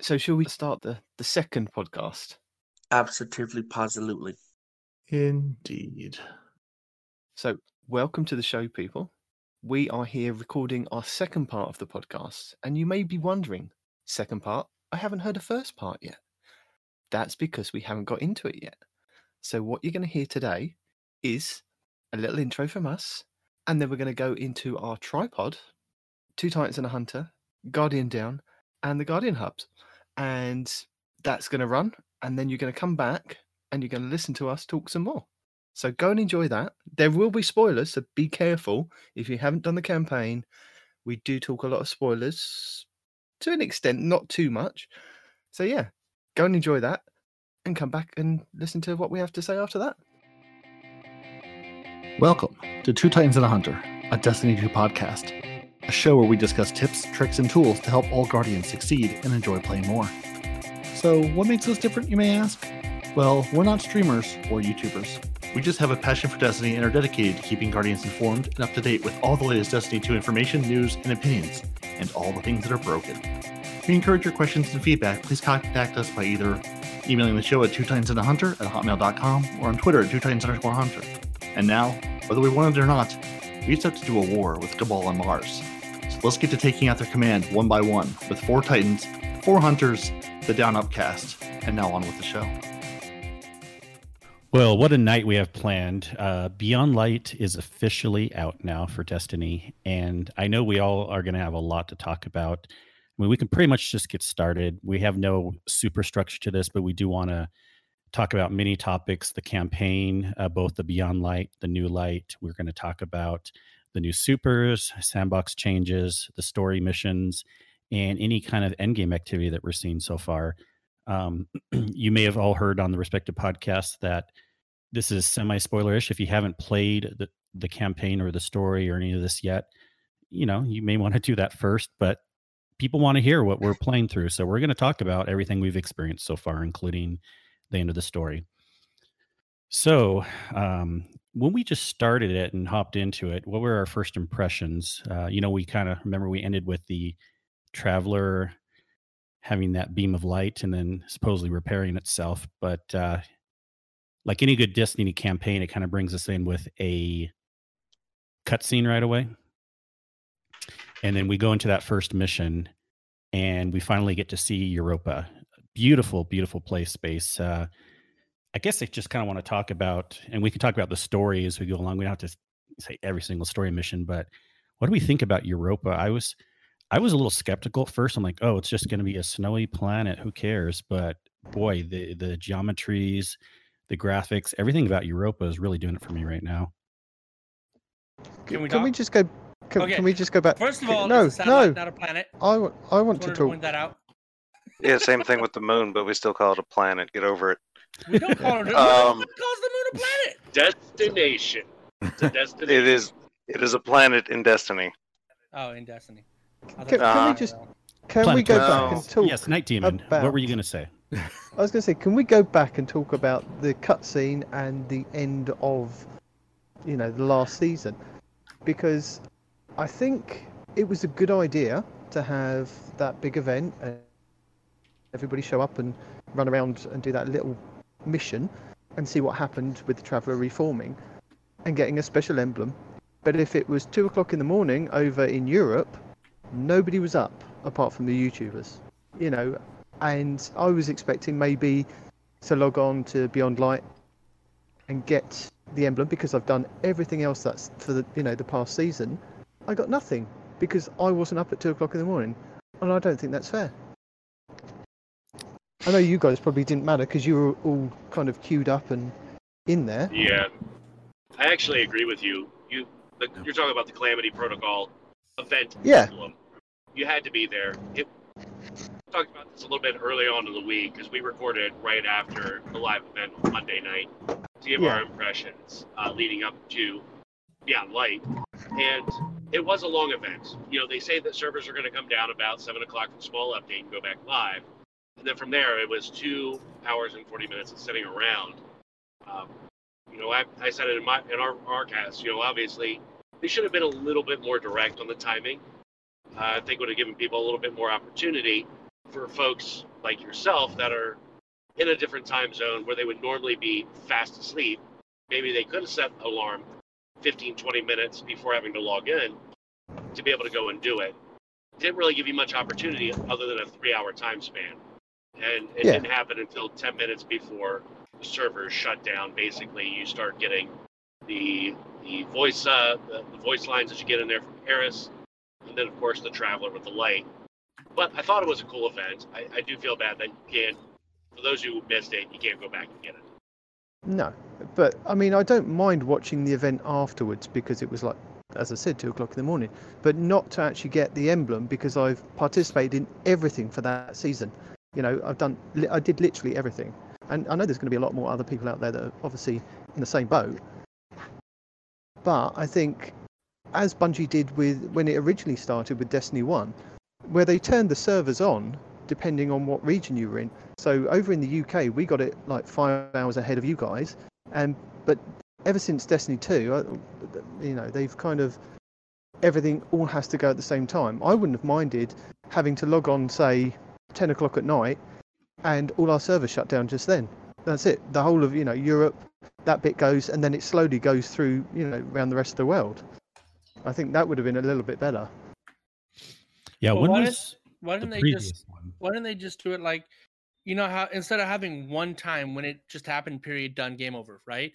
So, shall we start the, the second podcast? Absolutely, positively. Indeed. So, welcome to the show, people. We are here recording our second part of the podcast, and you may be wondering, second part? I haven't heard the first part yet. That's because we haven't got into it yet. So, what you're going to hear today is a little intro from us, and then we're going to go into our tripod, Two Titans and a Hunter, Guardian Down, and the Guardian Hubs. And that's going to run, and then you're going to come back and you're going to listen to us talk some more. So go and enjoy that. There will be spoilers, so be careful if you haven't done the campaign. We do talk a lot of spoilers to an extent, not too much. So yeah, go and enjoy that and come back and listen to what we have to say after that. Welcome to Two Titans and a Hunter, a Destiny 2 podcast, a show where we discuss tips, tricks, and tools to help all Guardians succeed and enjoy playing more. So, what makes us different, you may ask? Well, we're not streamers or YouTubers. We just have a passion for Destiny and are dedicated to keeping Guardians informed and up to date with all the latest Destiny 2 information, news, and opinions, and all the things that are broken. We encourage your questions and feedback. Please contact us by either emailing the show at two titans and a hunter at hotmail.com or on Twitter at two titans underscore hunter. And now, whether we want it or not, we just have to do a war with Cabal on Mars. Let's get to taking out their command one by one with four titans, four hunters, the down upcast, and now on with the show. Well, what a night we have planned. Uh, Beyond Light is officially out now for Destiny, and I know we all are going to have a lot to talk about. I mean, we can pretty much just get started. We have no superstructure to this, but we do want to talk about many topics the campaign, uh, both the Beyond Light, the New Light. We're going to talk about the new supers, sandbox changes, the story missions, and any kind of endgame activity that we're seeing so far. Um, you may have all heard on the respective podcasts that this is semi spoilerish. If you haven't played the, the campaign or the story or any of this yet, you know, you may want to do that first, but people want to hear what we're playing through. So we're going to talk about everything we've experienced so far, including the end of the story. So, um, when we just started it and hopped into it, what were our first impressions? Uh, you know, we kind of remember we ended with the traveler having that beam of light and then supposedly repairing itself. But uh, like any good Destiny campaign, it kind of brings us in with a cutscene right away. And then we go into that first mission and we finally get to see Europa. Beautiful, beautiful place space. Uh, I guess I just kind of want to talk about, and we can talk about the story as we go along. We don't have to say every single story mission, but what do we think about Europa? I was I was a little skeptical at first. I'm like, oh, it's just going to be a snowy planet. Who cares? But boy, the the geometries, the graphics, everything about Europa is really doing it for me right now. Can we, Can we just go? Can, Okay. can we just go back? First of can- all, no, satellite, no. not a planet. I, I want to wanted to point that out. Yeah, same thing with the moon, but we still call it a planet. Get over it. We don't call it. Um, Nobody calls the moon a planet. Destination. It's a destination. It is. It is a planet in Destiny. Oh, in Destiny. I thought Can- that can we just- Can we go No. back and talk? Yes, Night Demon. What were about- you going to say? I was going to say, can we go back and talk about the cutscene and the end of, you know, the last season? Because I think it was a good idea to have that big event and everybody show up and run around and do that little mission and see what happened with the Traveller reforming and getting a special emblem. But if it was two o'clock in the morning over in Europe, nobody was up apart from the YouTubers. You know, and I was expecting maybe to log on to Beyond Light and get the emblem because I've done everything else that's for the you know the past season. I got nothing because I wasn't up at two o'clock in the morning, and I don't think that's fair. I know you guys probably didn't matter because you were all kind of queued up and in there. Yeah, I actually agree with you. You, the, you're talking about the Calamity Protocol event. Yeah. emblem. You had to be there. It, we talked about this a little bit early on in the week because we recorded right after the live event on Monday night to give Yeah. our impressions uh, leading up to Beyond Light. And it was a long event. You know, they say that servers are going to come down about 7 o'clock for small update and go back live. And then from there, it was two hours and 40 minutes of sitting around. Um, you know, I, I said it in my in our, our cast. You know, obviously they should have been a little bit more direct on the timing. Uh, I think would have given people a little bit more opportunity for folks like yourself that are in a different time zone where they would normally be fast asleep, maybe they could have set alarm 15, 20 minutes before having to log in to be able to go and do it. Didn't really give you much opportunity other than a three hour time span. And it Yeah. didn't happen until 10 minutes before the servers shut down. Basically, you start getting the the voice uh, the, the voice lines that you get in there from Eris, and then of course the traveler with the light. But I thought it was a cool event. I, I do feel bad that you can't. For those who missed it, you can't go back and get it. No, but I mean, I don't mind watching the event afterwards because it was like, as I said, two o'clock in the morning. But not to actually get the emblem because I've participated in everything for that season. You know, I've done, I did literally everything, and I know there's going to be a lot more other people out there that are obviously in the same boat. But I think, as Bungie did with when it originally started with Destiny One, where they turned the servers on depending on what region you were in. So over in the UK, we got it like five hours ahead of you guys, and but ever since Destiny Two, uh, you know, they've kind of everything all has to go at the same time. I wouldn't have minded having to log on, say, ten o'clock at night, and all our servers shut down just then. That's it. The whole of you know Europe, that bit goes, and then it slowly goes through you know around the rest of the world. I think that would have been a little bit better. Yeah, Well, when why was Why didn't they just one? why didn't they just do it like you know how instead of having one time when it just happened period done game over right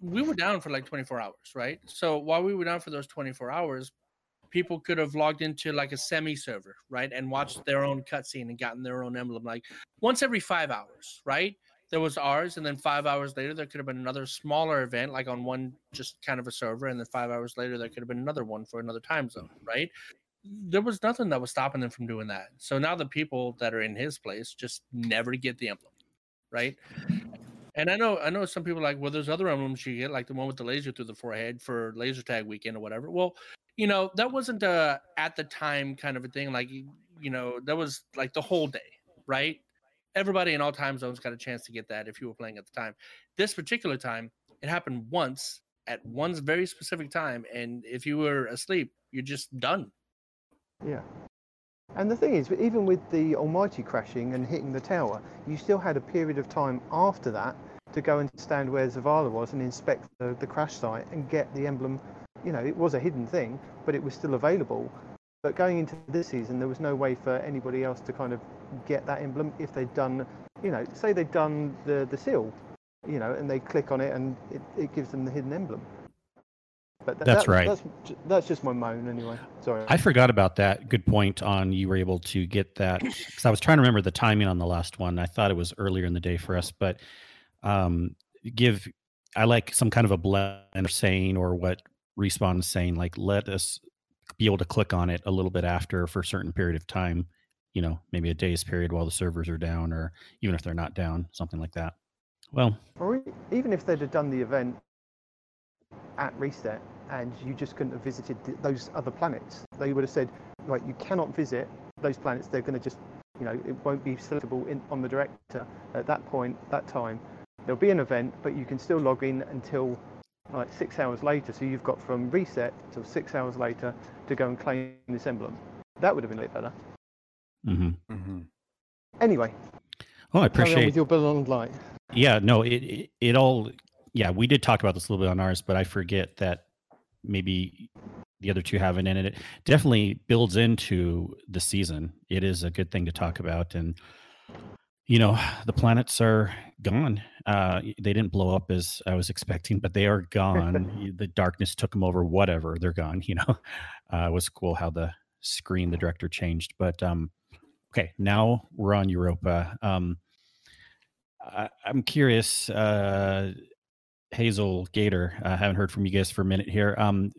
we were down for like 24 hours right so while we were down for those 24 hours people could have logged into like a semi server right and watched their own cutscene and gotten their own emblem like once every five hours right there was ours and then five hours later there could have been another smaller event like on one just kind of a server and then five hours later there could have been another one for another time zone mm. right there was nothing that was stopping them from doing that. So now the people that are in his place just never get the emblem, right? And I know I know some people are like, well, there's other emblems you get, like the one with the laser through the forehead for laser tag weekend or whatever. Well, you know, that wasn't a at the time kind of a thing. Like you know, that was like the whole day, right? Everybody in all time zones got a chance to get that if you were playing at the time. This particular time, it happened once at one very specific time, and if you were asleep, you're just done. Yeah. And the thing is, even with the Almighty crashing and hitting the tower, you still had a period of time after that to go and stand where Zavala was and inspect the, the crash site and get the emblem. You know, it was a hidden thing, but it was still available. But going into this season, there was no way for anybody else to kind of get that emblem if they'd done, you know, say they'd done the, the seal, you know, and they click on it and it, it gives them the hidden emblem. But th- That's that- right. That's, that's just my moan anyway. Sorry. I forgot about that. Good point on you were able to get that because I was trying to remember the timing on the last one. I thought it was earlier in the day for us, but um, give I like some kind of a blend saying or what respawn saying, like let us be able to click on it a little bit after for a certain period of time. You know, maybe a day's period while the servers are down, or even if they're not down, something like that. Well, Or even if they'd have done the event at reset and you just couldn't have visited th- those other planets, they would have said, right, you cannot visit those planets. They're going to just, you know, it won't be selectable in, on the director at that point, that time. There'll be an event, but you can still log in until like six hours later. So you've got from reset to six hours later to go and claim this emblem. That would have been a bit better. Mm-hmm. Mm-hmm. Anyway, oh, I appreciate with your Beyond Light. yeah no it, it it all yeah we did talk about this a little bit on ours but i forget that maybe the other two haven't and it definitely builds into the season it is a good thing to talk about and you know the planets are gone uh they didn't blow up as i was expecting but they are gone the darkness took them over whatever they're gone you know uh it was cool how the screen the director changed but um okay now we're on europa um I, I'm curious, uh, Hazel Gator. I haven't heard from you guys for a minute here. Um,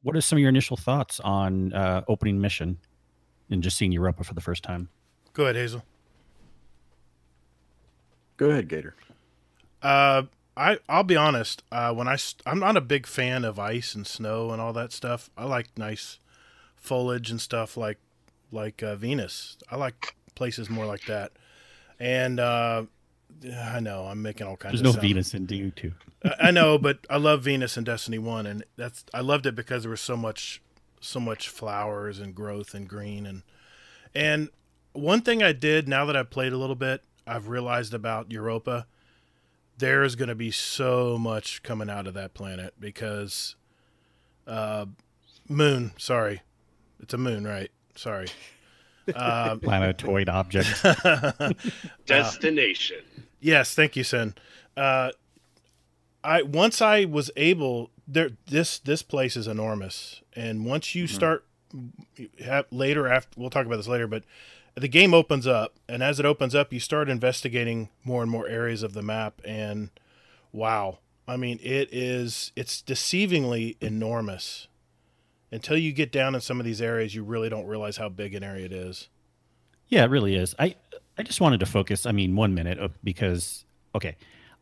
what are some of your initial thoughts on uh, opening mission and just seeing Europa for the first time? Go ahead, Hazel. Go ahead, Gator. Uh, I I'll be honest. Uh, when I st- I'm not a big fan of ice and snow and all that stuff. I like nice foliage and stuff like like uh, Venus. I like places more like that. And uh, I know I'm making all kinds. There's of no sound. Venus in DU two. I- I know, but I love Venus and Destiny One, and that's I loved it because there was so much, so much flowers and growth and green and and one thing I did now that I've played a little bit, I've realized about Europa. There is going to be so much coming out of that planet because, uh, moon. Sorry, it's a moon, right? Sorry. Uh, Planetoid object. Destination. Yes, thank you, Sin. Uh, I once I was able there. This this place is enormous, and once you start have, later after we'll talk about this later, but the game opens up, and as it opens up, you start investigating more and more areas of the map, and wow, I mean, it is it's deceivingly enormous. Until you get down in some of these areas, you really don't realize how big an area it is. Yeah, it really is. I I just wanted to focus. I mean, one minute uh, because okay,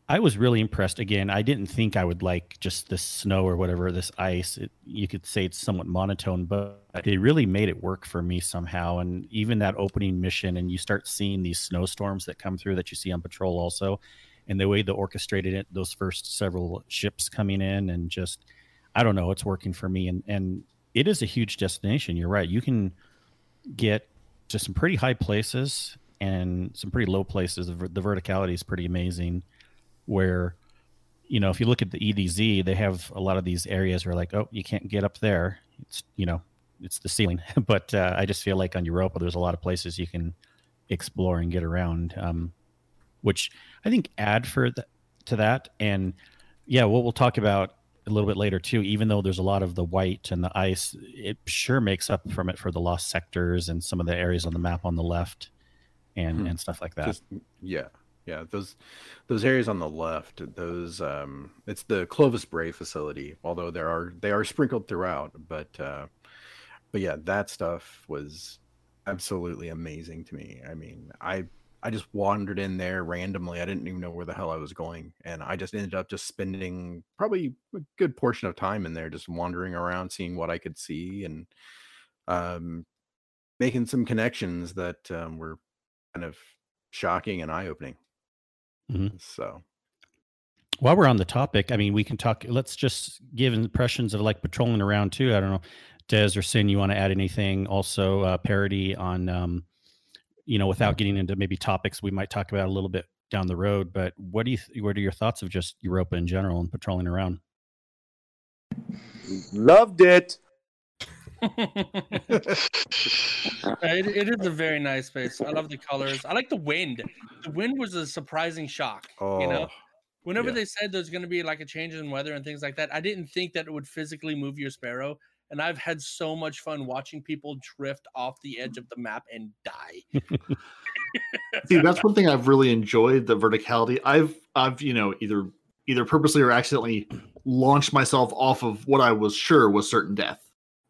I was really impressed. Again, I didn't think I would like just this snow or whatever this ice. It, you could say it's somewhat monotone, but they really made it work for me somehow. And even that opening mission, and you start seeing these snowstorms that come through that you see on patrol also, and the way they orchestrated it, those first several ships coming in, and just I don't know, it's working for me. And and it is a huge destination. You're right. You can get to some pretty high places and some pretty low places. The, the verticality is pretty amazing. Where, you know, if you look at the EDZ, they have a lot of these areas where like, oh, you can't get up there. It's you know, it's the ceiling. but uh, I just feel like on Europa, there's a lot of places you can explore and get around, um, which I think add for th- to that. And yeah, what we'll talk about a little bit later too. Even though there's a lot of the white and the ice, it sure makes up from it for the lost sectors and some of the areas on the map on the left, and Hmm. and stuff like that. Just yeah, yeah. Those those areas on the left, those um, it's the Clovis Bray facility. Although there are they are sprinkled throughout, but uh, but yeah, that stuff was absolutely amazing to me. I mean, I I just wandered in there randomly. I didn't even know where the hell I was going, and I just ended up just spending probably a good portion of time in there, just wandering around, seeing what I could see, and um, making some connections that um, were kind of shocking and eye opening. Mhm. So While we're on the topic, I mean, we can talk. Let's just give impressions of like patrolling around too. I don't know, Des or Sin, you want to add anything? Also, uh, parody on, um, you know, without getting into maybe topics we might talk about a little bit down the road. But what do you? th- What are your thoughts of just Europa in general and patrolling around? Loved it. it, it is a very nice space. I love the colors. I like the wind. The wind was a surprising shock. You oh, know, Oh, whenever yeah. they said there's going to be like a change in weather and things like that, I didn't think that it would physically move your sparrow. And I've had so much fun watching people drift off the edge of the map and die. See, that's one thing I've really enjoyed the verticality. I've I've you know either either purposely or accidentally launched myself off of what I was sure was certain death,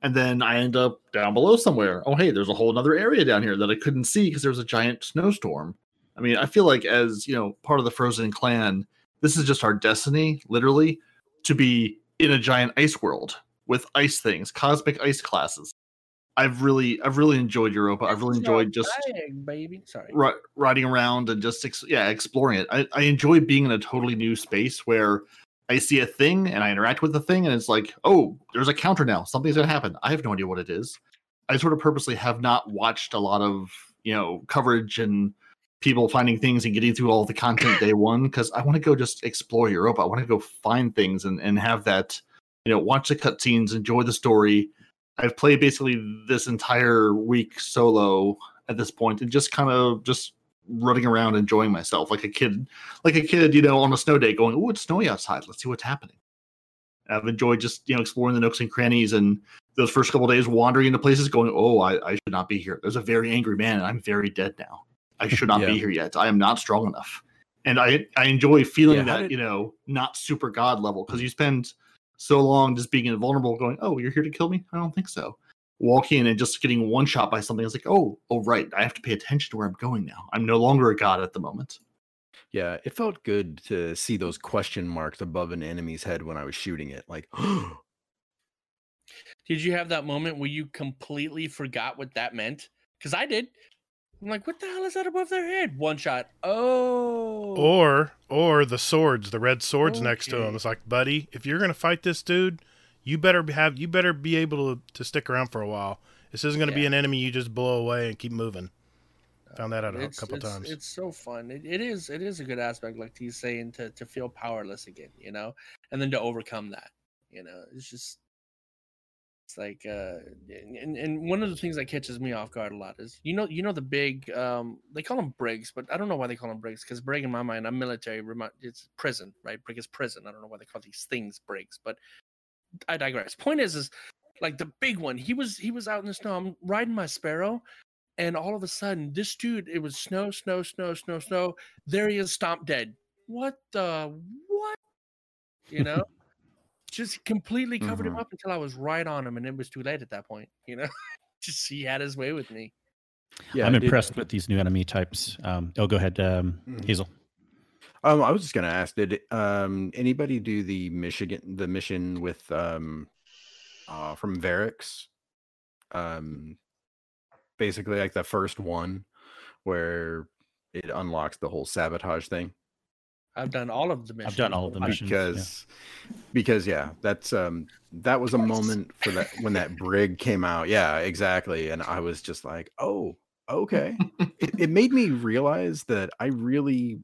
and then I end up down below somewhere. Oh, hey, there's a whole other area down here that I couldn't see because there was a giant snowstorm. I mean, I feel like as you know, part of the Frozen clan, this is just our destiny, literally, to be in a giant ice world with ice things, cosmic ice classes. I've really, I've really enjoyed Europa. I've really enjoyed just bag, baby. Sorry. ri- riding around and just ex- yeah exploring it I, I enjoy being in a totally new space where i see a thing and i interact with the thing and it's like oh there's a counter now. Something's gonna happen. I have no idea what it is. I sort of purposely have not watched a lot of you know coverage and people finding things and getting through all the content day one because i want to go just explore europa i want to go find things and, and have that you know watch the cutscenes enjoy the story. I've played basically this entire week solo at this point and just kind of just running around enjoying myself like a kid like a kid you know on a snow day going oh it's snowy outside. Let's see what's happening. I've enjoyed just you know exploring the nooks and crannies and those first couple days wandering into places going oh I, I should not be here. There's a very angry man and i'm very dead now. I should not Yeah. be here yet. I am not strong enough. And i i enjoy feeling Yeah, that did- you know not super god level because you spend so long just being invulnerable going oh you're here to kill me? I don't think so walking in and just getting one shot by something it's like oh oh right i have to pay attention to where i'm going now i'm no longer a god at the moment yeah, it felt good to see those question marks above an enemy's head when I was shooting it. Like, Did you have that moment where you completely forgot what that meant? Because I did. I'm like, what the hell is that above their head? One shot. Oh. Or or the swords, the red swords next to him. It's like, buddy, if you're gonna fight this dude, you better be- have you better be able to, to stick around for a while. This isn't gonna be an enemy you just blow away and keep moving. Found that out a it's, couple it's, times. It's so fun. It, it is. It is a good aspect, like he's saying, to to feel powerless again, you know, and then to overcome that. You know, it's just. It's like, uh, and, and one of the things that catches me off guard a lot is, you know, you know the big, um, they call them brigs, but I don't know why they call them brigs because brig in my mind, I'm military, it's prison, right? Brig is prison. I don't know why they call these things brigs, but I digress. Point is, is like the big one. He was he was out in the snow. I'm riding my sparrow, and all of a sudden, this dude, it was snow, snow, snow, snow, snow. There he is, stomped dead. What the what? You know, just completely covered him Mhm. up until I was right on him, and it was too late at that point. You know, just he had his way with me. Yeah, I'm did- impressed with these new enemy types. Um, oh, go ahead, um, Mhm. Hazel. Um, I was just gonna ask, did um anybody do the Michigan the mission with um uh from Variks? Um basically like the first one where it unlocks the whole sabotage thing. I've done all of the missions. I've done all of the missions. yeah. Because because yeah, that's um that was a moment for that when that brig came out. Yeah, exactly. And I was just like, oh, okay. it, it made me realize that I really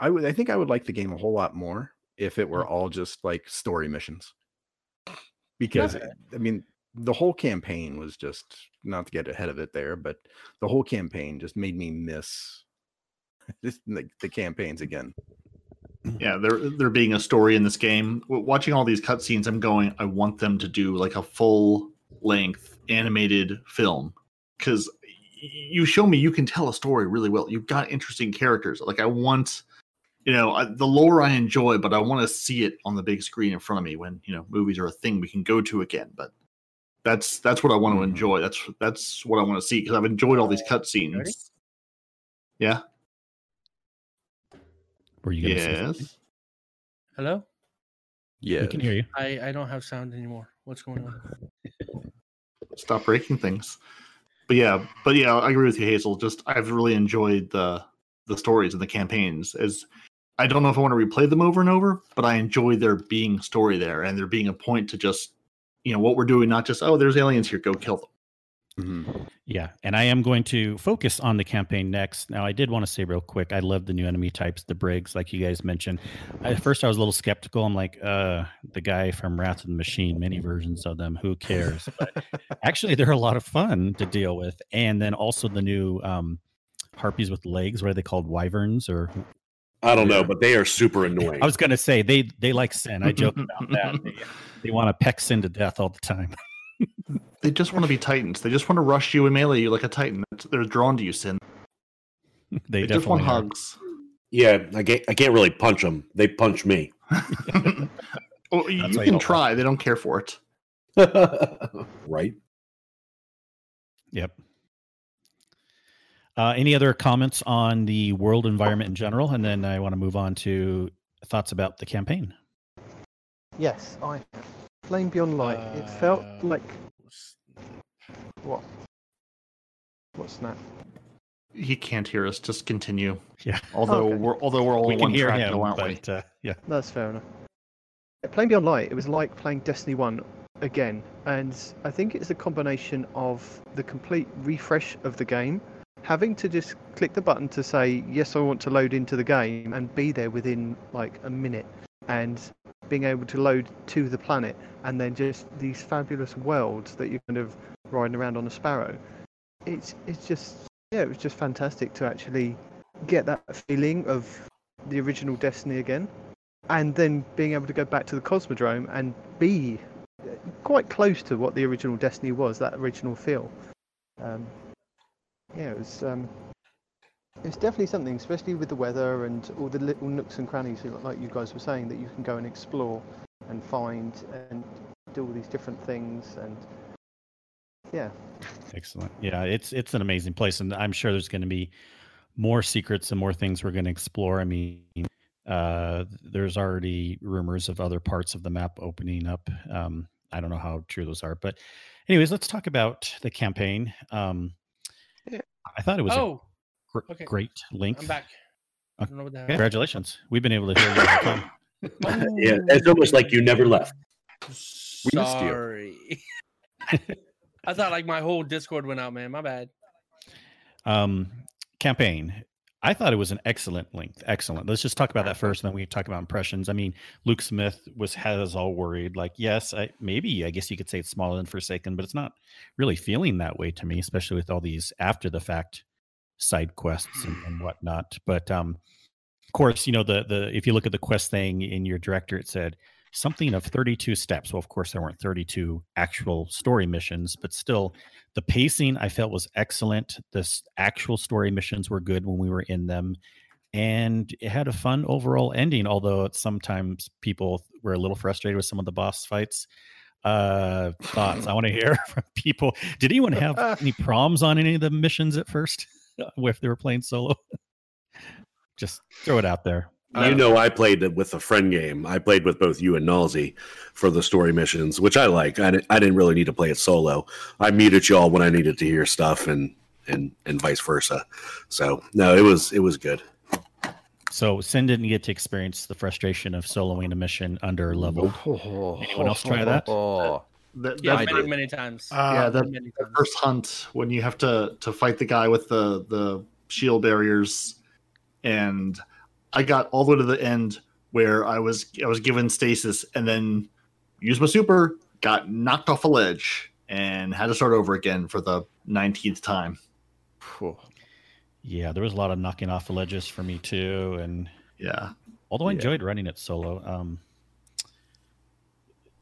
I would I think I would like the game a whole lot more if it were mm. all just like story missions. Because Okay. I mean the whole campaign was just not to get ahead of it there, but the whole campaign just made me miss just the, the campaigns again. Yeah, there there being a story in this game. Watching all these cutscenes, I'm going. I want them to do like a full length animated film because you show me you can tell a story really well. You've got interesting characters. Like I want, you know, I, the lore I enjoy, but I want to see it on the big screen in front of me when you know movies are a thing we can go to again. But that's that's what I want to Mhm. enjoy. That's that's what I want to see because I've enjoyed all these cutscenes. Yeah. Were you gonna say something? Yes. Hello. Yeah. We can hear you. I I don't have sound anymore. What's going on? stop breaking things. But yeah, but yeah, I agree with you, Hazel. Just I've really enjoyed the the stories and the campaigns. As I don't know if I want to replay them over and over, but I enjoy there being story there and there being a point to just you know what we're doing, not just oh, there's aliens here, go kill them. Mhm. Yeah, and I am going to focus on the campaign next. Now, I did want to say real quick, I love the new enemy types, the brigs, like you guys mentioned. At first, I was a little skeptical. I'm like, uh, the guy from Wrath of the Machine, many versions of them. Who cares? But actually, they're a lot of fun to deal with. And then also the new um, harpies with legs. What are they called? Wyverns or I don't know, but they are super annoying. I was going to say they they like sin. I joke about that. They, they want to peck sin to death all the time. They just want to be titans. They just want to rush you and melee you like a titan. They're drawn to you, Sin. they They just want definitely are. hugs. yeah, I can't, I can't really punch them. They punch me. oh, you you can don't try. They don't care for it. right? Yep. Uh, any other comments on the world environment in general? And then I want to move on to thoughts about the campaign. Yes, I Flame Beyond Light. it felt Uh, like what? What's that? He can't hear us. Just continue. Yeah. Although Okay. we're although we're all we can one hear track, him, though, aren't we? uh, yeah. That's fair enough. Yeah, Playing Beyond Light, it was like playing Destiny 1 again. And I think it's a combination of the complete refresh of the game, having to just click the button to say, yes, I want to load into the game, and be there within like a minute, and being able to load to the planet, and then just these fabulous worlds that you're kind of riding around on a sparrow. It's, it's just, yeah, it was just fantastic to actually get that feeling of the original Destiny again and then being able to go back to the Cosmodrome and be uh, quite close to what the original Destiny was, that original feel. Um, yeah, it was. Um, definitely something, especially with the weather and all the little nooks and crannies, like you guys were saying, that you can go and explore and find and do all these different things. And yeah, Excellent. Yeah, it's it's an amazing place, and I'm sure there's going to be more secrets and more things we're going to explore. I mean, uh, there's already rumors of other parts of the map opening up. Um, I don't know how true those are, but anyways, let's talk about the campaign. Um. I thought it was Oh, a gr- okay. great length. I'm back. I don't know what the. Congratulations. We've been able to hear you. the whole time. yeah, it's almost like you never left. We missed you. Sorry. I thought like my whole Discord went out, man. My bad. Um, campaign. I thought it was an excellent length. Excellent. Let's just talk about that first, and then we talk about impressions. I mean, Luke Smith was has all worried. Like, yes, I, maybe I guess you could say it's smaller than Forsaken, but it's not really feeling that way to me, especially with all these after the fact side quests and, and whatnot. But um, of course, you know the the if you look at the quest thing in your director, it said something of 32 steps. Well, of course, there weren't 32 actual story missions, but still, the pacing I felt was excellent. The actual story missions were good when we were in them. And it had a fun overall ending, although sometimes people were a little frustrated with some of the boss fights. Uh, thoughts I want to hear from people. Did anyone have any problems on any of the missions at first if they were playing solo? Just throw it out there. You know, I played it with a friend game. I played with both you and Nalzi for the story missions, which I like. I, I didn't really need to play it solo. I muted y'all when I needed to hear stuff, and and and vice versa. So no, it was it was good. So Sin didn't get to experience the frustration of soloing a mission under level. Anyone else try that? Oh, that, Yeah, that many, many times. yeah, Uh, that, many the times. first hunt when you have to to fight the guy with the the shield barriers, and I got all the way to the end where I was I was given stasis and then used my super, got knocked off a ledge, and had to start over again for the nineteenth time. Yeah, there was a lot of knocking off the ledges for me too, and Yeah, although I Yeah. enjoyed running it solo, um,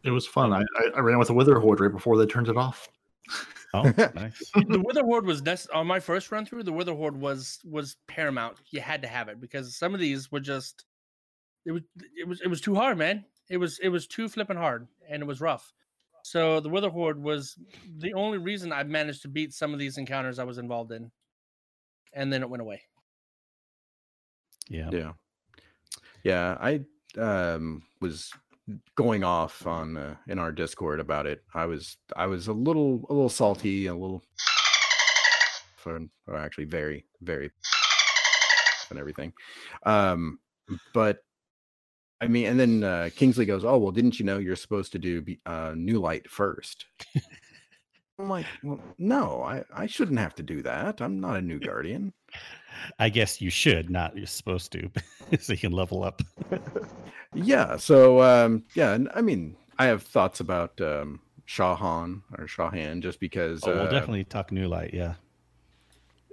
it was fun. I, I, I ran with a Witherhoard right before they turned it off. Oh, nice. the Witherhoard was nec- on my first run through. The Witherhoard was was paramount. You had to have it because some of these were just it was it was it was too hard, man. It was it was too flipping hard and it was rough. So the Witherhoard was the only reason I managed to beat some of these encounters I was involved in, and then it went away. Yeah. Yeah. Yeah, I um was going off on uh, in our Discord about it. I was I was a little a little salty, a little for or actually very very and everything. Um but I mean and then uh Kingsley goes, "Oh, well didn't you know you're supposed to do uh new light first? I'm like, well, no, I, I shouldn't have to do that. I'm not a new guardian. I guess you should, not you're supposed to, so you can level up. Yeah. So um, yeah, and I mean, I have thoughts about um, Shaw Han or Shaw Han just because. Oh, we'll uh, definitely talk new light. Yeah.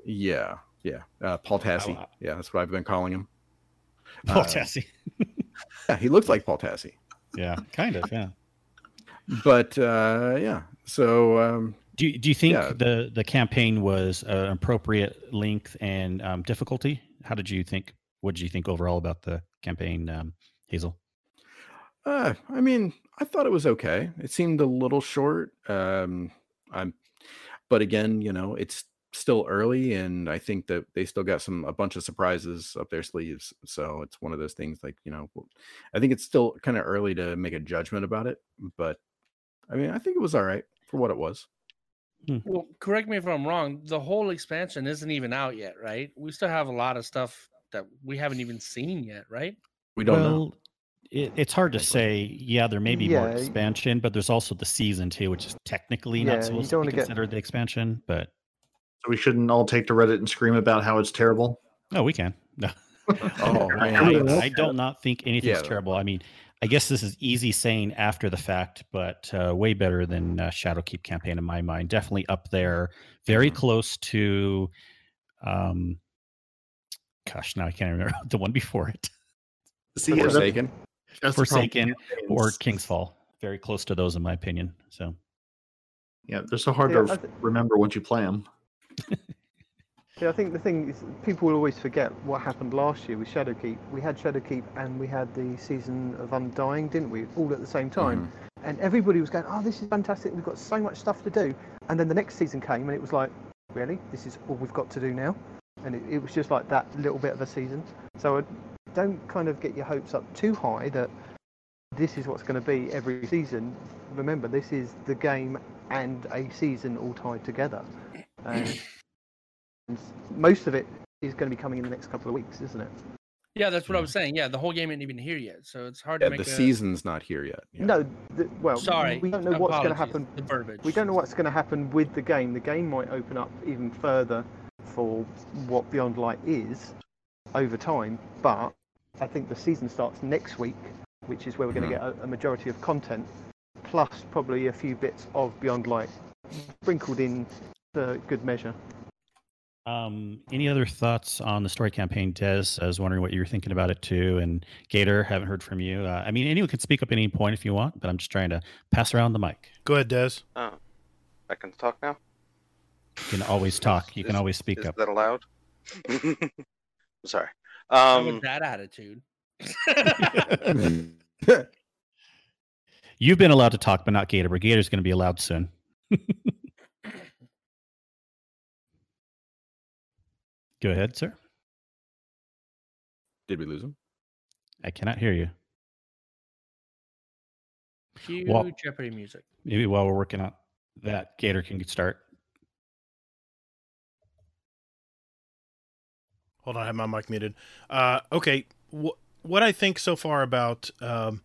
Yeah, yeah. Uh, Paul Tassi. I- yeah, that's what I've been calling him. Paul Uh, Tassi. Yeah, he looks like Paul Tassi. Yeah, kind of. Yeah. But uh, yeah, so um, Do you, do you think Yeah. the the campaign was an appropriate length and um, difficulty? How did you think? What did you think overall about the campaign, um, Hazel? Uh, I mean, I thought it was okay. It seemed a little short. Um, I'm, but again, you know, it's still early, and I think that they still got some a bunch of surprises up their sleeves. So it's one of those things. Like you know, I think it's still kind of early to make a judgment about it. But I mean, I think it was all right for what it was. Hmm. Well, correct me if I'm wrong. The whole expansion isn't even out yet, right? We still have a lot of stuff that we haven't even seen yet, right? We don't know. well, It, it's hard to say. Yeah, there may be more Yeah, y- expansion, but there's also the season too, which is technically Yeah, not you supposed don't to be wanna get- the expansion. But So we shouldn't all take to Reddit and scream about how it's terrible. no, we can. No, Oh man, I, I don't not think anything's Yeah. terrible. I mean, I guess this is easy saying after the fact, but uh, way better than uh, Shadowkeep campaign in my mind. Definitely up there, very Mhm. close to. Um, gosh, now I can't remember the one before it. See, that's- Forsaken. that's the problem with Forsaken or campaigns. King's Fall. Very close to those, in my opinion. So Yeah, they're so hard Yeah, to I f- th- remember once you play them. Yeah, I think the thing is, people will always forget what happened last year with Shadowkeep. We had Shadowkeep and we had the season of Undying, didn't we? All at the same time. Mm-hmm. And everybody was going, oh, this is fantastic. We've got so much stuff to do. And then the next season came and it was like, really? This is all we've got to do now? And it, it was just like that little bit of a season. So uh, don't kind of get your hopes up too high that this is what's going to be every season. Remember, this is the game and a season all tied together. And most of it is going to be coming in the next couple of weeks, isn't it? Yeah, that's what I was saying. Yeah, the whole game ain't even here yet, so it's hard Yeah, to make the a... season's not here yet. Yeah. No, the, well, Sorry, we don't know what's going to happen. The verbiage. We don't know what's going to happen with the game. The game might open up even further for what Beyond Light is over time. But I think the season starts next week, which is where we're going to Mhm. get a, a majority of content, plus probably a few bits of Beyond Light sprinkled in for good measure. Um, any other thoughts on the story campaign, Des? I was wondering what you were thinking about it too. And Gator, haven't heard from you. Uh, I mean, anyone can speak up at any point if you want, but I'm just trying to pass around the mic. Go ahead, Des. Oh, I can talk now. You can always talk. You can always speak Is up. Is that allowed? Sorry. Um, with that attitude. You've been allowed to talk, but not Gator. But Gator's going to be allowed soon. Go ahead, sir. Did we lose him? I cannot hear you. Cue Well- Jeopardy music. Maybe while we're working on that, Gator can start. Hold on, I have my mic muted. Uh, okay, wh- what I think so far about um,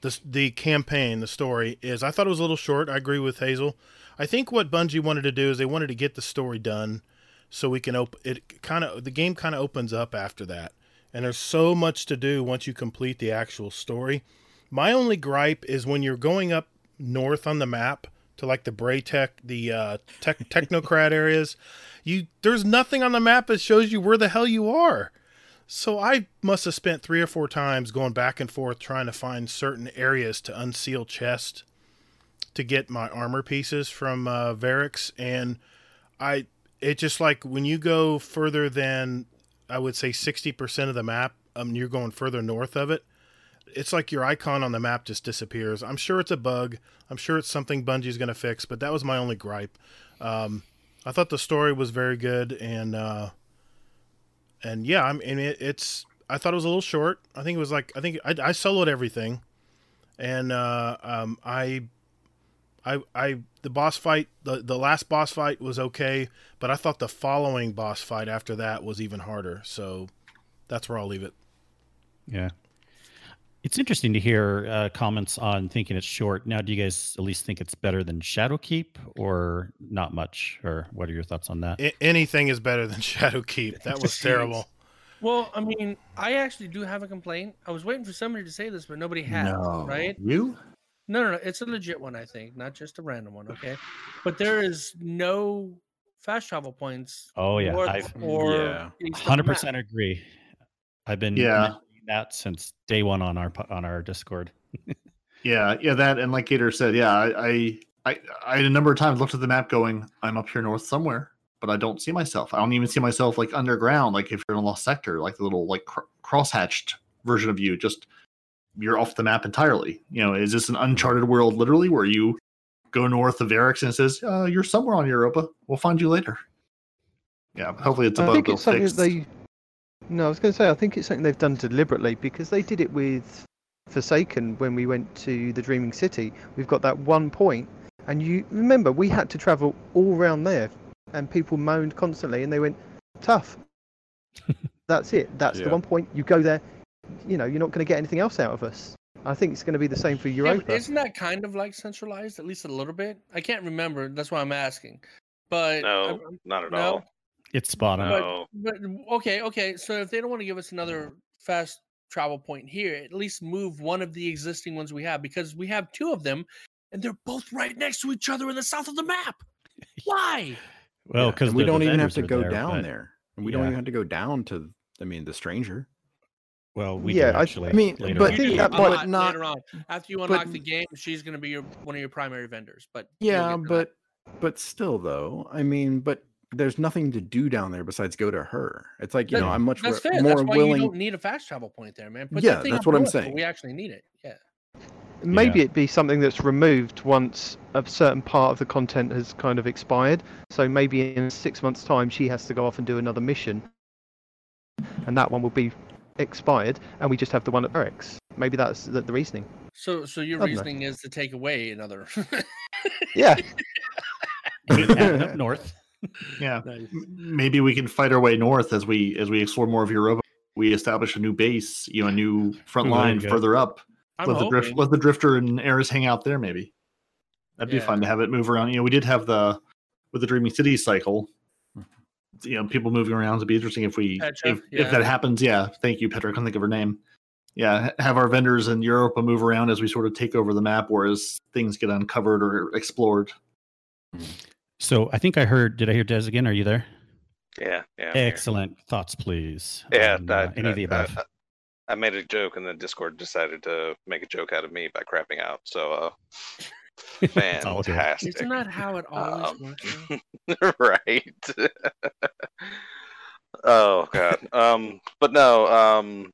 the the campaign, the story is, I thought it was a little short. I agree with Hazel. I think what Bungie wanted to do is they wanted to get the story done, so we can open it. Kind of the game kind of opens up after that, and there's so much to do once you complete the actual story. My only gripe is when you're going up north on the map to like the Braytech, the uh, tech, technocrat areas. You there's nothing on the map that shows you where the hell you are. So I must have spent three or four times going back and forth trying to find certain areas to unseal chests to get my armor pieces from uh, Variks, and I it just like when you go further than I would say sixty percent of the map, um, you're going further north of it. It's like your icon on the map just disappears. I'm sure it's a bug. I'm sure it's something Bungie's going to fix, but that was my only gripe. Um, I thought the story was very good, and uh, and yeah, I mean it, it's. I thought it was a little short. I think it was like I think I, I soloed everything, and uh, um, I, I, I the boss fight the the last boss fight was okay, but I thought the following boss fight after that was even harder. So that's where I'll leave it. Yeah. It's interesting to hear uh, comments on thinking it's short. Now, do you guys at least think it's better than Shadowkeep or not much? Or what are your thoughts on that? A- anything is better than Shadowkeep. That was terrible. Well, I mean, I actually do have a complaint. I was waiting for somebody to say this, but nobody has, right? You? No, no, no. It's a legit one, I think, not just a random one. Okay, but there is no fast travel points. Oh, yeah. I've- or Yeah. east of the Hundred map. percent agree. I've been Yeah. that since day one on our on our Discord. Yeah, yeah, that and like Gator said, yeah, I, I, I, I a number of times looked at the map going, I'm up here north somewhere, but I don't see myself. I don't even see myself like underground, like if you're in a lost sector, like the little like cr- cross-hatched version of you, just you're off the map entirely. You know, is this an uncharted world literally where you go north of Eris's and says, uh, you're somewhere on Europa. We'll find you later. Yeah, hopefully it's a I bug think they'll fix. they. No, I was going to say I think it's something they've done deliberately because they did it with Forsaken when we went to the Dreaming City. We've got that one point, and you remember we had to travel all around there, and people moaned constantly, and they went tough. That's it. That's the one point. You go there, you know, you're not going to get anything else out of us. I think it's going to be the same for Yeah, Europa. isn't that kind of like centralized, at least a little bit? I can't remember. That's why I'm asking. But no, I'm- not at no? all. It's spot on. No. But okay, okay. So if they don't want to give us another fast travel point here, at least move one of the existing ones we have because we have two of them, and they're both right next to each other in the south of the map. Why? Well, because and we don't even have to go there, down but- there, and we don't even have to go down to. I mean, the stranger. Well, we Yeah, do I- actually. I mean, later but- on. Think do that unlock might not- later on after you but- unlock the game. She's going to be your one of your primary vendors. But Yeah, get that. but but still, though. I mean, but there's nothing to do down there besides go to her. It's like you That- know, I'm much that's re- fair. more That's why willing. you don't need a fast travel point there, man. Put Yeah, that that's what I'm saying. We actually need it. Yeah. Maybe Yeah. it'd be something that's removed once a certain part of the content has kind of expired. So maybe in six months' time, she has to go off and do another mission, and that one will be expired, and we just have the one at Eris's. Maybe that's the, the reasoning. So, so your I don't know. reasoning is to take away another. Yeah, We have it up north. Yeah, Nice. Maybe we can fight our way north as we as we explore more of Europa. We establish a new base, you know, a new front Ooh, line you further up. I'm let the drift, let the drifter and Eris hang out there. Maybe that'd be Yeah. fun to have it move around. You know, we did have the with the Dreaming City cycle. You know people moving around. It'd be interesting if we Petra, if, yeah. if that happens. Yeah, thank you, Petra. I can't think of her name. Yeah, have our vendors in Europe move around as we sort of take over the map, or as things get uncovered or explored. So I think I heard. Did I hear Des again? Are you there? Yeah, yeah. I'm here. Excellent thoughts, please. Yeah, on, I, uh, any of the I- I- above. I made a joke, and then Discord decided to make a joke out of me by crapping out. So, uh, It's all good. Fantastic. Isn't that how it always Um, works? right. oh god. Um, but no. Um,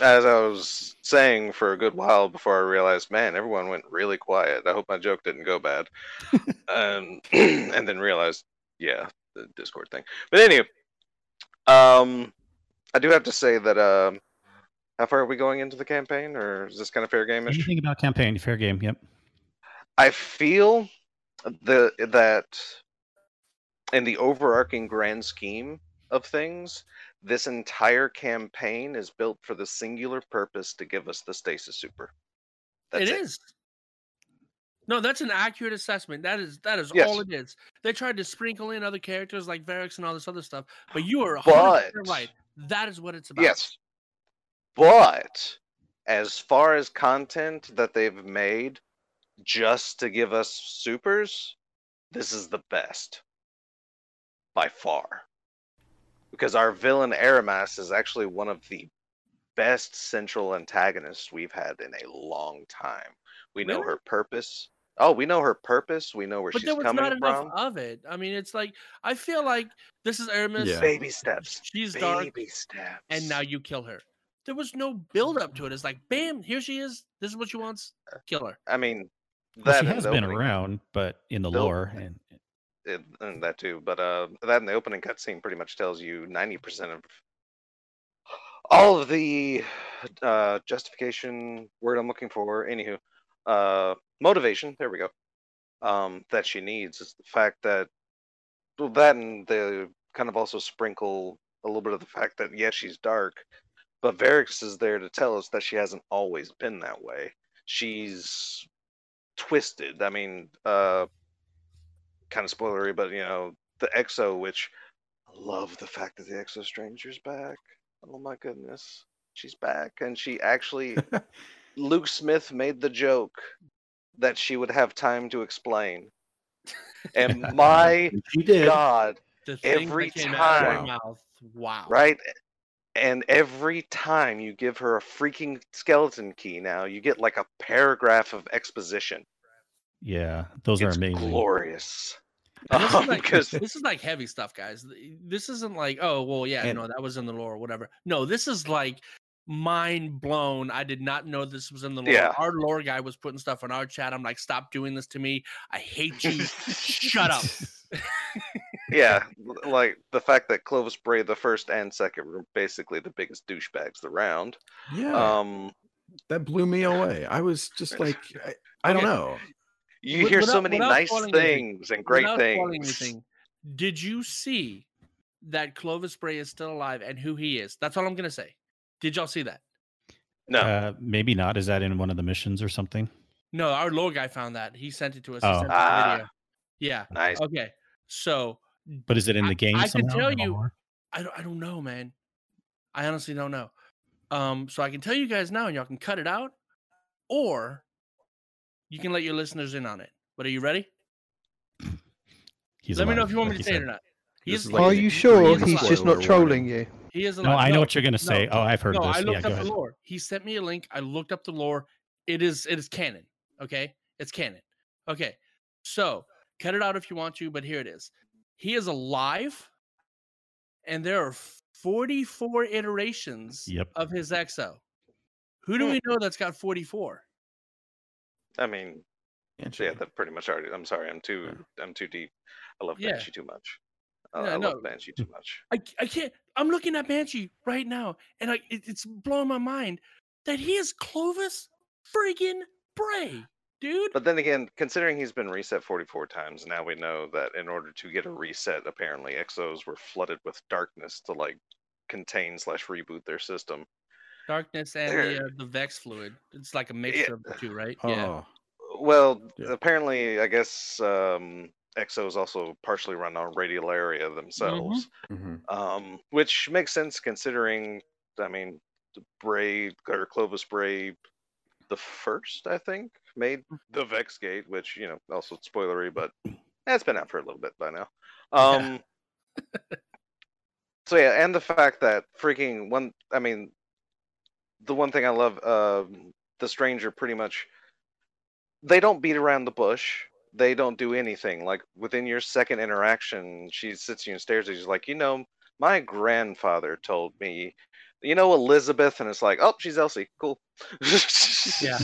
as I was saying for a good while before I realized, man, everyone went really quiet. I hope my joke didn't go bad. um, and then realized, yeah, the Discord thing. But anyway, um, I do have to say that um, how far are we going into the campaign, or is this kind of fair game-ish? Anything about campaign? Fair game. Yep. I feel the that in the overarching grand scheme of things, this entire campaign is built for the singular purpose to give us the stasis super. It That's is. No, that's an accurate assessment. That is that is Yes. all it is. They tried to sprinkle in other characters like Variks and all this other stuff, but you are 100% But- right. That is what it's about. Yes. But as far as content that they've made just to give us supers, this is the best by far. Because our villain Eramis is actually one of the best central antagonists we've had in a long time. We know her purpose. Oh, we know her purpose. We know where But she's there was coming not enough of it. I mean, it's like I feel like this is Eramis. Yeah. Baby steps. She's dark, Baby steps. and now you kill her. There was no build up to it. It's like, bam, here she is. This is what she wants. Kill her. I mean, Well, she has been opening- around, but in the lore, and it, and that too. But uh, that in the opening cutscene pretty much tells you ninety percent of all of the uh, justification word I'm looking for. Anywho, uh, motivation. There we go. Um, that she needs is the fact that well, that and the kind of also sprinkle a little bit of the fact that yes, she's dark, but Variks is there to tell us that she hasn't always been that way. She's twisted. I mean, uh, kind of spoilery, but you know, the Exo, which I love the fact that the Exo Stranger's back. Oh my goodness, she's back, and she actually, Luke Smith made the joke that she would have time to explain, and my She did. God, The thing Every that came out of her time. mouth. Wow. right? And every time you give her a freaking skeleton key, now you get like a paragraph of exposition. yeah, those are amazing. glorious. And this, Um, is like, 'cause- this is like heavy stuff, guys. This isn't like, oh, well, yeah, And- no, that was in the lore or whatever. No, this is like mind blown. I did not know this was in the lore. Yeah. Our lore guy was putting stuff in our chat. I'm like, stop doing this to me. I hate you. Shut up. yeah, like the fact that Clovis Bray the first and second were basically the biggest douchebags around. Yeah, Um, that blew me away. I was just like, I, I don't know. you Wi- hear so many nice spoiling anything- things and great things. anything, did you see that Clovis Bray is still alive and who he is? That's all I'm gonna say. Did y'all see that? No, Uh, maybe not. Is that in one of the missions or something? No, our lore guy found that. He sent it to us. He Oh. sent us a Ah. video. Yeah. nice. Okay. So But is it in I- the game? I can tell you- lore? I don't I don't know, man. I honestly don't know. Um, so I can tell you guys now, and y'all can cut it out, or you can let your listeners in on it. But are you ready? He's let me know if you want me to say it or not. He is is like Are you sure He he's just not trolling you? He is No, alive. I know what you're gonna say. no, Oh, I've heard no, this. I Yeah, looked go up ahead. the lore. He sent me a link. I looked up the lore. It is it is canon. Okay, it's canon. Okay, so cut it out if you want to, but here it is. He is alive, and there are 44 iterations Yep. of his exo. Who do Hmm. we know that's got 44? I mean, Banshee. yeah, that pretty much already. I'm sorry, I'm too, I'm too deep. I love Yeah. Banshee too much. Uh, Yeah, I no. love Banshee too much. I, I can't. I'm looking at Banshee right now, and I it, it's blowing my mind that he is Clovis friggin' Bray, dude. But then again, considering he's been reset 44 times, now we know that in order to get a reset, apparently Exos were flooded with darkness to like contain slash reboot their system. Darkness and the, uh, the Vex fluid. It's like a mixture of the two, right? Yeah. Oh, Well, Yeah. apparently, I guess um, Exos also partially run on Radiolaria themselves, Mhm. um, which makes sense considering. I mean, the Bray or Clovis Bray, the first I think made the Vex Gate, which you know also spoilery, but it's been out for a little bit by now. Um, so yeah, and the fact that freaking one. I mean, the one thing I love, um, the stranger pretty much. They don't beat around the bush. They don't do anything. Like within your second interaction, she sits you and stares at you. She's like, you know, my grandfather told me, you know, Elizabeth, and it's like, oh, she's Elsie. Cool. Yeah.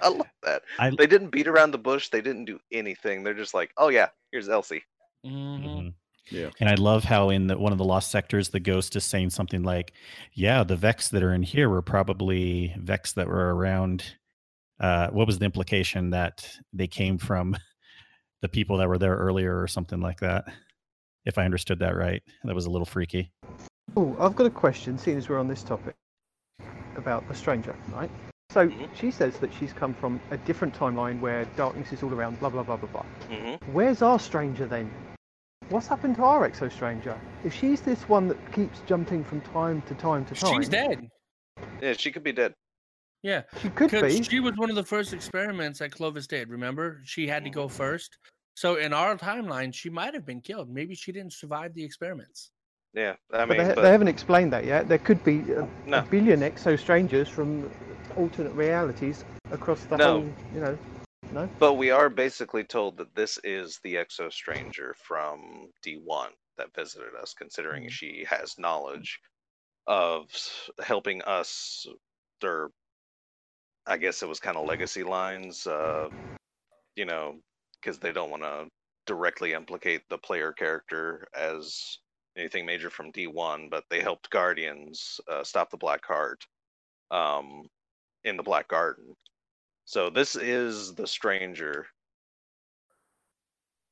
I love that. I, They didn't beat around the bush. They didn't do anything. They're just like, oh yeah, here's Elsie. Mhm. Mhm. Yeah. And I love how in the, one of the lost sectors, the ghost is saying something like, "Yeah, the Vex that are in here were probably Vex that were around." Uh, what was the implication that they came from the people that were there earlier, or something like that? If I understood that right, that was a little freaky. Oh, I've got a question, seeing as we're on this topic about the stranger, right? So Mhm. she says that she's come from a different timeline where darkness is all around, blah blah blah blah blah. hmm Where's our stranger then? What's happened to our exo stranger? If she's this one that keeps jumping from time to time to time, She's dead. Yeah, she could be dead. Yeah, She could be. she was one of the first experiments that Clovis did. Remember, she had to go Mm-hmm. first. So in our timeline, she might have been killed. Maybe she didn't survive the experiments. Yeah, I but they, but they haven't explained that yet. There could be a, No. a billion exo strangers from alternate realities across the No. whole. You know, no. But we are basically told that this is the Exo Stranger from D1 that visited us, considering she has knowledge of helping us. Their, I guess it was kind of legacy lines, uh, you know, because they don't want to directly implicate the player character as anything major from D1, but they helped Guardians uh, stop the Black Heart um, in the Black Garden. So this is the stranger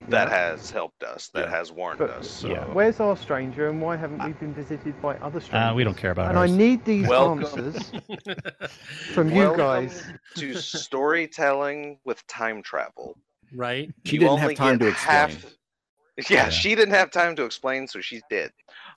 that Yeah. has helped us, that Yeah. has warned But- us. So. Yeah. Where's our stranger, and why haven't we been visited by other strangers? Uh, we don't care about And ours. I need these Welcome. answers from you Welcome guys. to storytelling with time travel. right? She You didn't have time to explain. half- Yeah, Yeah. she didn't have time to explain, so she's dead.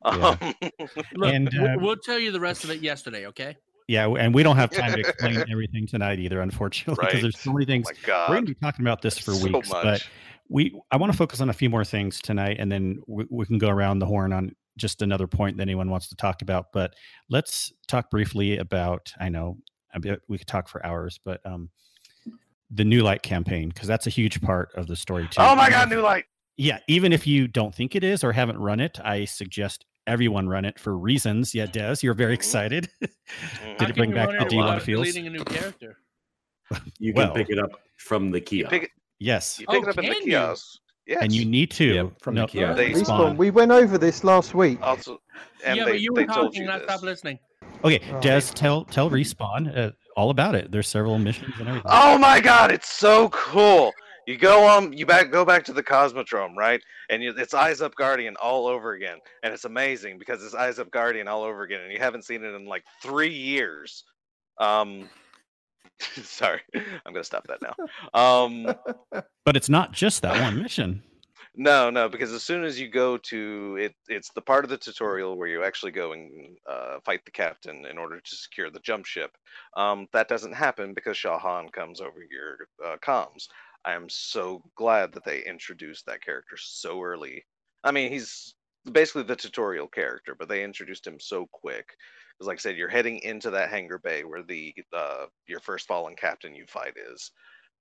Yeah. Um, Look, And, we'll- uh, we'll tell you the rest of it yesterday, okay? Yeah, and we don't have time to explain everything tonight either, unfortunately, because Right. there's so many oh things. my We're going to be talking about this for so weeks, but we I want to focus on a few more things tonight, and then we, we can go around the horn on just another point that anyone wants to talk about. But let's talk briefly about. I know I bet we could talk for hours, but um, the New Light campaign because that's a huge part of the story too. Oh my God, new light! Yeah, even if you don't think it is or haven't run it, I suggest everyone run it for reasons. Yeah, Des, you're very Mhm. excited. Mhm. Did How it bring back run the it D1 without feels? deleting a new character? You can Well- pick it up from the You kiosk. pick it, yes, you pick Oh, it up in the can you? kiosk. Yes. and you need to Yep, from the no, kiosk. They- Respawn. We went over this last week. also, and yeah, they, but you they were told talking, you and I stopped listening. Okay, Oh. Des, tell tell respawn uh, all about it. There's several missions and everything. Oh my god, it's so cool. You go on, you back go back to the Cosmodrome, right? And you, it's Eyes Up Guardian all over again, and it's amazing because it's Eyes Up Guardian all over again, and you haven't seen it in like three years. Um, sorry, I'm gonna stop that now. Um, But it's not just that one mission. no, no, because as soon as you go to it, it's the part of the tutorial where you actually go and uh, fight the captain in order to secure the jump ship. Um, that doesn't happen because Shaw Han comes over your uh, comms. I am so glad that they introduced that character so early. I mean, he's basically the tutorial character, but they introduced him so quick. Because, like I said, you're heading into that hangar bay where the uh, your first fallen captain you fight is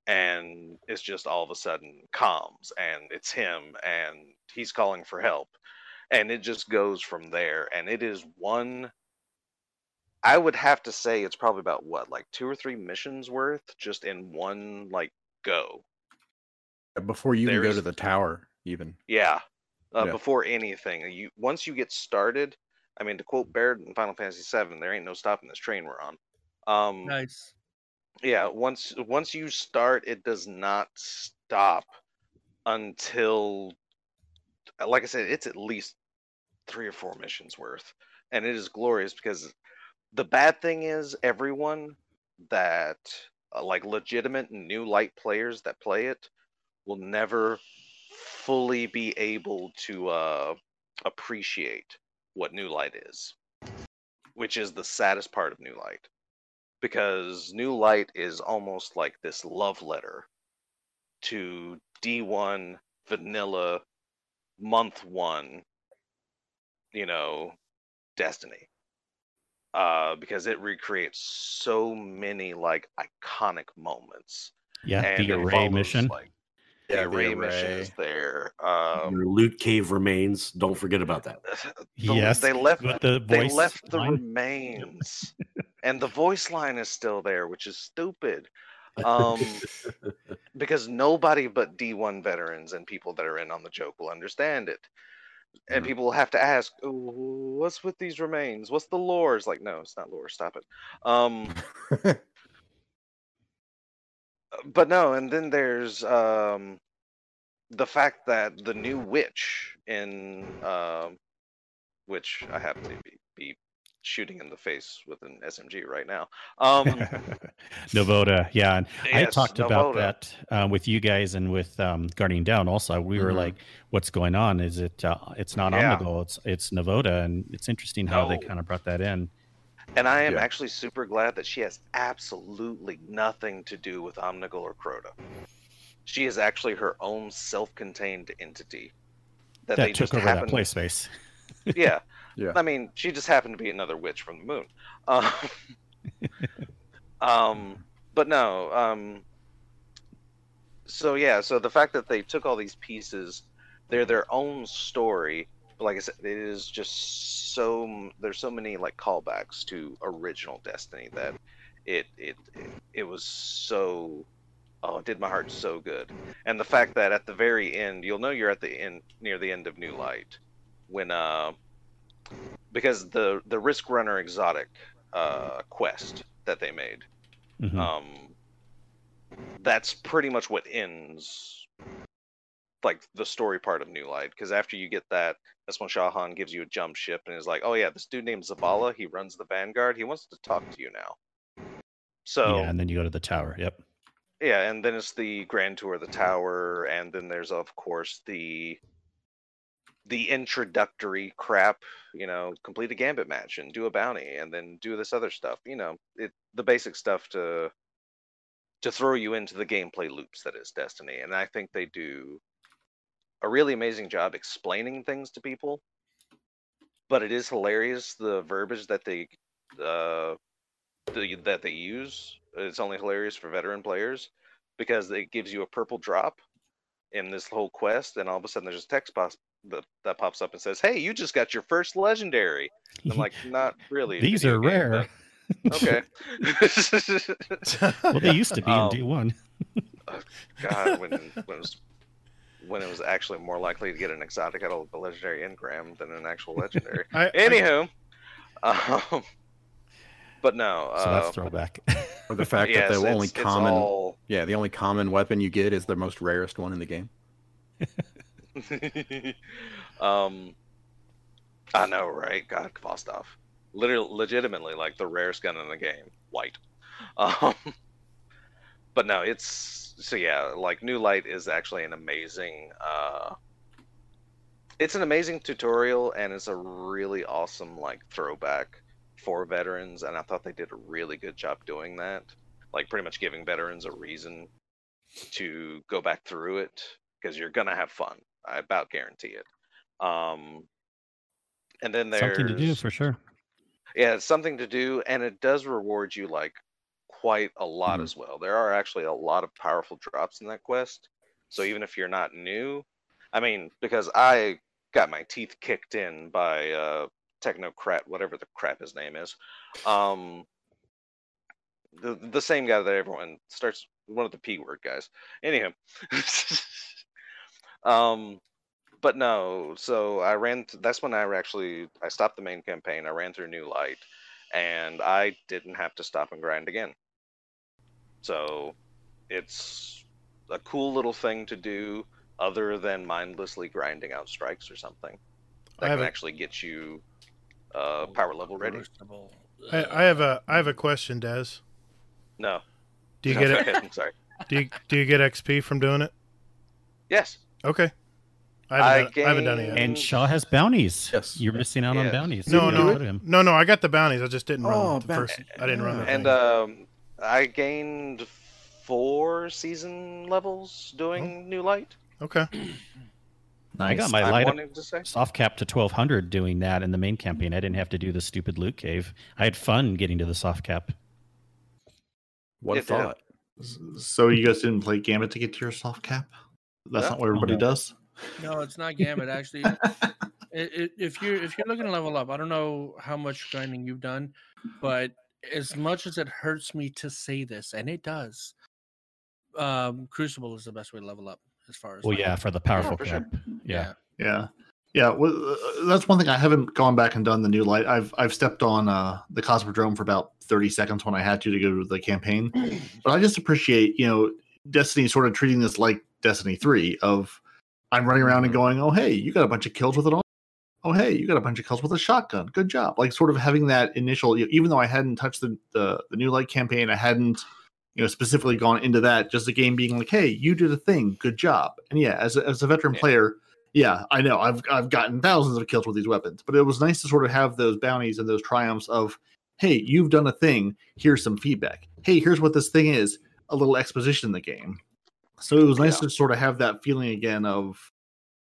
and it's just all of a sudden comms and it's him and he's calling for help and it just goes from there and it is one i would have to say it's probably about what like two or three missions worth just in one like go Before you even go to the tower, even. yeah, uh, Yeah. before anything you once you get started i mean to quote barrett in final fantasy 7 there ain't no stopping this train we're on um Nice. yeah once once you start it does not stop until uh, like i said it's at least three or four missions worth and it is glorious because the bad thing is everyone that uh, like legitimate new light players that play it will never fully be able to uh, appreciate what New Light is, which is the saddest part of New Light. Because New Light is almost like this love letter to D1 vanilla month one, you know, Destiny. Uh, because it recreates so many like iconic moments. Yeah, and the array follows, mission. Like, Yeah, the the array array. is there. Um, Your loot cave remains. Don't forget about that. the- Yes, they left with the they voice left the line. remains and the voice line is still there which is stupid um because nobody but d1 veterans and people that are in on the joke will understand it and Mhm. people will have to ask "Ooh, what's with these remains what's the lore it's like no it's not lore stop it um but no and then there's um the fact that the new witch in um which i happen to be, be shooting in the face with an smg right now um Navota, yeah, and I yes, talked about that uh, with you guys and with um, Guardian Down. Also, we were Mhm. like, "What's going on? Is it? Uh, it's not Yeah. Omnigul. It's it's Navota." And it's interesting how they kind of brought that in. And i am Yeah. actually super glad that she has absolutely nothing to do with Omnigul or crota she is actually her own self-contained entity that, That, they took just over that play space. yeah. Yeah. I mean, she just happened to be another witch from the moon. Um, um, but no. Um, so yeah, so the fact that they took all these pieces, they're their own story. But like I said, it is just so there's so many like callbacks to original Destiny that it it it, it was so oh it did my heart so good. And the fact that at the very end, you'll know you're at the end near the end of New Light when uh because the the risk runner exotic uh quest that they made Mhm. um that's pretty much what ends like the story part of new light because after you get that that's when Shaw Han gives you a jump ship and is like oh yeah this dude named Zavala he runs the vanguard he wants to talk to you now so yeah, and then you go to the tower. Yep. yeah, and then it's the grand tour of the tower, and then there's of course the the introductory crap, you know, complete a gambit match and do a bounty and then do this other stuff. You know, it the basic stuff to to throw you into the gameplay loops that is Destiny. And I think they do a really amazing job explaining things to people. But it is hilarious the verbiage that they uh the, that they use. It's only hilarious for veteran players because it gives you a purple drop in this whole quest, and all of a sudden there's a text box that, that pops up and says, "Hey, you just got your first legendary." I'm like, not really. These are game, rare. but okay. well, they used to be Um, in D one. God, when, when it was when it was actually more likely to get an exotic out of the legendary engram than an actual legendary. I, I, Anywho, um, but no. So uh, that's throwback. Or the fact yes, that the it's- only it's common, all- yeah, the only common weapon you get is the most rarest one in the game. um, I know, right? God, Vostov. Literally, legitimately, like the rarest gun in the game, white. Um, but no, it's so yeah. Like New Light is actually an amazing. Uh, it's an amazing tutorial, and it's a really awesome like throwback for veterans. And I thought they did a really good job doing that. Like pretty much giving veterans a reason to go back through it because you're gonna have fun. I about guarantee it. Um, and then there's Something to do for sure. yeah, it's something to do, and it does reward you like quite a lot Mhm. as well. There are actually a lot of powerful drops in that quest. So even if you're not new, I mean, because I got my teeth kicked in by uh technocrat, whatever the crap his name is. Um the the same guy that everyone starts one of the P word guys. Anyhow. um but no, so I ran. Th- that's when I actually I stopped the main campaign. I ran through New Light, and I didn't have to stop and grind again. So, it's a cool little thing to do, other than mindlessly grinding out strikes or something. I That have can a- actually get you uh, power level ready. I, I have a I have a question, Des. No. Do you No, get it? I'm sorry. Do you do you get XP from doing it? Yes. Okay. I I haven't, done, I haven't done it yet. And Shaw has bounties. Yes. You're missing out on bounties. no, no, go to him. no, no. I got the bounties. I just didn't run Oh, the ba- first. I didn't run the And um, I gained four season levels doing oh. New Light. okay. I got my I'm light up wanting to say. soft cap to 1200 doing that in the main campaign. I didn't have to do the stupid loot cave. I had fun getting to the soft cap. What It did. thought? So you guys didn't play Gambit to get to your soft cap? That's No. not what everybody No. does. No, it's not Gambit. Actually, i i if you're if you're looking to level up, I don't know how much grinding you've done, but as much as it hurts me to say this, and it does, um, Crucible is the best way to level up as far as. Well, like- yeah, for the powerful for sure. cap. Yeah. Yeah, yeah. Well, uh, that's one thing I haven't gone back and done the new light. I've I've stepped on uh, the Cosmodrome for about thirty seconds when I had to to go to the campaign, but I just appreciate you know Destiny sort of treating this like Destiny three of I'm running around and going, oh hey, you got a bunch of kills with it on. Oh hey, you got a bunch of kills with a shotgun. Good job. Like sort of having that initial, even though I hadn't touched the, the the new light campaign, I hadn't you know specifically gone into that. Just the game being like, hey, you did a thing. Good job. And yeah, as a, as a veteran Yeah. player yeah, I know. I've I've gotten thousands of kills with these weapons, but it was nice to sort of have those bounties and those triumphs of, hey, you've done a thing. Here's some feedback. Hey, here's what this thing is. A little exposition in the game. So it was nice Yeah. to sort of have that feeling again of,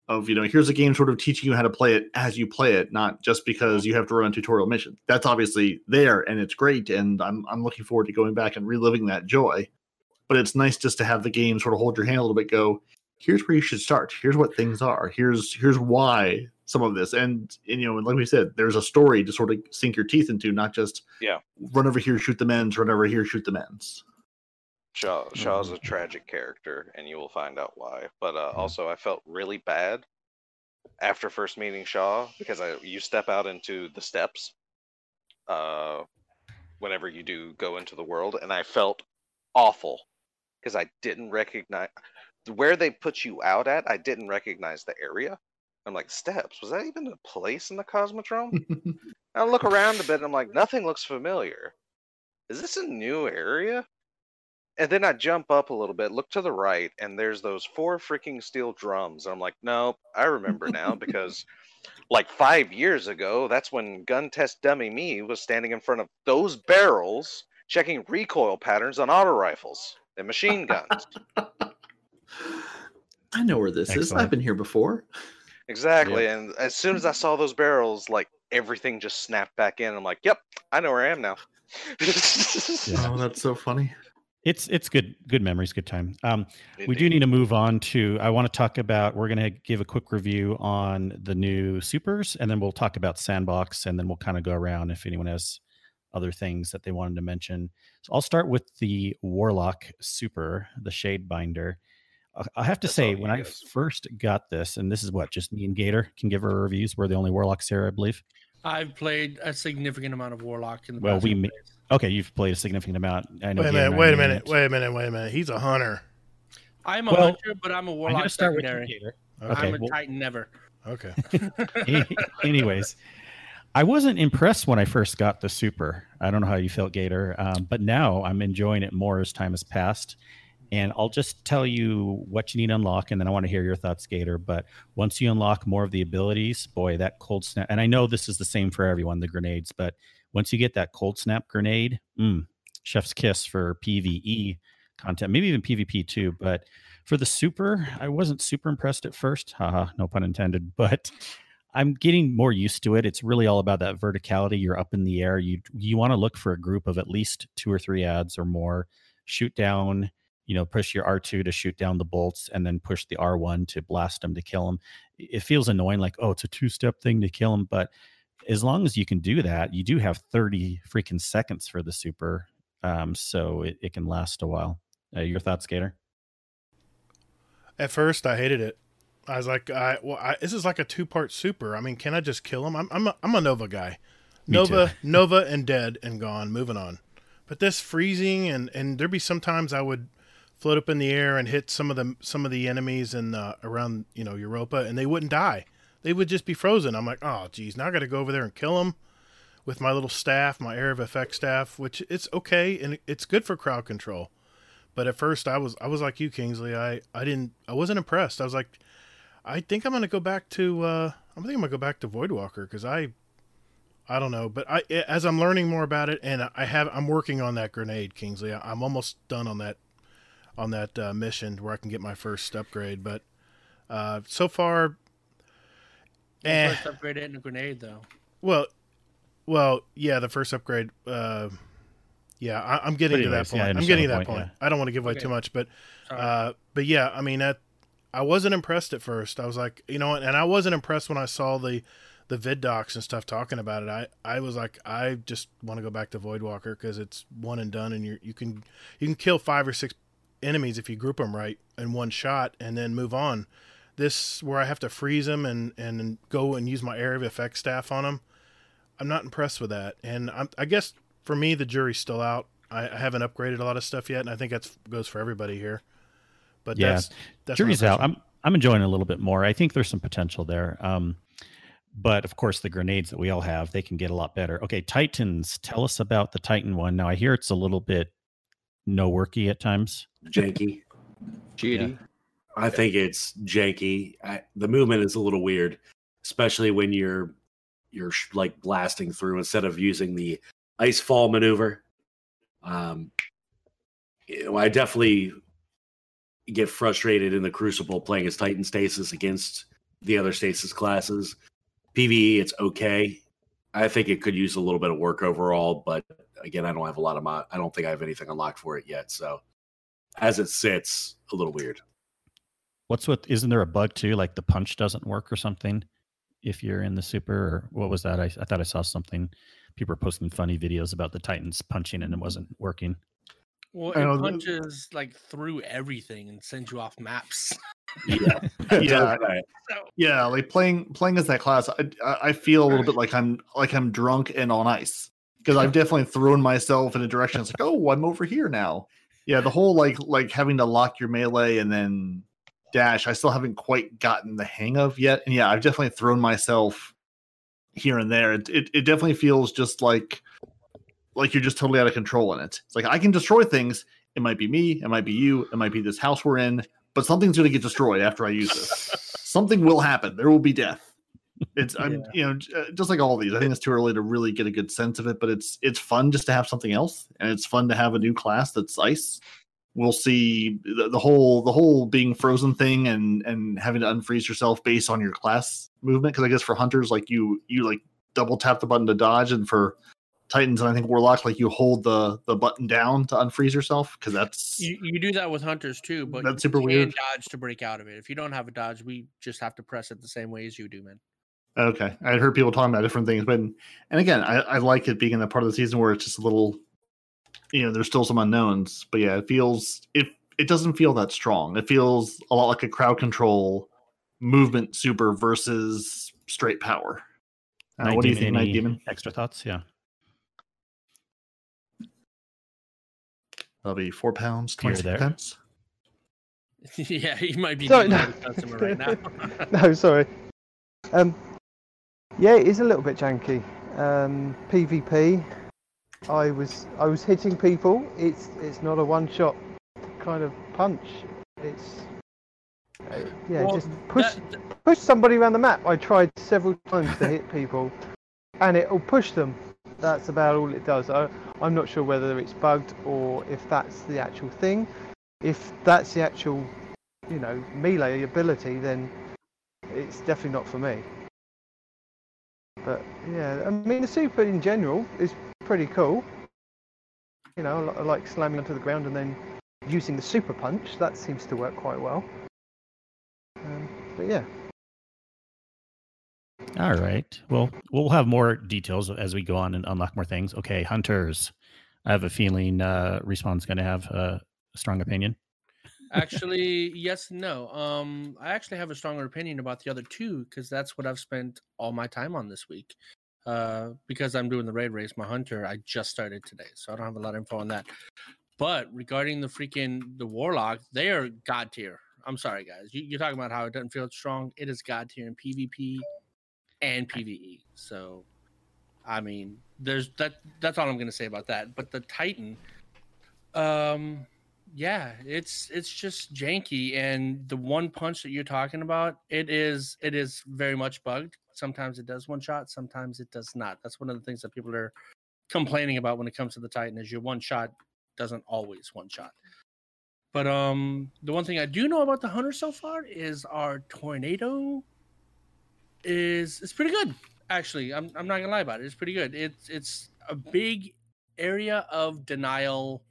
of you know, here's a game sort of teaching you how to play it as you play it, not just because you have to run a tutorial mission. That's obviously there and it's great, and I'm I'm looking forward to going back and reliving that joy. But it's nice just to have the game sort of hold your hand a little bit. Go, here's where you should start here's what things are here's here's why some of this and, and you know like we said there's a story to sort of sink your teeth into not just Yeah. run over here shoot the men's run over here shoot the men's Shaw Shaw's a tragic character, and you will find out why. But uh, also, I felt really bad after first meeting Shaw because I you step out into the steps, uh, whenever you do go into the world, and I felt awful because I didn't recognize where they put you out at. I didn't recognize the area. I'm like, steps. Was that even a place in the Cosmodrome? I look around a bit. And I'm like, nothing looks familiar. Is this a new area? And then I jump up a little bit, look to the right, and there's those four freaking steel drums. And I'm like, no, I remember now because like five years ago, that's when gun test dummy me was standing in front of those barrels checking recoil patterns on auto rifles and machine guns. i know where this is i've been here before exactly. And as soon as I saw those barrels, like everything just snapped back in. I'm like, yep, I know where I am now. Yeah. oh that's so funny It's it's good good memories, good time. Um, we do need to move on to. I want to talk about. We're going to give a quick review on the new supers, and then we'll talk about sandbox, and then we'll kind of go around if anyone has other things that they wanted to mention. So I'll start with the Warlock Super, the Shade Binder. I- have to That's say, when I first got this, and this is what just me and Gator can give our reviews. We're the only Warlocks here, I believe. I've played a significant amount of Warlock in the Well, we ma-. Okay, you've played a significant amount. I know. Wait a minute. Wait a minute. Wait a minute. Wait a minute. He's a hunter. I'm a Well, hunter, but I'm a I'm Warlock going to start with you, secondary. Gator. Okay. I'm a well- Titan never. Okay. anyways i wasn't impressed when i first got the super i don't know how you felt gator um, but now i'm enjoying it more as time has passed and i'll just tell you what you need to unlock and then i want to hear your thoughts gator but once you unlock more of the abilities boy that cold snap and i know this is the same for everyone the grenades but once you get that cold snap grenade mm, chef's kiss for pve content maybe even pvp too but for the super i wasn't super impressed at first haha no pun intended but I'm getting more used to it. It's really all about that verticality. You're up in the air. You you want to look for a group of at least two or three ads or more. Shoot down, you know, push your R2 to shoot down the bolts, and then push the R1 to blast them to kill them. It feels annoying, like oh, it's a two step thing to kill them. But as long as you can do that, you do have 30 freaking seconds for the super, um, so it, it can last a while. Uh, your thoughts, Gator? At first, I hated it. I was like, I, well, I, this is like a two part super. I mean, can I just kill him? I'm, I'm, a, I'm a Nova guy. Me Nova. Nova, and dead and gone. Moving on. But this freezing and and there'd be sometimes I would float up in the air and hit some of the some of the enemies and uh, around you know Europa, and they wouldn't die. They would just be frozen. I'm like, oh, geez, now I got to go over there and kill them with my little staff, my air of effect staff, which it's okay and it's good for crowd control. but at first I was I was like you, Kingsley. I I didn't I wasn't impressed. I was like, I think I'm gonna go back to uh, I think I'm gonna go back to Voidwalker because I I don't know, but I as I'm learning more about it and I have I'm working on that grenade, Kingsley. I'm almost done on that on that uh, mission where I can get my first upgrade, but uh, so far, eh. First upgrade it in a grenade though. Well, well, yeah, the first upgrade. Uh, yeah, I, I'm getting But to that point. yeah, I I'm getting to that point, point. I don't want to give away Okay. too much, but uh, but yeah, I mean, that, I wasn't impressed at first. I was like, you know and I wasn't impressed when I saw the the vid docs and stuff talking about it. I I was like, I just want to go back to Voidwalker because it's one and done, and you you can you can kill five or six enemies if you group them right in one shot, and then move on. This where I have to freeze them and and go and use my area of effect staff on them. I'm not impressed with that, and I'm, I guess for me the jury's still out. I, I haven't upgraded a lot of stuff yet, and I think that goes for everybody here. But Yeah, that's that's Jury's out. I'm I'm enjoying it a little bit more. I think there's some potential there. Um, but of course, the grenades that we all have, they can get a lot better. Okay, Titans. Tell us about the Titan one. Now, I hear it's a little bit no worky at times. Janky. Cheaty. I think it's janky. I, the movement is a little weird, especially when you're you're sh- like blasting through instead of using the ice fall maneuver. Um, you know, I definitely get frustrated in the Crucible playing as Titan Stasis against the other Stasis classes. PVE, it's okay. I think it could use a little bit of work overall, but again, I don't have a lot of my. I don't think I have anything unlocked for it yet. So, as it sits, a little weird. What's with? Isn't there a bug too? Like the punch doesn't work or something if you're in the super or what was that? I, I thought I saw something. People were posting funny videos about the Titans punching and it wasn't working. Well, I it know the- punches like through everything and sends you off maps. Yeah, yeah, Right. So yeah. Like playing playing as that class, I I I feel a little bit like I'm like I'm drunk and on ice because I've definitely thrown myself in a direction. It's like, oh, I'm over here now. Yeah, the whole like like having to lock your melee and then dash. I still haven't quite gotten the hang of yet. And yeah, I've definitely thrown myself here and there. It it, it definitely feels just like like you're just totally out of control in it. It's like I can destroy things. It might be me. It might be you. It might be this house we're in. But something's going to get destroyed after I use this. Something will happen. There will be death. It's I'm Yeah. you know uh, just like all these. I think it's too early to really get a good sense of it. But it's it's fun just to have something else, and it's fun to have a new class that's ice. We'll see the, the whole the whole being frozen thing and and having to unfreeze yourself based on your class movement. Because I guess for hunters, like you you like double tap the button to dodge, and for Titans and I think Warlock, like you hold the the button down to unfreeze yourself because that's you, you do that with hunters too, but That's super weird. dodge to break out of it. If you don't have a dodge, we just have to press it the same way as you do, man. okay. I heard people talking about different things, but and again, I, I like it being in the part of the season where it's just a little, you know, there's still some unknowns. But yeah, it feels it it doesn't feel that strong. It feels a lot like a crowd control movement super versus straight power. Uh, Night what do you Demon, think, Night any Demon? Extra thoughts? Yeah. That'll be four pounds, twenty pence. yeah, he might be Sorry, no. customer right now. no, sorry. Um, yeah, it is a little bit janky. Um, PvP. I was I was hitting people. It's it's not a one shot kind of punch. It's yeah, Well, just push that- push somebody around the map. I tried several times to hit people, and it'll push them. That's about all it does. I, I'm not sure whether it's bugged or if that's the actual thing. If that's the actual, you know, melee ability, then it's definitely not for me. But yeah, I mean, the super in general is pretty cool. You know, I like slamming onto the ground and then using the super punch. That seems to work quite well. Um, but yeah, All right. Well, we'll have more details as we go on and unlock more things. Okay, hunters. I have a feeling uh, Respawn's going to have a strong opinion. actually, yes, no. Um, I actually have a stronger opinion about the other two because that's what I've spent all my time on this week. Uh, because I'm doing the raid race, my hunter I just started today, so I don't have a lot of info on that. But regarding the freaking the warlock, they are god tier. I'm sorry, guys. You, you're talking about how it doesn't feel strong. It is god tier in PvP and PvE. So, I mean, there's that. That's all I'm going to say about that. But the Titan, um, yeah, it's it's just janky, and the one punch that you're talking about, it is it is very much bugged. Sometimes it does one shot, sometimes it does not. That's one of the things that people are complaining about when it comes to the Titan is your one shot doesn't always one shot. But um, the one thing I do know about the Hunter so far is our tornado is it's pretty good. Actually, I'm I'm not gonna lie about it. It's pretty good. It's it's a big area of denial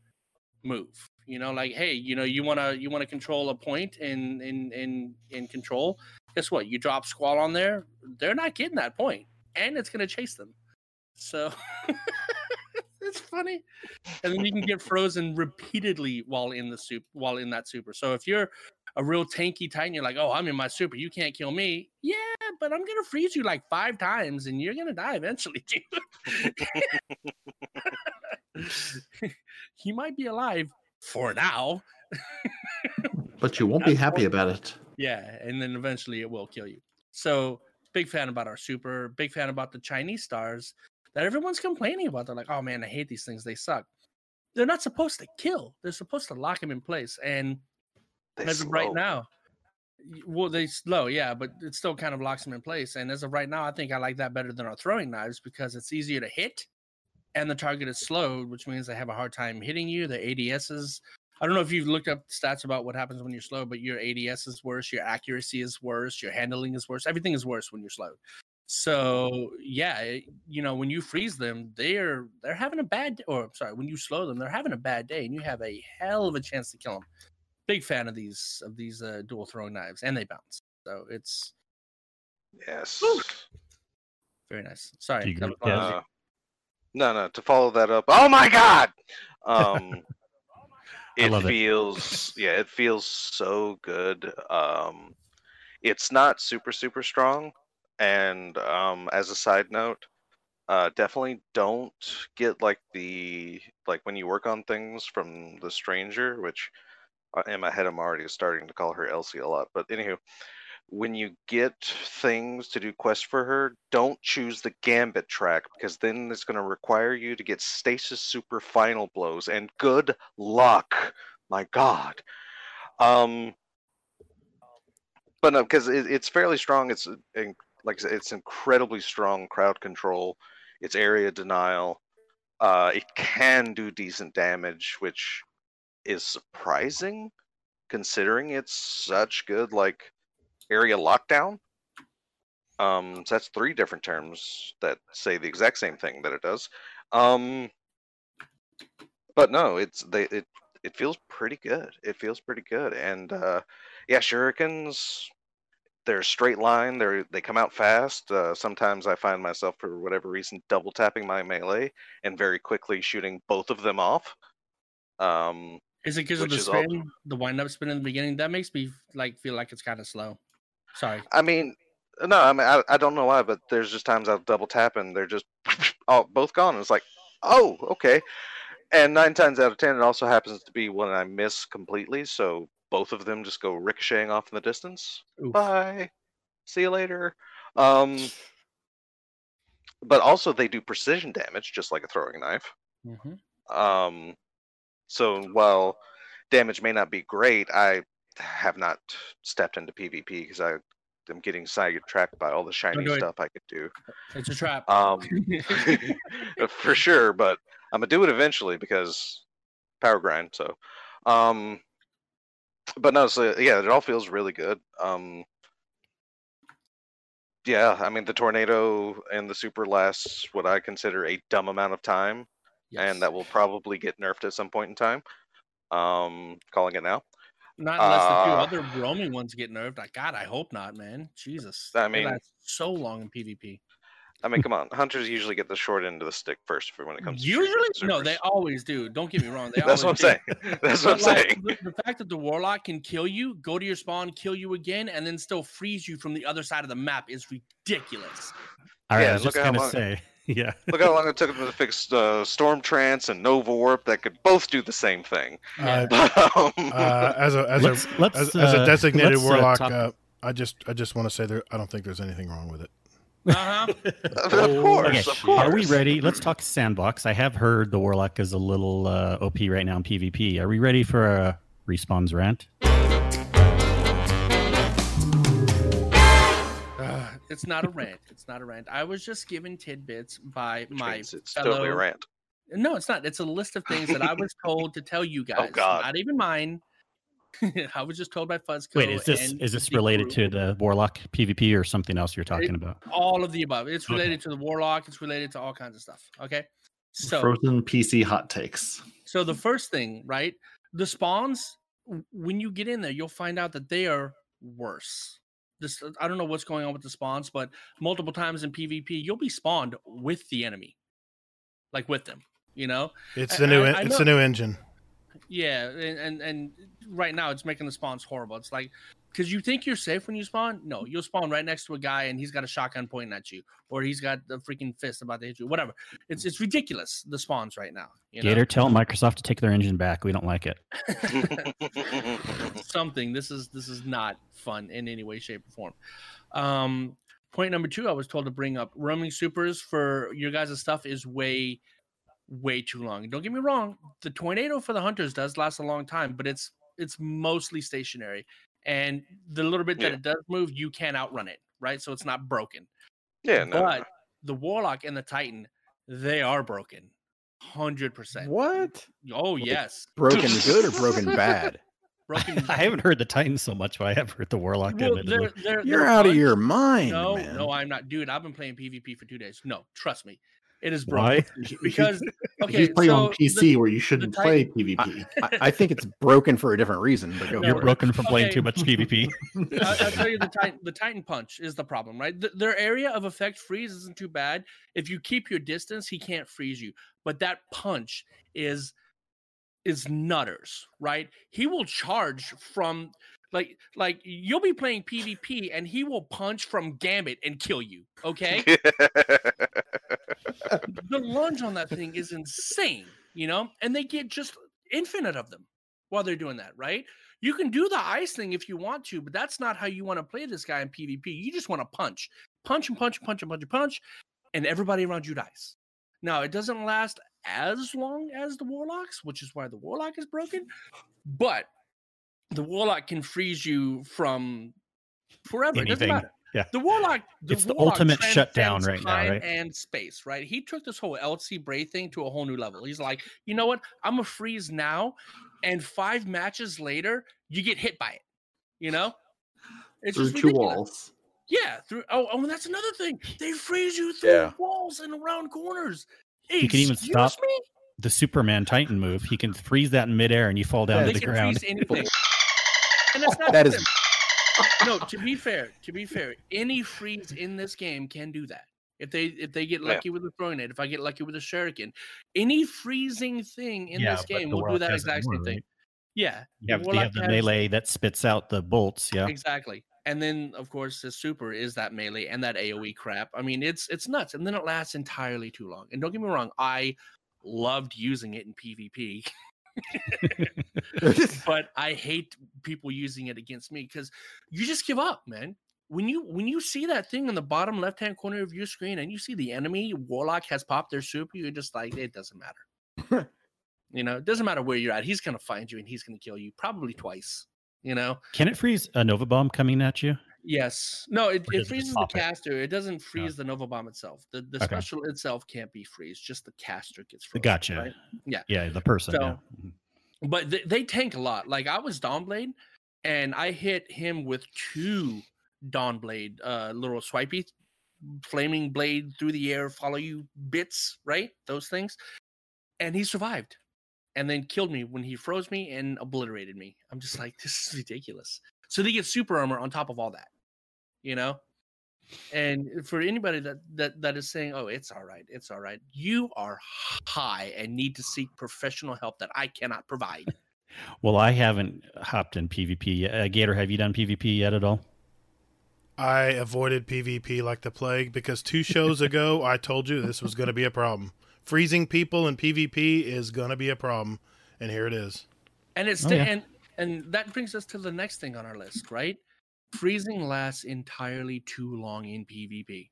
move. You know, like hey, you know, you wanna you wanna control a point in in in in control. Guess what? You drop squall on there, they're not getting that point, and it's gonna chase them. So it's funny. And then you can get frozen repeatedly while in the soup while in that super. So if you're a real tanky titan, you're like, oh, I'm in my super, you can't kill me. Yeah, but I'm gonna freeze you like five times and you're gonna die eventually, dude. he might be alive for now. But you won't be happy about it. Yeah, and then eventually it will kill you. So big fan about our super, big fan about the Chinese stars that everyone's complaining about. They're like, oh man, I hate these things. They suck. They're not supposed to kill. They're supposed to lock them in place. And They as of right now, well, they slow, yeah, but it still kind of locks them in place. And as of right now, I think I like that better than our throwing knives because it's easier to hit, and the target is slowed, which means they have a hard time hitting you. The ADSs. I don't know if you've looked up stats about what happens when you're slow, but your ADS is worse, your accuracy is worse, your handling is worse. Everything is worse when you're slow. So yeah, you know when you freeze them, they're they're having a bad or I'm sorry, when you slow them, they're having a bad day, and you have a hell of a chance to kill them. Big fan of these of these uh, dual throwing knives, and they bounce, so it's Yes. very nice. Sorry, you that agree, was Kaz? my- Uh, no, no. To follow that up, oh my god! Um, I it love it. feels, yeah, it feels so good. Um, it's not super super strong, and um, as a side note, uh, definitely don't get like the like when you work on things from the stranger, which uh, in my head I'm already starting to call her Elsie a lot. But anywho, when you get things to do quests for her, don't choose the Gambit track because then it's going to require you to get stasis super final blows, and good luck. My God. Um, but no, because it, it's fairly strong. It's like said, it's incredibly strong crowd control. It's area denial. Uh, it can do decent damage, which is surprising considering it's such good like area lockdown. Um, so that's three different terms that say the exact same thing that it does. Um, but no, it's they it it feels pretty good. It feels pretty good, and uh, yeah, shurikens. They're a straight line. They they come out fast. Uh, sometimes I find myself, for whatever reason, double tapping my melee and very quickly shooting both of them off. Um, Is it because of the is all- spin, the wind up spin in the beginning? That makes me like feel like it's kind of slow. Sorry. I mean, no, I mean, I, I don't know why, but there's just times I'll double tap and they're just oh, both gone. And it's like, oh, okay. And nine times out of ten, it also happens to be when I miss completely, so both of them just go ricocheting off in the distance. Oof. Bye. See you later. Um, but also they do precision damage, just like a throwing knife. Mhm. Um, so while damage may not be great, I have not stepped into PvP because I am getting sidetracked by all the shiny stuff I could do. It's a trap. Um, for sure, but I'm gonna do it eventually because power grind. So, um, but no, so yeah, it all feels really good. Um, yeah, I mean the tornado and the super lasts what I consider a dumb amount of time Yes. and that will probably get nerfed at some point in time. Um, calling it now. Not unless the two Uh, other roaming ones get nerfed. Like, God, I hope not, man. Jesus. I mean- last so long in PvP. I mean, come on, hunters usually get the short end of the stick first for when it comes. to Usually, no, they always do. Don't get me wrong. They That's what I'm do. saying. That's what I'm like, saying. The, the fact that the warlock can kill you, go to your spawn, kill you again, and then still freeze you from the other side of the map is ridiculous. All right, Yeah, I was just at how gonna long- say, yeah. Look how long it took them to fix uh, Storm Trance and Nova Warp that could both do the same thing. Uh, But, um, uh, as a as Let's- a let's, as, as a uh, designated uh, warlock, talk- uh, I just I just want to say there I don't think there's anything wrong with it. Uh-huh. Of course, Okay, of course. Are we ready? Let's talk sandbox. I have heard the warlock is a little uh, OP right now in PvP. Are we ready for a respawns rant? It's not a rant. It's not a rant. I was just given tidbits by Which my means it's fellow. totally a rant. No, it's not. It's a list of things that I was told to tell you oh, guys. Oh, God. Not even mine. I was just told by Fuzzco. Wait, is this is this related group. to the warlock PvP or something else you're talking about? all of the above? It's Okay. related to the warlock. It's related to all kinds of stuff. Okay. So Frozen PC hot takes. So the first thing, right? The spawns, when you get in there, you'll find out that they are worse. This uh, I don't know what's going on with the spawns, but multiple times in PvP, you'll be spawned with the enemy, like with them. You know? It's the new. I- I it's the new engine. Yeah, and, and and right now it's making the spawns horrible. It's like because you think you're safe when you spawn. No, you'll spawn right next to a guy and he's got a shotgun pointing at you, or he's got the freaking fist about to hit you. Whatever. It's it's ridiculous. The spawns right now. You know? Gator, tell Microsoft to take their engine back. We don't like it. something. This is this is not fun in any way, shape, or form. Um, point number two, I was told to bring up roaming supers for your guys' stuff is way, way too long. Don't get me wrong, the tornado for the hunters does last a long time, but it's it's mostly stationary, and the little bit that Yeah. it does move, you can't outrun it, right? So it's not broken. yeah, no, no, but no. the warlock and the titan, they are broken, hundred percent. What? Oh yes, Broken good or broken bad? broken. I haven't heard the Titans so much, but I have heard the warlock. Well, they're, they're, You're they're out of your mind, No, man. no, I'm not, dude. I've been playing PvP for two days. No, trust me, it is Why? broken because okay, you play on PC the- where you shouldn't play PvP. I, I think it's broken for a different reason. But go No. You're broken from playing Okay. too much PvP. I- I'll tell you the Titan, the Titan punch is the problem, right? Th- their area of effect freeze isn't too bad. If you keep your distance, he can't freeze you. But that punch is is nutters, right? He will charge from like like you'll be playing PvP and he will punch from Gambit and kill you. Okay. the lunge on that thing is insane, you know, and they get just infinite of them while they're doing that, right? You can do the ice thing if you want to, but that's not how you want to play this guy in PvP. You just want to punch, punch and punch and punch and punch and punch, and everybody around you dies. Now, it doesn't last as long as the warlocks, which is why the warlock is broken, but the warlock can freeze you from forever. It doesn't Anything. matter. Yeah. The warlock, the It's the warlock ultimate shutdown transcends right now, right? And space, right? He took this whole Elsie Bray thing to a whole new level. He's like, you know what? I'm gonna freeze now, and five matches later, you get hit by it. You know, it's through just two ridiculous. walls. Yeah, through. Oh, oh, and that's another thing. They freeze you through Yeah. walls and around corners. You can even stop me? the Superman Titan move. He can freeze that in midair and you fall down they to the can ground. freeze anything. and that's not That just is- them. no. To be fair, to be fair, any freeze in this game can do that. If they if they get Yeah. lucky with a throwing it, if I get lucky with a shuriken, any freezing thing in Yeah, this game will do that has it exact same thing. right? Yeah, You have, you have the has- melee that spits out the bolts. Yeah. Exactly. And then of course the super is that melee and that AoE crap. I mean, it's it's nuts. And then it lasts entirely too long. And don't get me wrong, I loved using it in PvP. but I hate people using it against me because you just give up, man. When you when you see that thing in the bottom left hand corner of your screen and you see the enemy warlock has popped their super, you're just like, it doesn't matter. you know, it doesn't matter where you're at. He's gonna find you and he's gonna kill you probably twice. You know, Can it freeze a Nova Bomb coming at you? Yes. No, it, it freezes the caster. It doesn't freeze the Nova Bomb itself. The the Okay. special itself can't be freeze. Just the caster gets frozen. Gotcha. right? Yeah. Yeah, the person. So- yeah. Mhm. But they, they tank a lot. Like I was Dawnblade, and I hit him with two Dawnblade, uh, little swipey, flaming blade through the air, follow you bits, right? Those things, and he survived, and then killed me when he froze me and obliterated me. I'm just like, this is ridiculous. So they get super armor on top of all that, you know. And for anybody that that that is saying, "Oh, it's all right, it's all right," you are high and need to seek professional help that I cannot provide. Well, I haven't hopped in PvP. yet. Uh, Gator, have you done PvP yet at all? I avoided PvP like the plague because two shows ago I told you this was going to be a problem. Freezing people in PvP is going to be a problem, and here it is. And it's Oh, sti- yeah. and and that brings us to the next thing on our list, right? Freezing lasts entirely too long in PvP.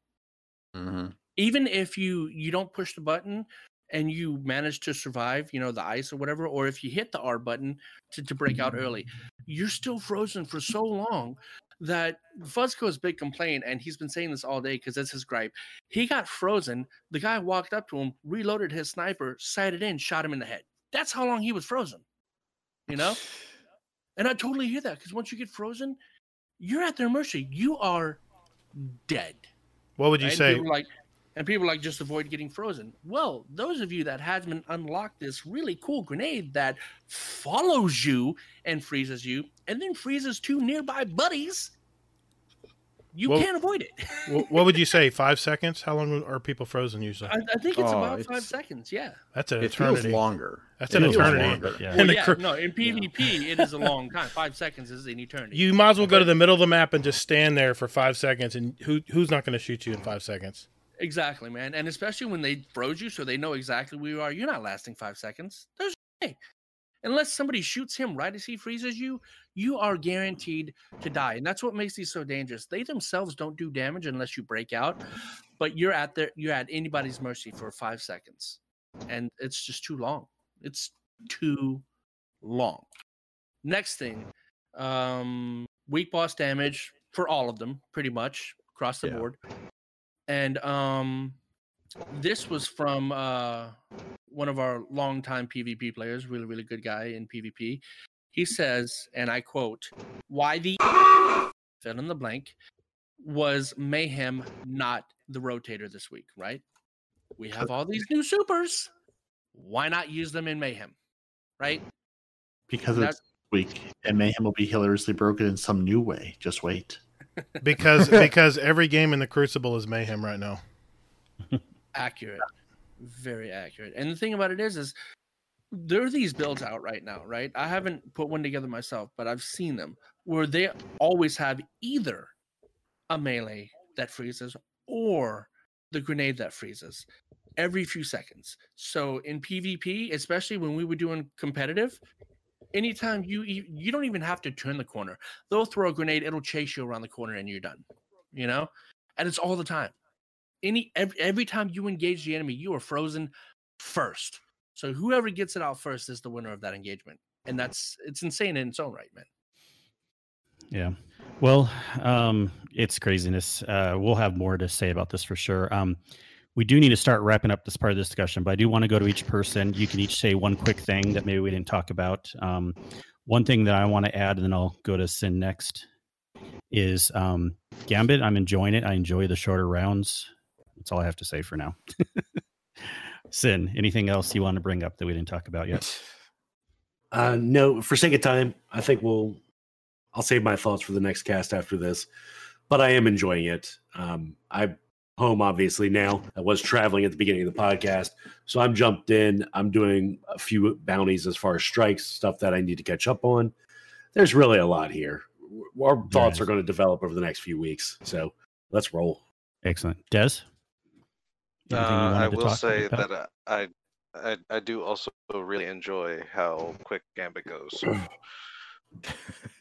hmm even if you you don't push the button and you manage to survive you know the ice or whatever or if you hit the r button to, to break out early you're still frozen for so long that Fuzzco's big complaint, and he's been saying this all day because that's his gripe. He got frozen. The guy walked up to him, reloaded his sniper, sighted in, shot him in the head. That's how long he was frozen. You know? And I totally hear that because once you get frozen, you're at their mercy. You are dead. What would you right? say? Are like, and people like just avoid getting frozen. Well, those of you that has been unlocked this really cool grenade that follows you and freezes you, and then freezes two nearby buddies, you Well- can't avoid it. What would you say? Five seconds? How long are people frozen usually? I, I think it's Oh, about five seconds. Yeah. That's an It feels eternity. longer. That's It an eternity. longer. Yeah. Well, yeah, no, in PvP, it is a long time. Five seconds is an eternity. You might as well go to the middle of the map and just stand there for five seconds, and who who's not going to shoot you in five seconds? Exactly, man. And especially when they froze you so they know exactly where you are, you're not lasting five seconds. There's no way. Unless somebody shoots him right as he freezes you, you are guaranteed to die. And that's what makes these so dangerous. They themselves don't do damage unless you break out, but you're at their you're at anybody's mercy for five seconds. And it's just too long. It's too long. Next thing, um, weak boss damage for all of them, pretty much across the Yeah. board. And um, this was from uh, one of our longtime PvP players, really, really good guy in PvP. He says, and I quote, "Why the fill in the blank was mayhem not the rotator this week? Right? We have all these new supers. Why not use them in mayhem? Right? because That- it's weak and mayhem will be hilariously broken in some new way. Just wait. Because because every game in the Crucible is mayhem right now. accurate very accurate and the thing about it is is there are these builds out right now right? I haven't put one together myself but i've seen them where they always have either a melee that freezes or the grenade that freezes every few seconds. So in pvp especially when we were doing competitive anytime you you don't even have to turn the corner. They'll throw a grenade it'll chase you around the corner and you're done you know? And it's all the time. Any every, every time you engage the enemy, you are frozen first. So whoever gets it out first is the winner of that engagement, and that's it's insane in its own right, man. Yeah. Well, um, it's craziness. Uh, we'll have more to say about this for sure. Um, we do need to start wrapping up this part of the discussion, but I do want to go to each person. You can each say one quick thing that maybe we didn't talk about. Um, one thing that I want to add, and then I'll go to Sin next, is um, Gambit. I'm enjoying it. I enjoy the shorter rounds. That's all I have to say for now. Sin, anything else you want to bring up that we didn't talk about yet? Uh, no, for sake of time, I think we'll. I'll save my thoughts for the next cast after this, but I am enjoying it. Um, I'm home obviously now. I was traveling at the beginning of the podcast, so I'm jumped in. I'm doing a few bounties as far as strikes, stuff that I need to catch up on. There's really a lot here. Our thoughts are going to develop over the next few weeks, so let's roll. Excellent. Des? Anything you Uh, I will say that uh, I, I I do also really enjoy how quick Gambit goes. Yeah.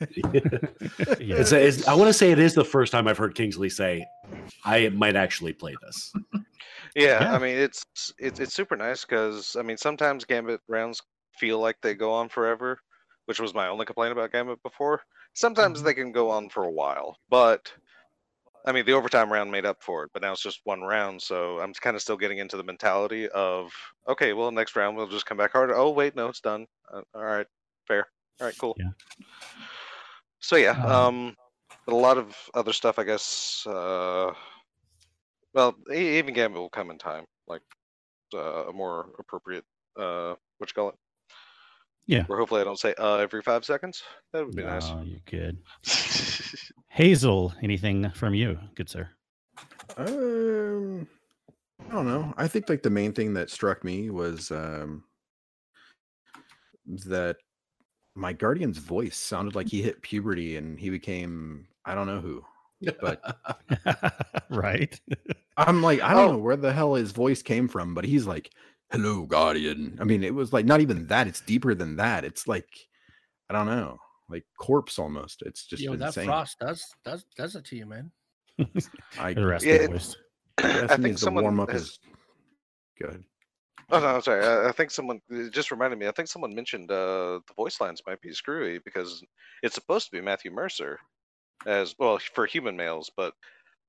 It's, a, it's I want to say it is the first time I've heard Kingsley say, "I might actually play this." Yeah, Yeah. I mean it's it's it's super nice because I mean sometimes Gambit rounds feel like they go on forever, which was my only complaint about Gambit before. Sometimes Mm-hmm. they can go on for a while, but I mean the overtime round made up for it. But now it's just one round, so I'm kind of still getting into the mentality of okay, well next round we'll just come back harder. Oh wait, no, it's done. Uh, all right, fair. All right, cool. Yeah. So yeah, Um, um, but a lot of other stuff, I guess. Uh, well, even Gambit will come in time, like uh, a more appropriate. Uh, what you call it? Yeah. Where hopefully I don't say uh every five seconds. That would be nice. No, you good. Hazel, anything from you, good sir? Um, I don't know. I think like the main thing that struck me was um that my guardian's voice sounded like he hit puberty and he became I don't know who. But right. I'm like I don't Oh. know where the hell his voice came from, but he's like, "Hello, guardian." I mean, it was like not even that. It's deeper than that. It's like I don't know, like corpse almost. It's just Yo, that insane. frost does does does it to you, man. I The rest Yeah, of it- voice. I Destiny's think the someone warm up has- is good. Oh no, I'm sorry. I, I think someone it just reminded me. I think someone mentioned uh, the voice lines might be screwy because it's supposed to be Matthew Mercer as well for human males, but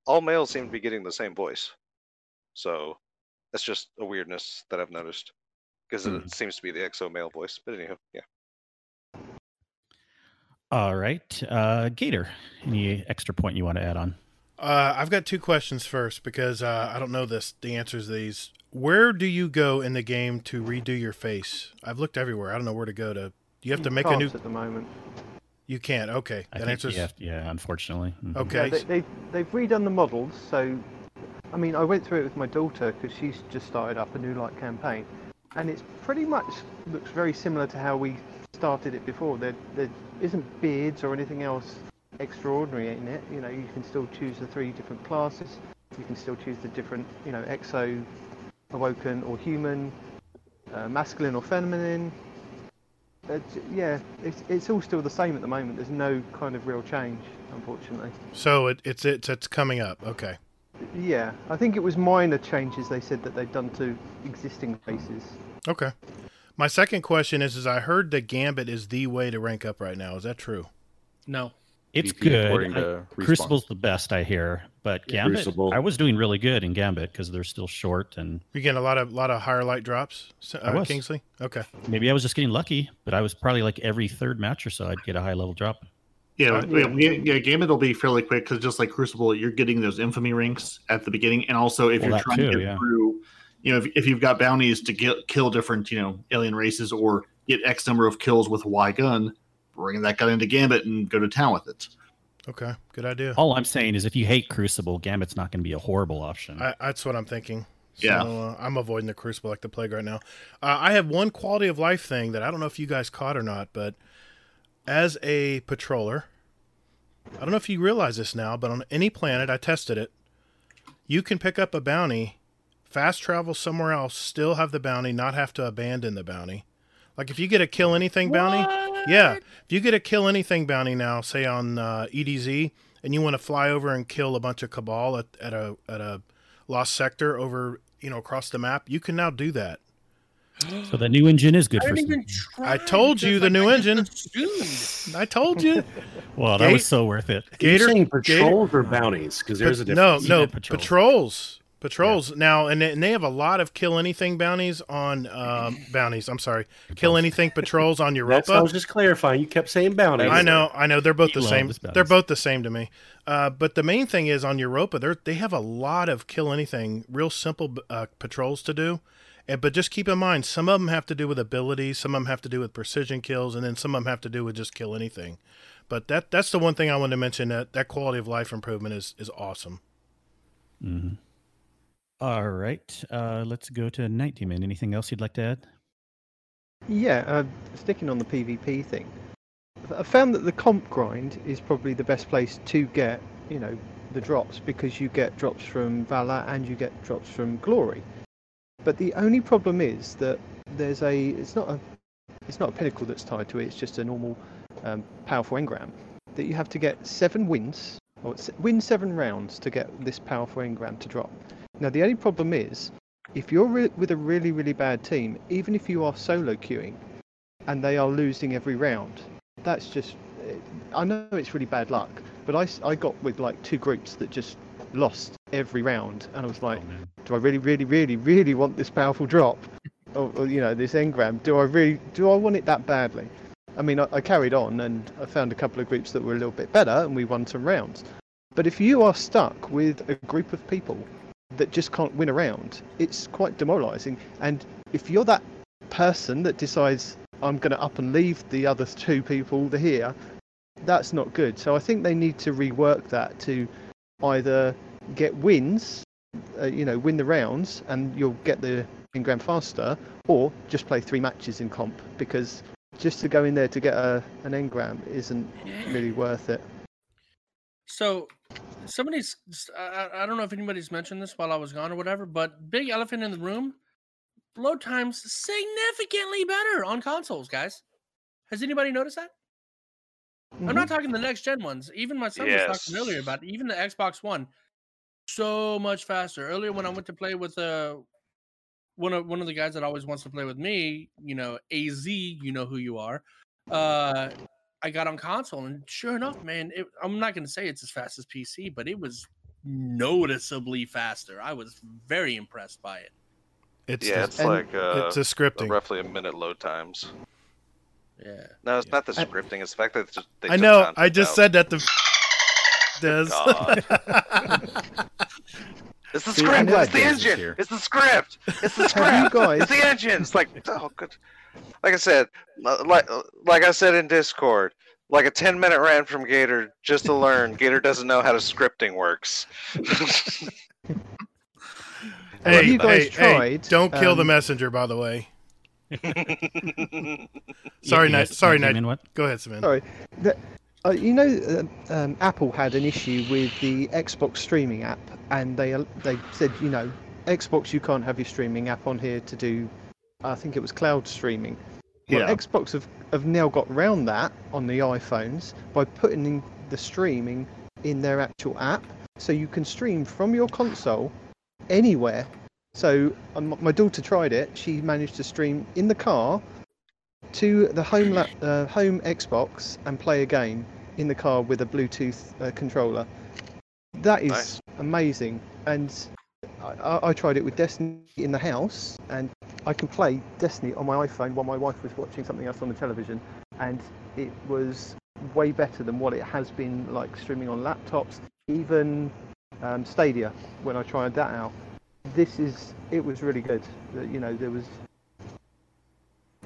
all males seem to be getting the same voice. So that's just a weirdness that I've noticed because Hmm. it seems to be the exo male voice. But anyhow, yeah. All right, uh, Gator. Any extra point you want to add on? Uh, I've got two questions first because uh, I don't know this the answers to these. Where do you go in the game to redo your face? I've looked everywhere. I don't know where to go to. You have to make a new. At the moment. You can't. Okay, I that answers. have- yeah, unfortunately. Mhm. Okay. Yeah, they, they, they've redone the models, so I mean, I went through it with my daughter because she's just started up a new light campaign, and it's pretty much looks very similar to how we started it before. There, there isn't beards or anything else extraordinary in it. You know, you can still choose the three different classes. You can still choose the different, you know, exo, awoken or human, uh, masculine or feminine. Uh, yeah, it's, it's all still the same at the moment. There's no kind of real change, unfortunately. So it, it's it's it's coming up. Okay. Yeah, I think it was minor changes they said that they'd done to existing faces. Okay. My second question is: is I heard that Gambit is the way to rank up right now. Is that true? No. It's VP good. I- Crucible's the best I hear, but Gambit, Crucible. I was doing really good in Gambit because they're still short, and You're getting a lot of lot of higher light drops, uh, I was. Kingsley? Okay. maybe I was just getting lucky. But I was probably like every third match or so, I'd get a high level drop. Yeah, Uh, yeah, yeah, yeah. Gambit will be fairly quick because just like Crucible, you're getting those infamy ranks at the beginning, and also if Well, you're trying too, to get yeah. through, you know, if, if you've got bounties to get, kill different, you know, alien races or get X number of kills with Y gun, bring that gun into Gambit and go to town with it. Okay. Good idea. All I'm saying is, if you hate Crucible, Gambit's not going to be a horrible option. I, that's what I'm thinking. So, Yeah. uh, I'm avoiding the Crucible like the plague right now. Uh, I have one quality of life thing that I don't know if you guys caught or not, but as a patroller, I don't know if you realize this now, but on any planet, I tested it, you can pick up a bounty, fast travel somewhere else, still have the bounty, not have to abandon the bounty. Like if you get a kill anything bounty, yeah, if you get a kill anything bounty now, say on uh, EDZ, and you want to fly over and kill a bunch of Cabal at, at a at a lost sector over you know across the map, you can now do that. so the new engine is good I for. didn't some- even try. I told you the like, new I engine. I told you, Well, that was so worth it. Are you Gator. saying Gator- patrols or bounties? Because there's a Pat- no, no, meant patrols. Patrols. Patrols now, and they, and they have a lot of kill anything bounties on um, bounties. I'm sorry, kill anything patrols on That's I was just clarifying. You kept saying bounties. I know, I know. They're both You the same. They're both the same to me. Uh, but the main thing is on Europa, they they have a lot of kill anything, real simple uh, patrols to do. And, but just keep in mind, some of them have to do with abilities, some of them have to do with precision kills, and then some of them have to do with just kill anything. But that that's the one thing I wanted to mention. That that quality of life improvement is is awesome. Mhm. All right, uh, let's go to Night Demon. Anything else you'd like to add? Yeah, uh, sticking on the PvP thing, I found that the comp grind is probably the best place to get, you know, the drops because you get drops from Valor and you get drops from Glory. But the only problem is that there's a, it's not a, it's not a pinnacle that's tied to it. It's just a normal, um, powerful engram that you have to get seven wins or win seven rounds to get this powerful engram to drop. Now the only problem is if you're re- with a really really bad team, even if you are solo queuing, and they are losing every round, that's just. eh, I know it's really bad luck, but I, I got with like two groups that just lost every round, and I was like, do I really really really really want this powerful drop, or, or you know this engram? Do I really do I want it that badly? I mean, I, I carried on and I found a couple of groups that were a little bit better, and we won some rounds. But if you are stuck with a group of people that just can't win around, it's quite demoralising. And if you're that person that decides I'm going to up and leave the other two people here, that's not good. So I think they need to rework that to either get wins, uh, you know, win the rounds, and you'll get the engram faster, or just play three matches in comp because just to go in there to get a, an engram isn't really worth it. So, somebody's. I, I- don't know if anybody's mentioned this while I was gone or whatever, but big elephant in the room. Load times significantly better on consoles, guys. Has anybody noticed that? I'm not talking the next gen ones. Even my son was talking earlier Yes. about even the Xbox One. so much faster. Earlier when I went to play with uh one of one of the guys that always wants to play with me, you know, AZ, you know who you are. Uh I got on console and sure enough, man, it, I'm not going to say it's as fast as PC, but it was noticeably faster. I was very impressed by it. It's yeah, the- it's like uh, it's the scripting. roughly a minute load times. Yeah. No, it's not the scripting. It's the fact that it's just, they I know. I just out. said that the does. It's the script. I'm It's the engine. It's the script. It's the script. It's the engine. It's like oh good. Like I said, uh, like like I said in Discord, like a ten minute rant from Gator just to learn Gator doesn't know how the scripting works. hey, you guys hey, hey, don't kill the um, messenger, by the way. Y- Sorry, Night. yes, Sorry, Night came Night. in, what? Go ahead, Simon. Sorry. The, uh, you know, uh, um, Apple had an issue with the Xbox streaming app, and they uh, they said, you know, Xbox, you can't have your streaming app on here to do. I think it was cloud streaming. Well, Yeah. Xbox have, have now got round that on the iPhones by putting in the streaming in their actual app, so you can stream from your console anywhere. So um, my daughter tried it. She managed to stream in the car to the home lap, uh, home Xbox and play a game in the car with a Bluetooth uh, controller. That is Nice. amazing, and I, I tried it with Destiny in the house, and I can play Destiny on my iPhone while my wife was watching something else on the television, and it was way better than what it has been like streaming on laptops, even um, Stadia when I tried that out. This is it was really good. You know there was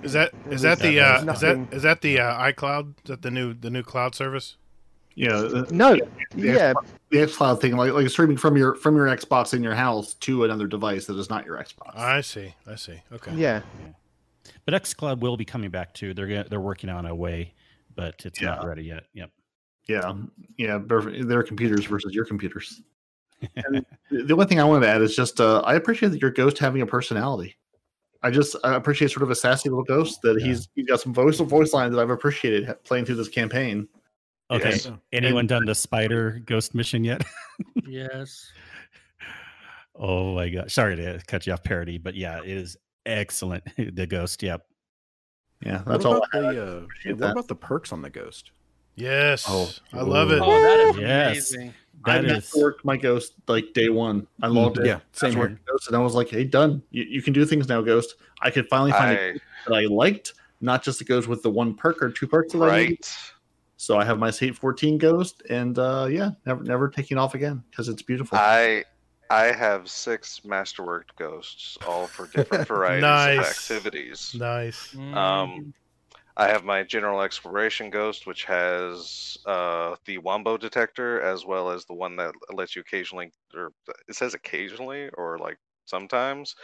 Is that There is that the uh, is that is that the uh, iCloud? Is that the new the new cloud service? Yeah, the, no, the yeah, Xbox- the XCloud thing, like like streaming from your from your Xbox in your house to another device that is not your Xbox. I see. I see. Okay. yeah. But XCloud will be coming back too. They're gonna, they're working on a way, but it's not ready yet. Yep. Yeah, yeah, but their computers versus your computers. And the only thing I wanted to add is just uh, I appreciate that your ghost having a personality. I just I appreciate sort of a sassy little ghost that he's he's got some voice voice lines that I've appreciated playing through this campaign. Okay. Yes. Anyone done the spider ghost mission yet? Yes. oh my god! Sorry to cut you off, parody, but yeah, it is excellent. the ghost. Yep. Yeah, What that's all. about I the uh, appreciate what that. about the perks on the Ghost? Yes. Oh. I love it. Oh, that is Yes. amazing. I That is. worked my ghost like day one. I logged in. Yeah, same password here. Ghost, and I was like, "Hey, done. You, you can do things now, Ghost." I could finally find a I, ghost that I liked, not just that goes with the one perk or two perks that I needed. Right. So I have my State 14 Ghost, and uh, yeah, never never taking off again because it's beautiful. I I have six masterworked ghosts, all for different varieties Nice. of activities. Nice. Um, I have my general exploration ghost, which has uh, the wombo detector, as well as the one that lets you occasionally, or it says occasionally, or like sometimes,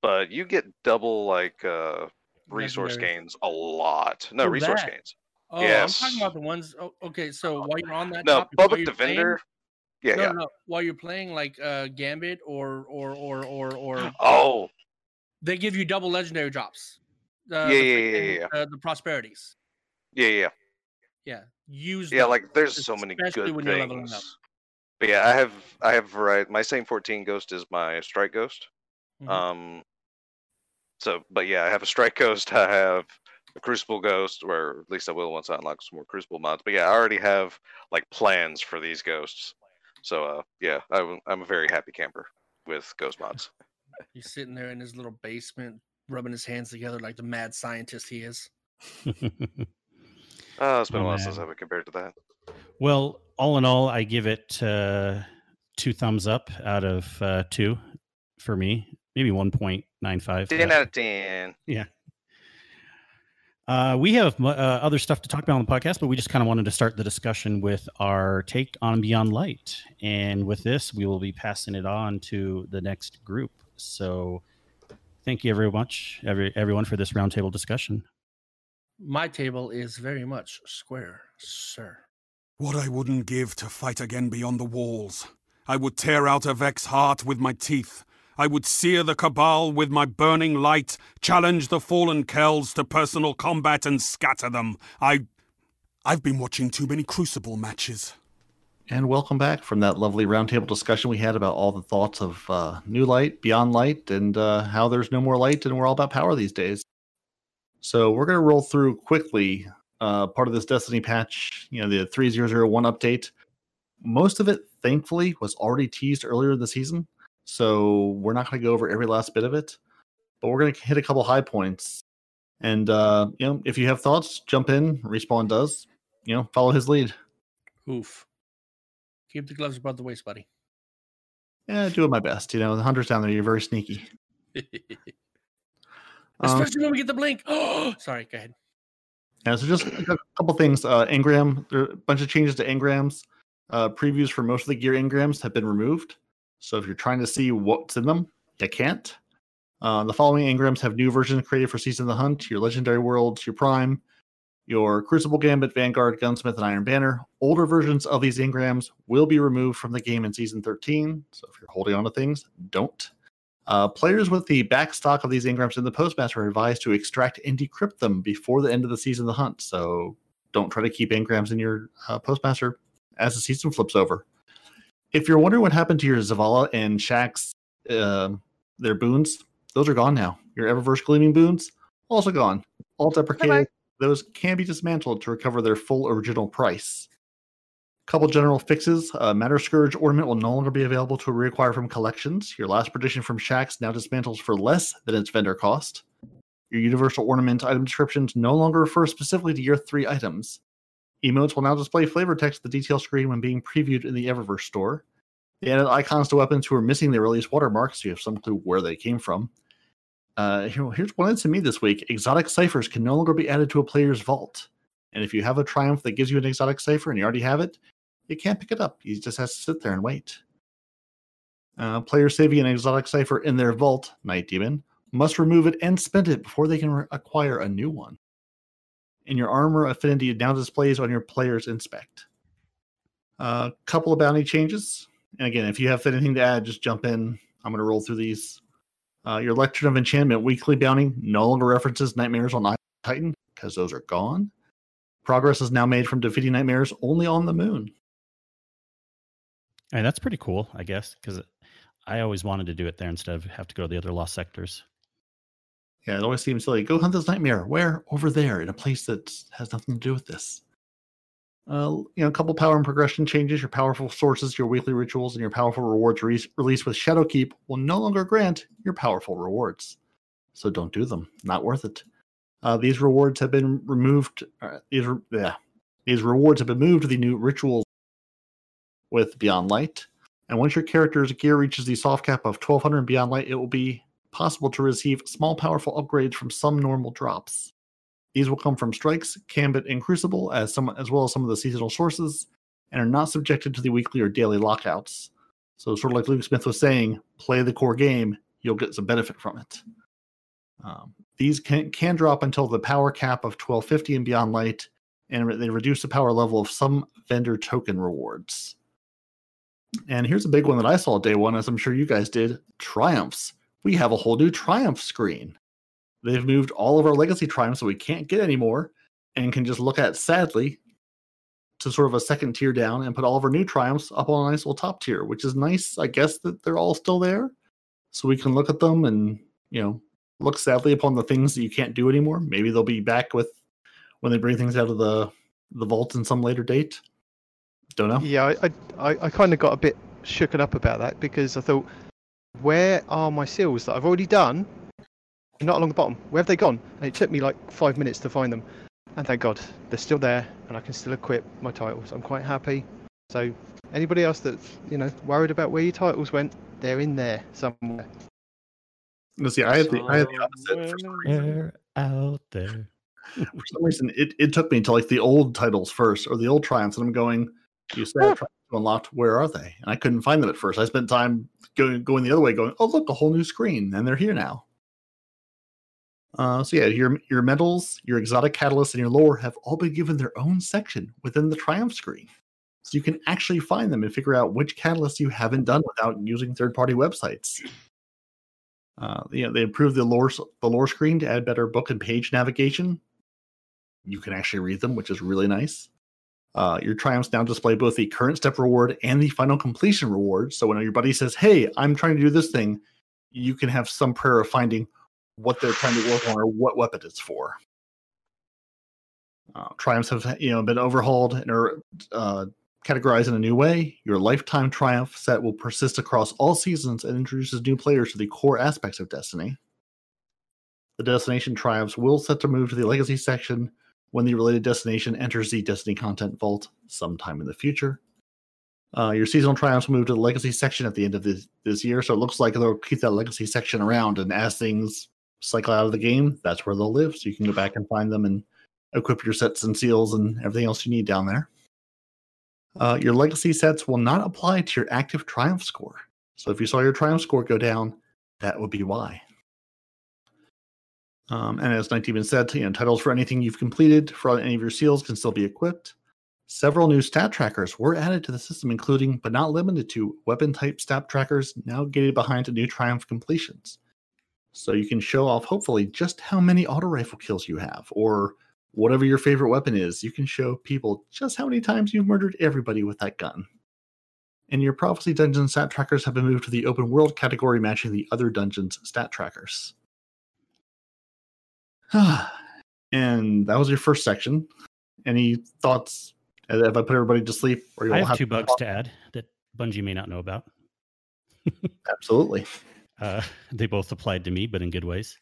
but you get double like uh, resource gains a lot. No resource that. gains. Oh, yes. I'm talking about the ones. Oh, okay, so while you're on that, No, topic, public you're playing- defender. Yeah, no, yeah. no, no, while you're playing like uh, Gambit or or or or or Oh, they give you double legendary drops. Uh, Yeah, the yeah, yeah, yeah, Uh, the prosperities. yeah, yeah. Yeah, use. Yeah, like there's so many good when you're leveling up. things. But yeah, I have I have variety. My same 14 ghost is my strike ghost. Mhm. Um. So, but yeah, I have a strike ghost. I have a crucible ghost, or at least I will once I unlock some more crucible mods. But yeah, I already have like plans for these ghosts. So uh, yeah, I'm, I'm a very happy camper with ghost mods. He's sitting there in his little basement, rubbing his hands together like the mad scientist he is. Oh, it's been Oh, a while man. since I've compared to that. well, all in all, I give it uh, two thumbs up out of uh, two for me. Maybe one point nine five. 10 out of 10. Yeah. Uh, we have uh, other stuff to talk about on the podcast, but we just kind of wanted to start the discussion with our take on Beyond Light. And with this, we will be passing it on to the next group. So thank you very much, every, everyone, for this roundtable discussion. My table is very much square, sir. What I wouldn't give to fight again beyond the walls. I would tear out a Vex heart with my teeth. I would sear the Cabal with my burning light, challenge the fallen Kells to personal combat and scatter them. I. I've been watching too many Crucible matches. and welcome back from that lovely roundtable discussion we had about all the thoughts of uh, New Light, Beyond Light, and uh, how there's no more light and we're all about power these days. So we're going to roll through quickly uh, part of this Destiny patch, you know, the 3001 update. Most of it, thankfully, was already teased earlier the season. So we're not going to go over every last bit of it, but we're going to hit a couple high points. And, uh, you know, if you have thoughts, jump in. Respawn does. You know, follow his lead. Oof. Keep the gloves above the waist, buddy. Yeah, doing my best. You know, the hunters down there, you're very sneaky. Um, Especially when we get the blink. Oh, sorry. Go ahead. Yeah, so just a couple things. Uh, engram, there are a bunch of changes to engrams. Uh, previews for most of the gear engrams have been removed. So if you're trying to see what's in them, you can't. Uh, the following engrams have new versions created for Season of the Hunt, your Legendary Worlds, your Prime, your Crucible Gambit, Vanguard, Gunsmith, and Iron Banner. Older versions of these engrams will be removed from the game in Season 13. So if you're holding on to things, don't. Uh, players with the back stock of these engrams in the Postmaster are advised to extract and decrypt them before the end of the season of the hunt. So don't try to keep engrams in your uh, Postmaster as the season flips over. If you're wondering what happened to your Zavala and Shaxx, uh, their boons, those are gone now. Your Eververse Gleaming boons, also gone. All deprecated. Those can be dismantled to recover their full original price. Couple general fixes. Uh, Matter Scourge ornament will no longer be available to reacquire from collections. Your last prediction from Shaxx now dismantles for less than its vendor cost. Your universal ornament item descriptions no longer refer specifically to your three items. Emotes will now display flavor text at the detail screen when being previewed in the Eververse store. They added icons to weapons who are missing their release watermarks, so you have some clue where they came from. Uh, here's one to me this week. Exotic ciphers can no longer be added to a player's vault. And if you have a triumph that gives you an exotic cipher and you already have it, you can't pick it up. You just have to sit there and wait. Uh, players saving an exotic cipher in their vault, Night Demon, must remove it and spend it before they can re- acquire a new one. And your armor affinity now displays on your player's inspect. A uh, couple of bounty changes. And again, if you have anything to add, just jump in. I'm going to roll through these. Uh, your Lectern of Enchantment weekly bounty no longer references nightmares on Titan because those are gone. Progress is now made from defeating nightmares only on the moon. And that's pretty cool, I guess, because I always wanted to do it there instead of have to go to the other lost sectors. Yeah, it always seems silly. Go hunt this nightmare. Where? Over there, in a place that has nothing to do with this. Uh, you know, a couple power and progression changes. Your powerful sources, your weekly rituals, and your powerful rewards re- released with Shadowkeep will no longer grant your powerful rewards. So don't do them. Not worth it. Uh, these rewards have been removed. Uh, these, re- yeah, these rewards have been moved to the new rituals with Beyond Light. And once your character's gear reaches the soft cap of 1200 and Beyond Light, it will be possible to receive small, powerful upgrades from some normal drops. These will come from strikes, Gambit, and Crucible, as some as well as some of the seasonal sources, and are not subjected to the weekly or daily lockouts. So, sort of like Luke Smith was saying, play the core game, you'll get some benefit from it. Um, these can, can drop until the power cap of 1250 and Beyond Light, and they reduce the power level of some vendor token rewards. And here's a big one that I saw day one, as I'm sure you guys did triumphs. We have a whole new triumph screen. They've moved all of our legacy triumphs that we can't get anymore and can just look at sadly to sort of a second tier down and put all of our new triumphs up on a nice little top tier, which is nice, I guess, that they're all still there. So we can look at them and, you know, look sadly upon the things that you can't do anymore. Maybe they'll be back with when they bring things out of the the vault in some later date. Don't know. Yeah, I I, I kind of got a bit shooken up about that because I thought, where are my seals that I've already done? Not along the bottom. Where have they gone? And it took me like five minutes to find them. And thank God they're still there, and I can still equip my titles. I'm quite happy. So anybody else that's you know worried about where your titles went, they're in there somewhere. No, see, I had the I had the opposite. For some reason, out there. for some reason it, it took me to like the old titles first or the old triumphs, and I'm going, you said triumphs unlocked. Where are they? And I couldn't find them at first. I spent time going going the other way, going, oh look, a whole new screen, and they're here now. Uh, so yeah, your your medals, your exotic catalysts, and your lore have all been given their own section within the triumph screen, so you can actually find them and figure out which catalysts you haven't done without using third party websites. Uh, you know, they improved the lore the lore screen to add better book and page navigation. You can actually read them, which is really nice. Uh, your triumphs now display both the current step reward and the final completion reward. So when your buddy says, "Hey, I'm trying to do this thing," you can have some prayer of finding what they're trying to work on or what weapon it's for. Uh, triumphs have you know been overhauled and are uh, categorized in a new way. Your lifetime triumph set will persist across all seasons and introduces new players to the core aspects of Destiny. The destination triumphs will set to move to the legacy section when the related destination enters the Destiny content vault sometime in the future. Uh, your seasonal triumphs will move to the legacy section at the end of this, this year, so it looks like they'll keep that legacy section around. And as things cycle out of the game, that's where they'll live. So you can go back and find them and equip your sets and seals and everything else you need down there. Uh, your legacy sets will not apply to your active triumph score. So if you saw your triumph score go down, that would be why. Um, and as 19 said, you know, titles for anything you've completed for any of your seals can still be equipped. Several new stat trackers were added to the system, including, but not limited to, weapon type stat trackers now gated behind new Triumph completions. So you can show off, hopefully, just how many auto rifle kills you have, or whatever your favorite weapon is. You can show people just how many times you've murdered everybody with that gun. And your Prophecy Dungeon stat trackers have been moved to the open world category, matching the other dungeons' stat trackers. and that was your first section. Any thoughts? Have I put everybody to sleep? Or you I have, have two bugs to add that Bungie may not know about. Absolutely. Uh, they both applied to me, but in good ways.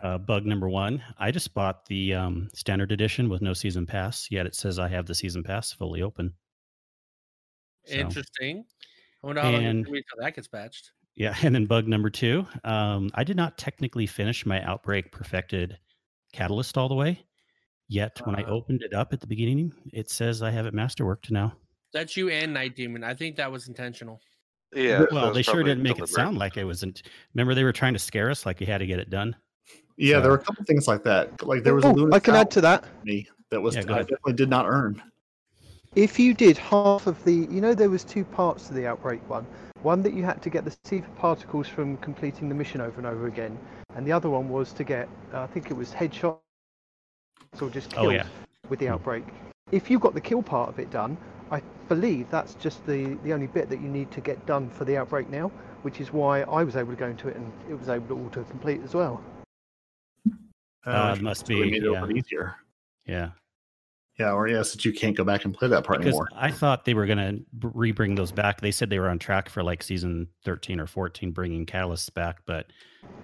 Uh, bug number one: I just bought the um, standard edition with no season pass. Yet it says I have the season pass fully open. So, Interesting. I wonder how long it that gets patched. Yeah, and then bug number two: um, I did not technically finish my Outbreak Perfected Catalyst all the way. Yet when I uh-huh. opened it up at the beginning, it says I have it masterworked now. That's you and Night Demon. I think that was intentional. Yeah. Well, they sure didn't make it sound like it wasn't. Remember, they were trying to scare us, like you had to get it done. Yeah, so. there were a couple things like that. Like there was oh, I can add to that. Me that was yeah, I definitely did not earn. If you did half of the, you know, there was two parts to the outbreak one. One that you had to get the Seether particles from completing the mission over and over again, and the other one was to get, uh, I think it was headshot or just killed oh, yeah. with the outbreak. If you got the kill part of it done, I believe that's just the, the only bit that you need to get done for the outbreak now, which is why I was able to go into it and it was able to auto complete as well. Uh, uh it must be made it yeah. easier. Yeah. Yeah, or yes, that you can't go back and play that part because anymore. I thought they were going to re-bring those back. They said they were on track for like season thirteen or fourteen, bringing Catalysts back, but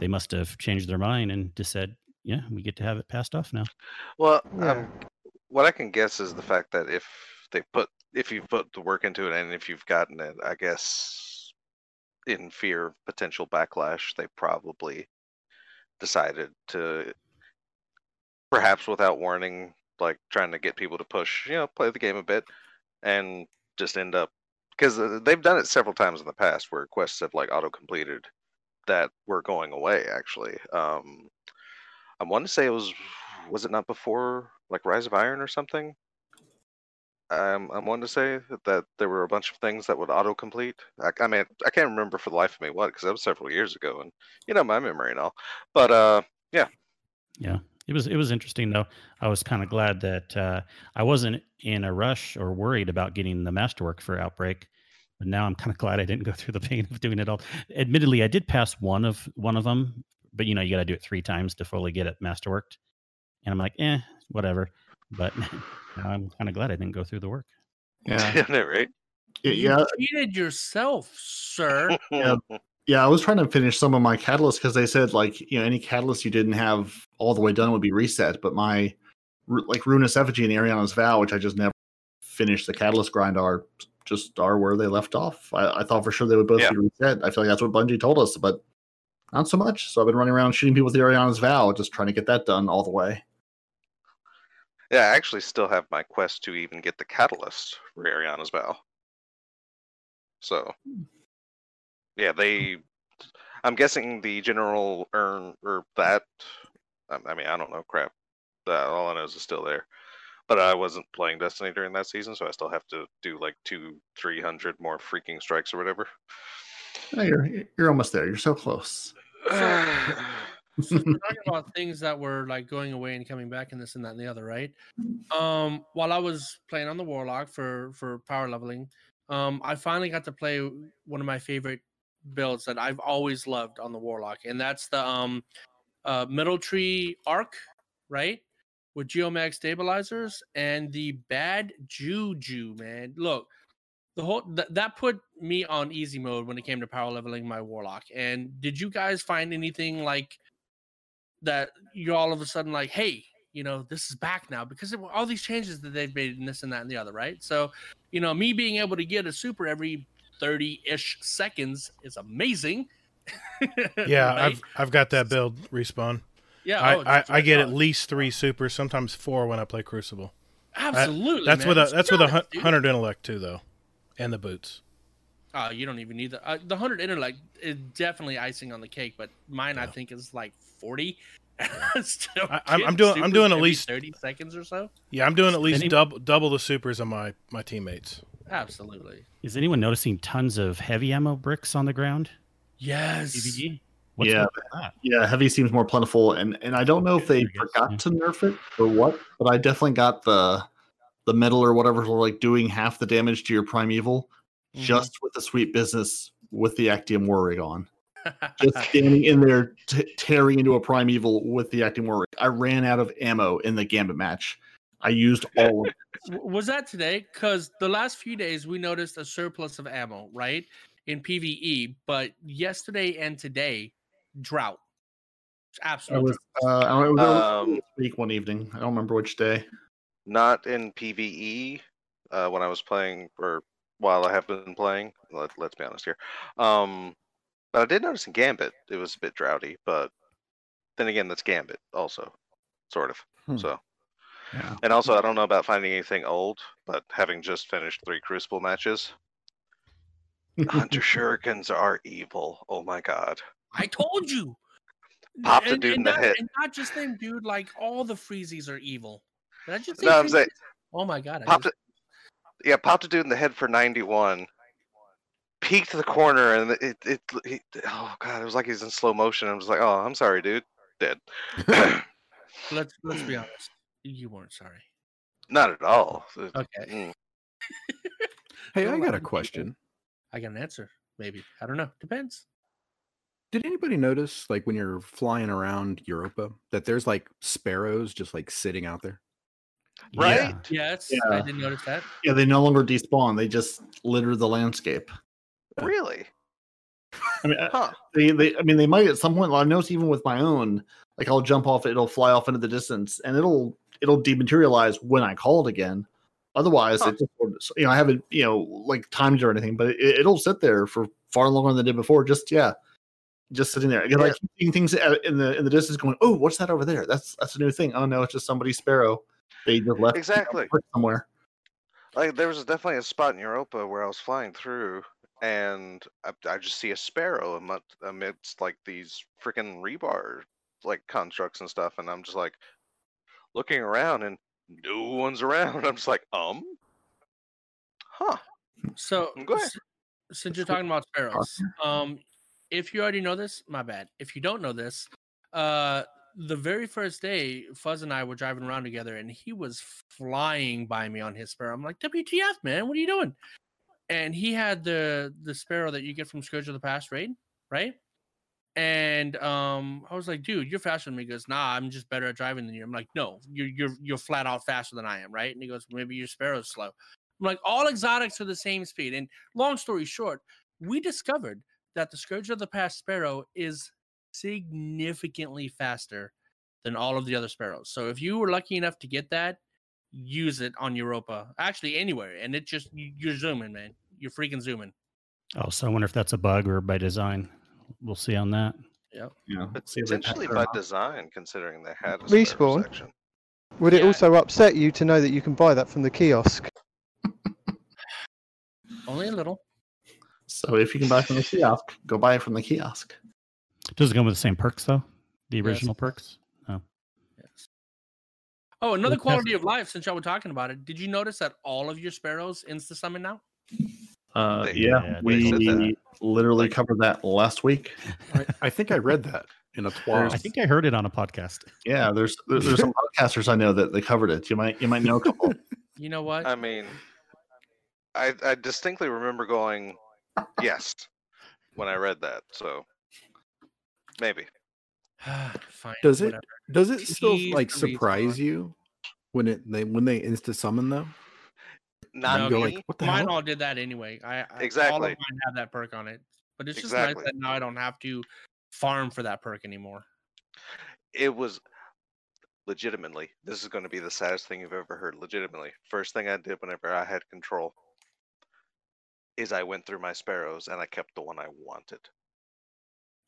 they must have changed their mind and just said, "Yeah, we get to have it passed off now." Well, yeah. um, what I can guess is the fact that if they put, if you put the work into it, and if you've gotten it, I guess in fear of potential backlash, they probably decided to perhaps without warning, like trying to get people to push, you know, play the game a bit, and just end up because uh, they've done it several times in the past where quests have like auto completed that were going away. Actually, um, I want to say it was was it not before like Rise of Iron or something? Um, I wanted to say that there were a bunch of things that would auto complete. I, I, mean, I can't remember for the life of me what because that was several years ago, and you know my memory and all. But uh, yeah, yeah, it was it was interesting though. I was kind of glad that uh, I wasn't in a rush or worried about getting the masterwork for Outbreak, but now I'm kind of glad I didn't go through the pain of doing it all. Admittedly, I did pass one of one of them, but you know you got to do it three times to fully get it masterworked, and I'm like, eh, whatever. But now I'm kind of glad I didn't go through the work. Yeah, Isn't right? Yeah, you cheated yourself, sir. yeah, yeah, I was trying to finish some of my catalysts because they said like you know any catalyst you didn't have all the way done would be reset, but my like Ruinous Effigy and Eriana's Vow, which I just never finished the catalyst grind, are just are where they left off. I, I thought for sure they would both yeah. be reset. I feel like that's what Bungie told us, but not so much. So I've been running around shooting people with the Eriana's Vow, just trying to get that done all the way. Yeah, I actually still have my quest to even get the catalyst for Eriana's Vow. So hmm. Yeah, they. I'm guessing the general earn or that. I mean, I don't know. Crap. That all I know is it's still there. But I wasn't playing Destiny during that season, so I still have to do like two, three hundred more freaking strikes or whatever. you're you're almost there. You're so close. so we're talking about things that were like going away and coming back and this and that and the other, right? Um, while I was playing on the Warlock for for power leveling, um, I finally got to play one of my favorite builds that I've always loved on the Warlock, and that's the um, uh, Middle Tree Arc, right? With Geomag stabilizers and the bad Juju, man. Look, the whole th- that put me on easy mode when it came to power leveling my Warlock. And did you guys find anything like that? You all of a sudden like, hey, you know, this is back now because all these changes that they've made in this and that and the other, right? So, you know, me being able to get a super every 30-ish seconds is amazing. Yeah, right? I've I've got that build respawn. Yeah, I, oh, I, I get at least three supers, sometimes four when I play Crucible. I- Absolutely, that's man. with a that's be with a honest, hun- dude. hundred intellect too, though, and the boots. Uh, you don't even need the uh, the hundred intellect is definitely icing on the cake, but mine I think is like forty. Still I- I'm- I'm doing- I'm doing at least- thirty seconds or so. Yeah, I'm doing at least Any- double double the supers on my my teammates. Absolutely. Is anyone noticing tons of heavy ammo bricks on the ground? Yes. PvE? What's yeah, that? yeah. Heavy seems more plentiful, and and I don't know if they forgot to nerf it or what, but I definitely got the the metal or whatever for like doing half the damage to your primeval, Mm-hmm. just with the sweet business with the Actium War Rig on. just standing in there t- tearing into a primeval with the Actium War Rig. I ran out of ammo in the Gambit match. I used all of it. Was that today? Because the last few days we noticed a surplus of ammo, right, in PVE, but yesterday and today, drought. I Absolute was, uh, I was Um, week one evening. I don't remember which day. Not in PVE uh, when I was playing, or while I have been playing. Let, let's be honest here. Um, but I did notice in Gambit it was a bit droughty, but then again, that's Gambit also, sort of. Hmm. So, Yeah. and also I don't know about finding anything old, but having just finished three Crucible matches, Hunter Shurikens are evil. Oh my god. I told you. Popped a And- dude and in the not, head. And not just them, dude. Like all the freezies are evil. Did I just say No, I'm saying? Oh my god! I popped just- it. Yeah, popped a dude in the head for 91. Peeked the corner and it, it, it, oh god, it was like he's in slow motion. I was like, oh, I'm sorry, dude, dead. Let's let's be honest. You weren't sorry. Not at all. Okay. Mm. Hey, I got a question. I got an answer. Maybe I don't know. Depends. Did anybody notice, like, when you're flying around Europa, that there's like sparrows just like sitting out there? Right? Yes, Yeah. I didn't notice that. Yeah, they no longer despawn. They just litter the landscape. Really? I mean, uh, Huh. they, they, I mean, they might at some point. I notice even with my own, like I'll jump off it'll fly off into the distance, and it'll it'll dematerialize when I call it again. Otherwise, Huh. it just you know I haven't you know like timed or anything, but it, it'll sit there for far longer than it did before. Just yeah, just sitting there. Because I Yeah. keep seeing things in the in the distance, going, oh, what's that over there? That's that's a new thing. Oh no, it's just somebody's sparrow. They just left Exactly. somewhere. Like there was definitely a spot in Europa where I was flying through, and I, I just see a sparrow amid, amidst like these freaking rebar like constructs and stuff, and I'm just like looking around, and no one's around. I'm just like, um, huh? So Go ahead. since you're talking about sparrows, um, if you already know this, my bad. If you don't know this, uh, the very first day, Fuzz and I were driving around together, and he was flying by me on his sparrow. I'm like, "WTF, man? What are you doing?" And he had the the sparrow that you get from Scourge of the Past raid, right? And um, I was like, "Dude, you're faster than me." He goes, "Nah, I'm just better at driving than you." I'm like, "No, you're you're you're flat out faster than I am, right?" And he goes, "Maybe your sparrow's slow." I'm like, all exotics are the same speed. And long story short, we discovered that the Scourge of the Past Sparrow is significantly faster than all of the other sparrows. So if you were lucky enough to get that, use it on Europa. Actually, anywhere. And it just, you- you're zooming, man. You're freaking zooming. Oh, so I wonder if that's a bug or by design. We'll see on that. Yep. Yeah, see if they Potentially by design, considering they had a Respawn. section. Would it Yeah. also upset you to know that you can buy that from the kiosk? Only a little. So if you can buy from the kiosk, go buy it from the kiosk. Does it come with the same perks though? The Yes. original perks? Oh. Yes. Oh, another quality of life, since y'all were talking about it. Did you notice that all of your sparrows insta summon now? Uh, They- yeah, Yeah, we said that. literally covered that last week. I think I read that. in a There's- I think I heard it on a podcast. Yeah, there's there- there's some podcasters I know that they covered it. You might you might know a couple. You know what? I mean, I I distinctly remember going, yes, when I read that. So maybe. Fine. Does it whatever. does it still like surprise you when it they when they insta summon though? Not you No, me. like, what the mine hell? all did that anyway. I, I All Exactly. of mine have that perk on it, but it's just Exactly. nice that now I don't have to farm for that perk anymore. It was legitimately. This is going to be the saddest thing you've ever heard. Legitimately, first thing I did whenever I had control is I went through my sparrows and I kept the one I wanted,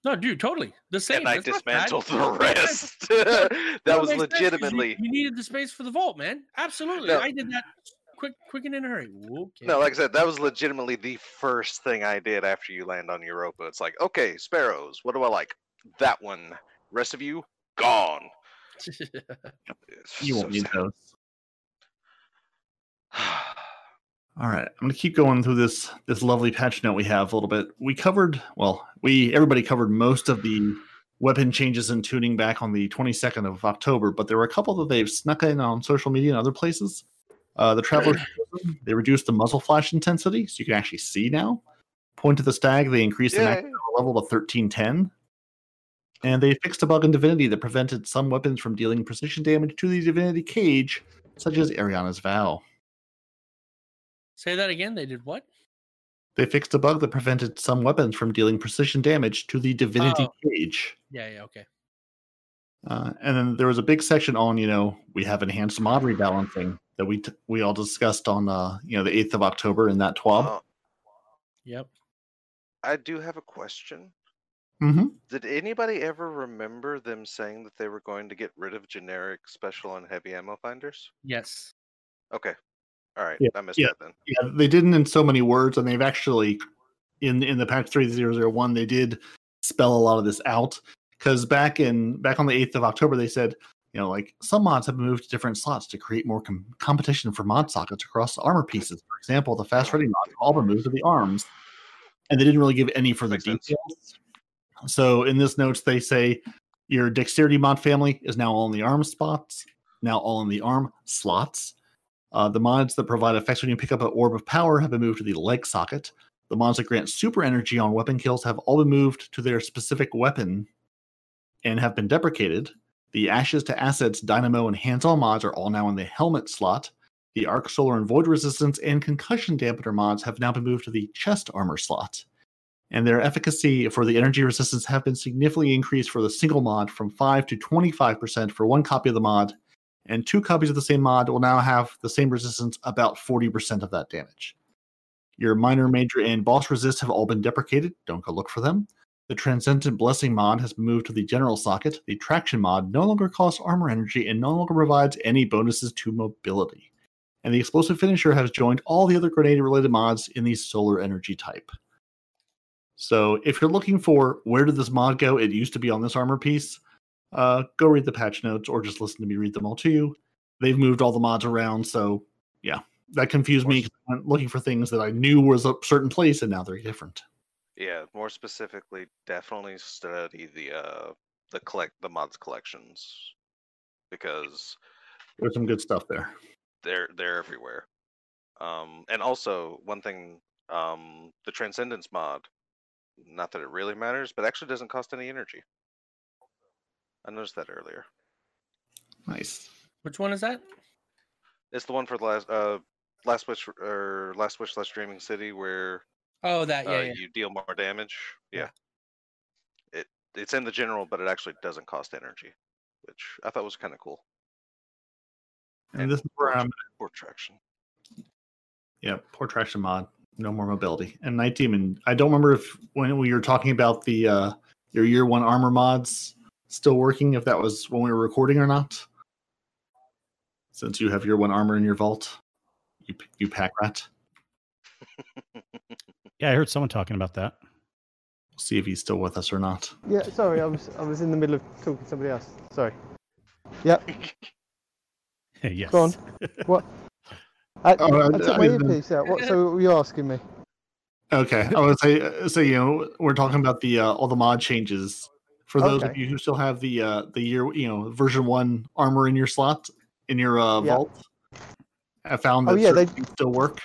No, dude, totally the same. and I That's dismantled the rest. that that was makes sense 'cause you- legitimately. You, needed the space for the vault, man. Absolutely, No. I did that quick, quick and in a hurry. Okay. No, like I said, that was legitimately the first thing I did after you land on Europa. It's like, okay, sparrows, what do I like? That one. Rest of you, gone. It's You won't so need sad. those. All right, I'm gonna keep going through this this lovely patch note we have a little bit. We covered well, we everybody covered most of the weapon changes and tuning back on the 22nd of October, but there were a couple that they've snuck in on social media and other places. Uh, the Traveler they reduced the muzzle flash intensity, so you can actually see now. Point to the stag, they increased the max level to 1310. And they fixed a bug in Divinity that prevented some weapons from dealing precision damage to the Divinity cage, such as Eriana's Vow. Say that again. They did what? They fixed a bug that prevented some weapons from dealing precision damage to the Divinity Oh. cage. Yeah, yeah, okay. Uh, and then there was a big section on, you know, we have enhanced mod rebalancing that we t- we all discussed on, uh, you know, the 8th of October in that TWAB. Uh, Yep. I do have a question. hmm Did anybody ever remember them saying that they were going to get rid of generic special and heavy ammo finders? Yes. Okay. All right. Yeah, I missed yeah. that then. Yeah, they didn't in so many words, and they've actually in in the patch three zero zero one they did spell a lot of this out because back in back on the eighth of October they said you know like some mods have moved to different slots to create more com- competition for mod sockets across the armor pieces. For example, the fast ready mod all been moved to the arms, and they didn't really give any further Makes sense. details. So in this notes they say your dexterity mod family is now all in the arm spots, now all in the arm slots. Uh, the mods that provide effects when you pick up an orb of power have been moved to the leg socket. The mods that grant super energy on weapon kills have all been moved to their specific weapon and have been deprecated. The Ashes to Assets, Dynamo, and Hands On mods are all now in the helmet slot. The Arc Solar and Void Resistance and Concussion Dampener mods have now been moved to the chest armor slot. And their efficacy for the energy resistance have been significantly increased for the single mod from 5 to 25% for one copy of the mod and two copies of the same mod will now have the same resistance, about 40% of that damage. Your minor, major, and boss resist have all been deprecated. Don't go look for them. The Transcendent Blessing mod has been moved to the general socket. The Traction mod no longer costs armor energy and no longer provides any bonuses to mobility. And the Explosive Finisher has joined all the other grenade related mods in the solar energy type. So if you're looking for where did this mod go, it used to be on this armor piece uh, go read the patch notes or just listen to me read them all to you. They've moved all the mods around, so yeah, that confused me. 'cause I went looking for things that I knew was a certain place, and now they're different. Yeah, more specifically, definitely study the uh the collect the mods collections because There's some good stuff there. they're they're everywhere. Um, and also one thing, um, the Transcendence mod, not that it really matters, but actually doesn't cost any energy. I noticed that earlier. Nice. Which one is that? It's the one for the last uh last wish or last wish last dreaming city where Oh, that. Yeah. uh, yeah. you deal more damage. Yeah. It it's in the general, but it actually doesn't cost energy, which I thought was kind of cool. And this is where poor, I'm poor traction. Yeah, poor traction mod, no more mobility. And Night Demon, I don't remember if when we were talking about the uh your year one armor mods still working, if that was when we were recording or not. Since you have your one armor in your vault, you you pack rat. Yeah, I heard someone talking about that. We'll see if he's still with us or not. Yeah, sorry, I was I was in the middle of talking to somebody else. Sorry. Yep, yes. go on. What? I, Oh, I- I took I my mean- earpiece out. What? So what were you asking me? Okay, I would say uh, so. You know, we're talking about the uh, all the mod changes For those of you who still have the uh, the year, you know, version one armor in your slot in your uh, Yeah. vault, I found that Oh, yeah, they- things still work.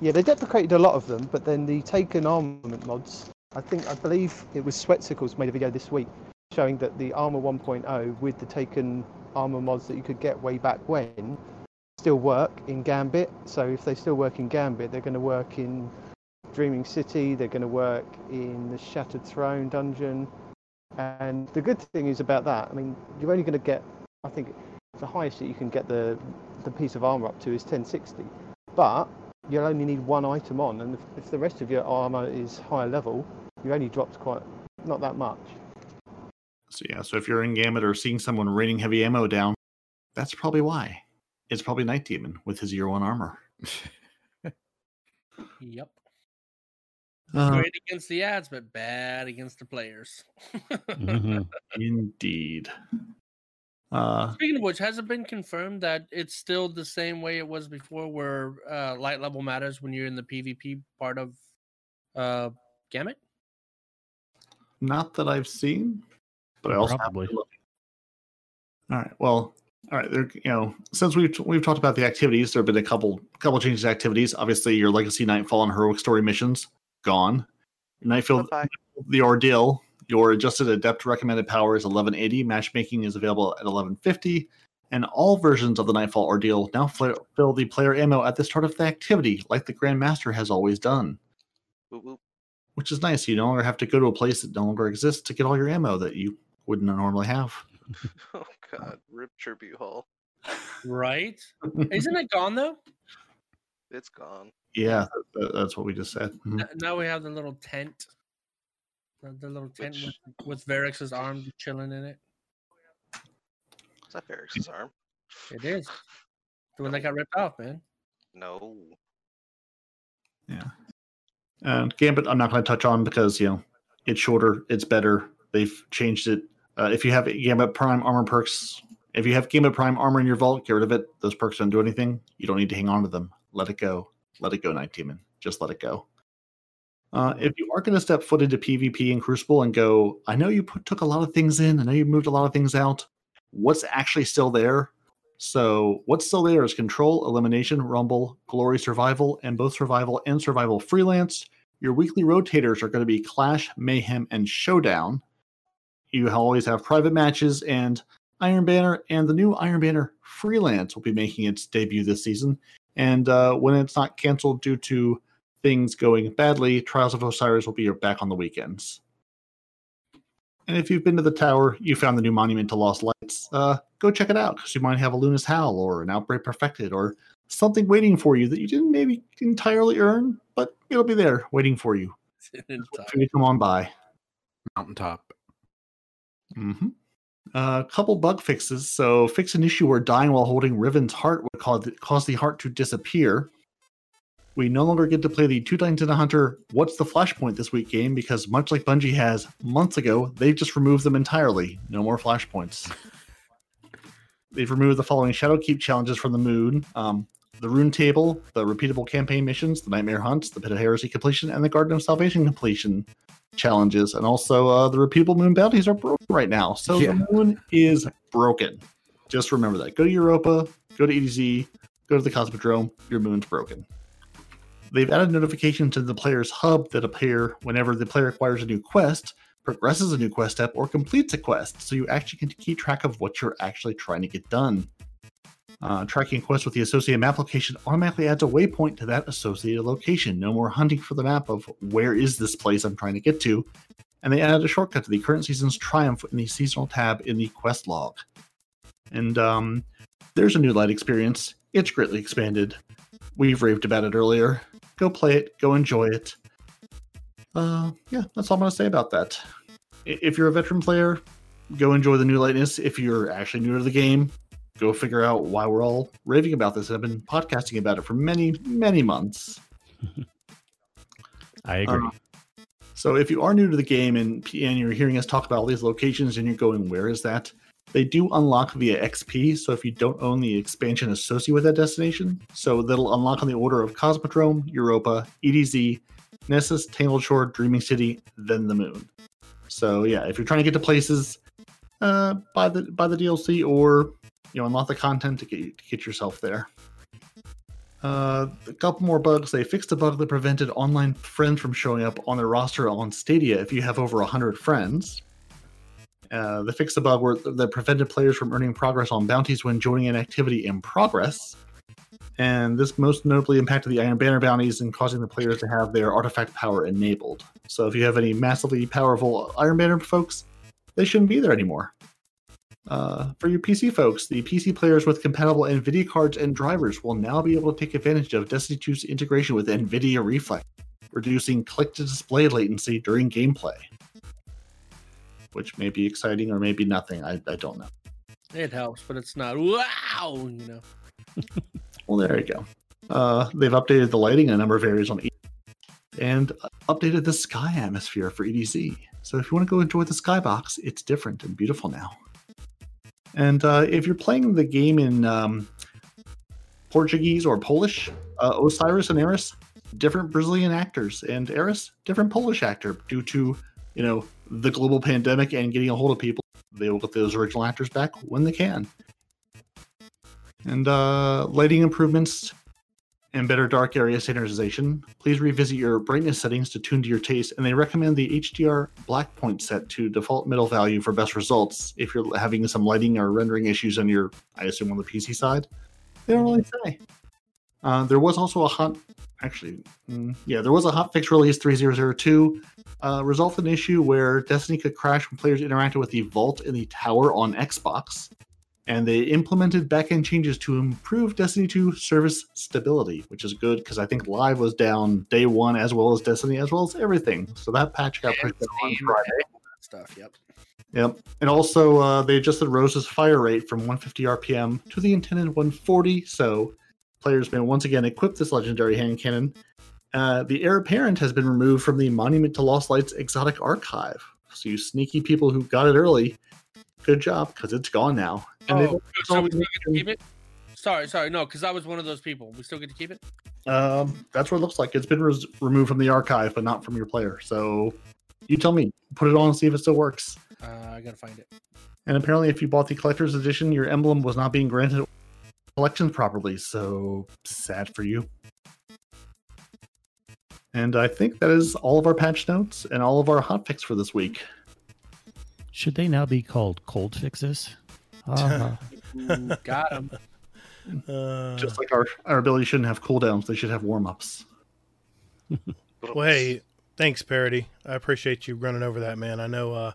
Yeah, they deprecated a lot of them, but then the Taken armament mods, I think, I believe it was Sweatsicles made a video this week showing that the Armor 1.0 with the Taken armor mods that you could get way back when still work in Gambit. So if they still work in Gambit, they're going to work in Dreaming City, they're going to work in the Shattered Throne dungeon. And the good thing is about that, I mean, you're only going to get, I think, the highest that you can get the the piece of armor up to is 1060. But you'll only need one item on, and if, if the rest of your armor is higher level, you only dropped quite not that much. So yeah, so if you're in Gambit or seeing someone raining heavy ammo down, that's probably why. It's probably Night Demon with his year one armor. Yep. Uh, Great against the ads, but bad against the players. Mhm. indeed. Uh, Speaking of which, has it been confirmed that it's still the same way it was before, where uh, light level matters when you're in the PvP part of uh, Gambit? not that I've seen, but I also have to Probably. look. All right. Well, all right. There, you know, since we've we've talked about the activities, there have been a couple couple changes to activities. Obviously, your Legacy Nightfall and Heroic Story missions gone. Nightfall, Bye-bye. the Ordeal. Your adjusted adept recommended power is 1180. Matchmaking is available at 1150. And all versions of the Nightfall Ordeal now fl- fill the player ammo at the start of the activity, like the Grandmaster has always done Whoop, whoop. which is nice. You no longer have to go to a place that no longer exists to get all your ammo that you wouldn't normally have. Oh god, rip tribute hall. Right? Isn't it gone though? It's gone. Yeah, that's what we just said. Mhm. Now we have the little tent. The, the little tent Which- with, with Variks's arm chilling in it. Is that Variks's arm? It is. The one that got ripped off, man. No. Yeah. And Gambit, I'm not going to touch on because you know it's shorter, it's better. They've changed it. Uh, if you have Gambit Prime armor perks, if you have Gambit Prime armor in your vault, get rid of it. Those perks don't do anything. You don't need to hang on to them. Let it go. Let it go, Night Demon. Just let it go. Uh, if you are going to step foot into PvP and Crucible and go, I know you put, took a lot of things in. I know you moved a lot of things out. What's actually still there? So what's still there is Control, Elimination, Rumble, Glory, Survival, and both Survival and Survival Freelance. Your weekly rotators are going to be Clash, Mayhem, and Showdown. You always have private matches, and Iron Banner and the new Iron Banner Freelance will be making its debut this season. And uh, when it's not canceled due to things going badly, Trials of Osiris will be your back on the weekends. And if you've been to the tower, you found the new Monument to Lost Lights, uh, go check it out because you might have a Luna's Howl or an Outbreak Perfected or something waiting for you that you didn't maybe entirely earn, but it'll be there waiting for you. Come on by. Mountaintop. Mm-hmm. A couple bug fixes. So, fix an issue where dying while holding Riven's heart would cause the, cause the heart to disappear. We no longer get to play the Two Titans and a Hunter What's the Flashpoint this week game because, much like Bungie has months ago, they've just removed them entirely. No more Flashpoints. They've removed the following Shadowkeep challenges from the moon um, the Rune Table, the repeatable campaign missions, the Nightmare Hunts, the Pit of Heresy completion, and the Garden of Salvation completion challenges. And also, uh, the repeatable moon bounties are broken right now. So Yeah. the moon is broken. Just remember that. Go to Europa, go to EDZ, go to the Cosmodrome. Your moon's broken. They've added notifications to the player's hub that appear whenever the player acquires a new quest, progresses a new quest step, or completes a quest, so you actually can keep track of what you're actually trying to get done. Uh, tracking quests with the associated map location automatically adds a waypoint to that associated location. No more hunting for the map of where is this place I'm trying to get to. And they added a shortcut to the current season's triumph in the seasonal tab in the quest log. And um, there's a new light experience. It's greatly expanded. We've raved about it earlier. Go play it. Go enjoy it. Uh, yeah, that's all I'm going to say about that. If you're a veteran player, go enjoy the new lightness. If you're actually new to the game, go figure out why we're all raving about this. I've been podcasting about it for many, many months. I agree. Uh, so if you are new to the game and and you're hearing us talk about all these locations and you're going, where is that? They do unlock via XP. So if you don't own the expansion associated with that destination, so that'll unlock on the order of Cosmodrome, Europa, EDZ, Nessus, Tangled Shore, Dreaming City, then the Moon. So yeah, if you're trying to get to places, uh, buy the buy the DLC or you know unlock the content to get to get yourself there. Uh, a couple more bugs. They fixed a bug that prevented online friends from showing up on their roster on Stadia if you have over 100 friends. Uh, they fixed a bug that prevented players from earning progress on bounties when joining an activity in progress. And this most notably impacted the Iron Banner bounties and causing the players to have their artifact power enabled. So if you have any massively powerful Iron Banner folks, they shouldn't be there anymore. Uh, for your PC folks, the PC players with compatible NVIDIA cards and drivers will now be able to take advantage of Destiny 2's integration with NVIDIA Reflex, reducing click to display latency during gameplay. Which may be exciting or maybe nothing. I, I don't know. It helps, but it's not wow, you know. Well, there you go. Uh, they've updated the lighting in a number of areas on E and updated the sky atmosphere for EDZ. So if you want to go enjoy the skybox, it's different and beautiful now. And uh, if you're playing the game in um, Portuguese or Polish, uh, Osiris and Eris, different Brazilian actors, and Eris, different Polish actor, due to you know the global pandemic and getting a hold of people. They will get those original actors back when they can. And uh, lighting improvements and better dark area standardization. Please revisit your brightness settings to tune to your taste, and they recommend the HDR black point set to default middle value for best results if you're having some lighting or rendering issues on your, I assume, on the PC side. They don't really say. Uh, there was also a hot, actually, mm, yeah, there was a hot fix release 3002. Uh, resolved an issue where Destiny could crash when players interacted with the vault in the tower on Xbox and they implemented backend changes to improve Destiny 2 service stability, which is good because I think Live was down day one as well as Destiny as well as everything. So that patch got pushed out on Friday. Stuff. Yep. Yep. And also, uh, they adjusted Rose's fire rate from 150 RPM to the intended 140. So players may once again equip this legendary hand cannon. Uh, the heir apparent has been removed from the Monument to Lost Lights exotic archive. So you sneaky people who got it early, good job because it's gone now. And Oh, so we still get to keep it? Sorry, sorry, no, because I was one of those people. We still get to keep it. Um, that's what it looks like. It's been res- removed from the archive, but not from your player. So you tell me. Put it on and see if it still works. Uh, I gotta find it. And apparently, if you bought the collector's edition, your emblem was not being granted collections properly. So sad for you. And I think that is all of our patch notes and all of our hot hotfix for this week. Should they now be called cold fixes? Ooh, got them. Uh, Just like our, our ability shouldn't have cooldowns, they should have warm ups. well, hey, thanks, Parody. I appreciate you running over that, man. I know uh,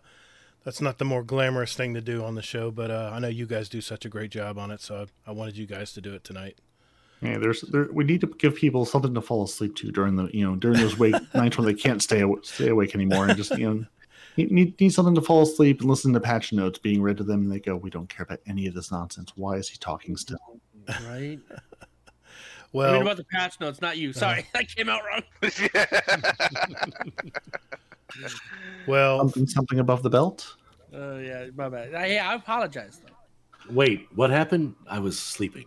that's not the more glamorous thing to do on the show, but uh, I know you guys do such a great job on it, so I, I wanted you guys to do it tonight. Yeah, there's there, we need to give people something to fall asleep to during the you know during those wake nights when they can't stay stay awake anymore and just you know need, need need something to fall asleep and listen to patch notes being read to them and they go we don't care about any of this nonsense why is he talking still Right. Well, I mean about the patch notes, not you. Sorry, that came out wrong. Well, something something above the belt Oh yeah, my bad. I, yeah, I apologize. Though. Wait, what happened? I was sleeping.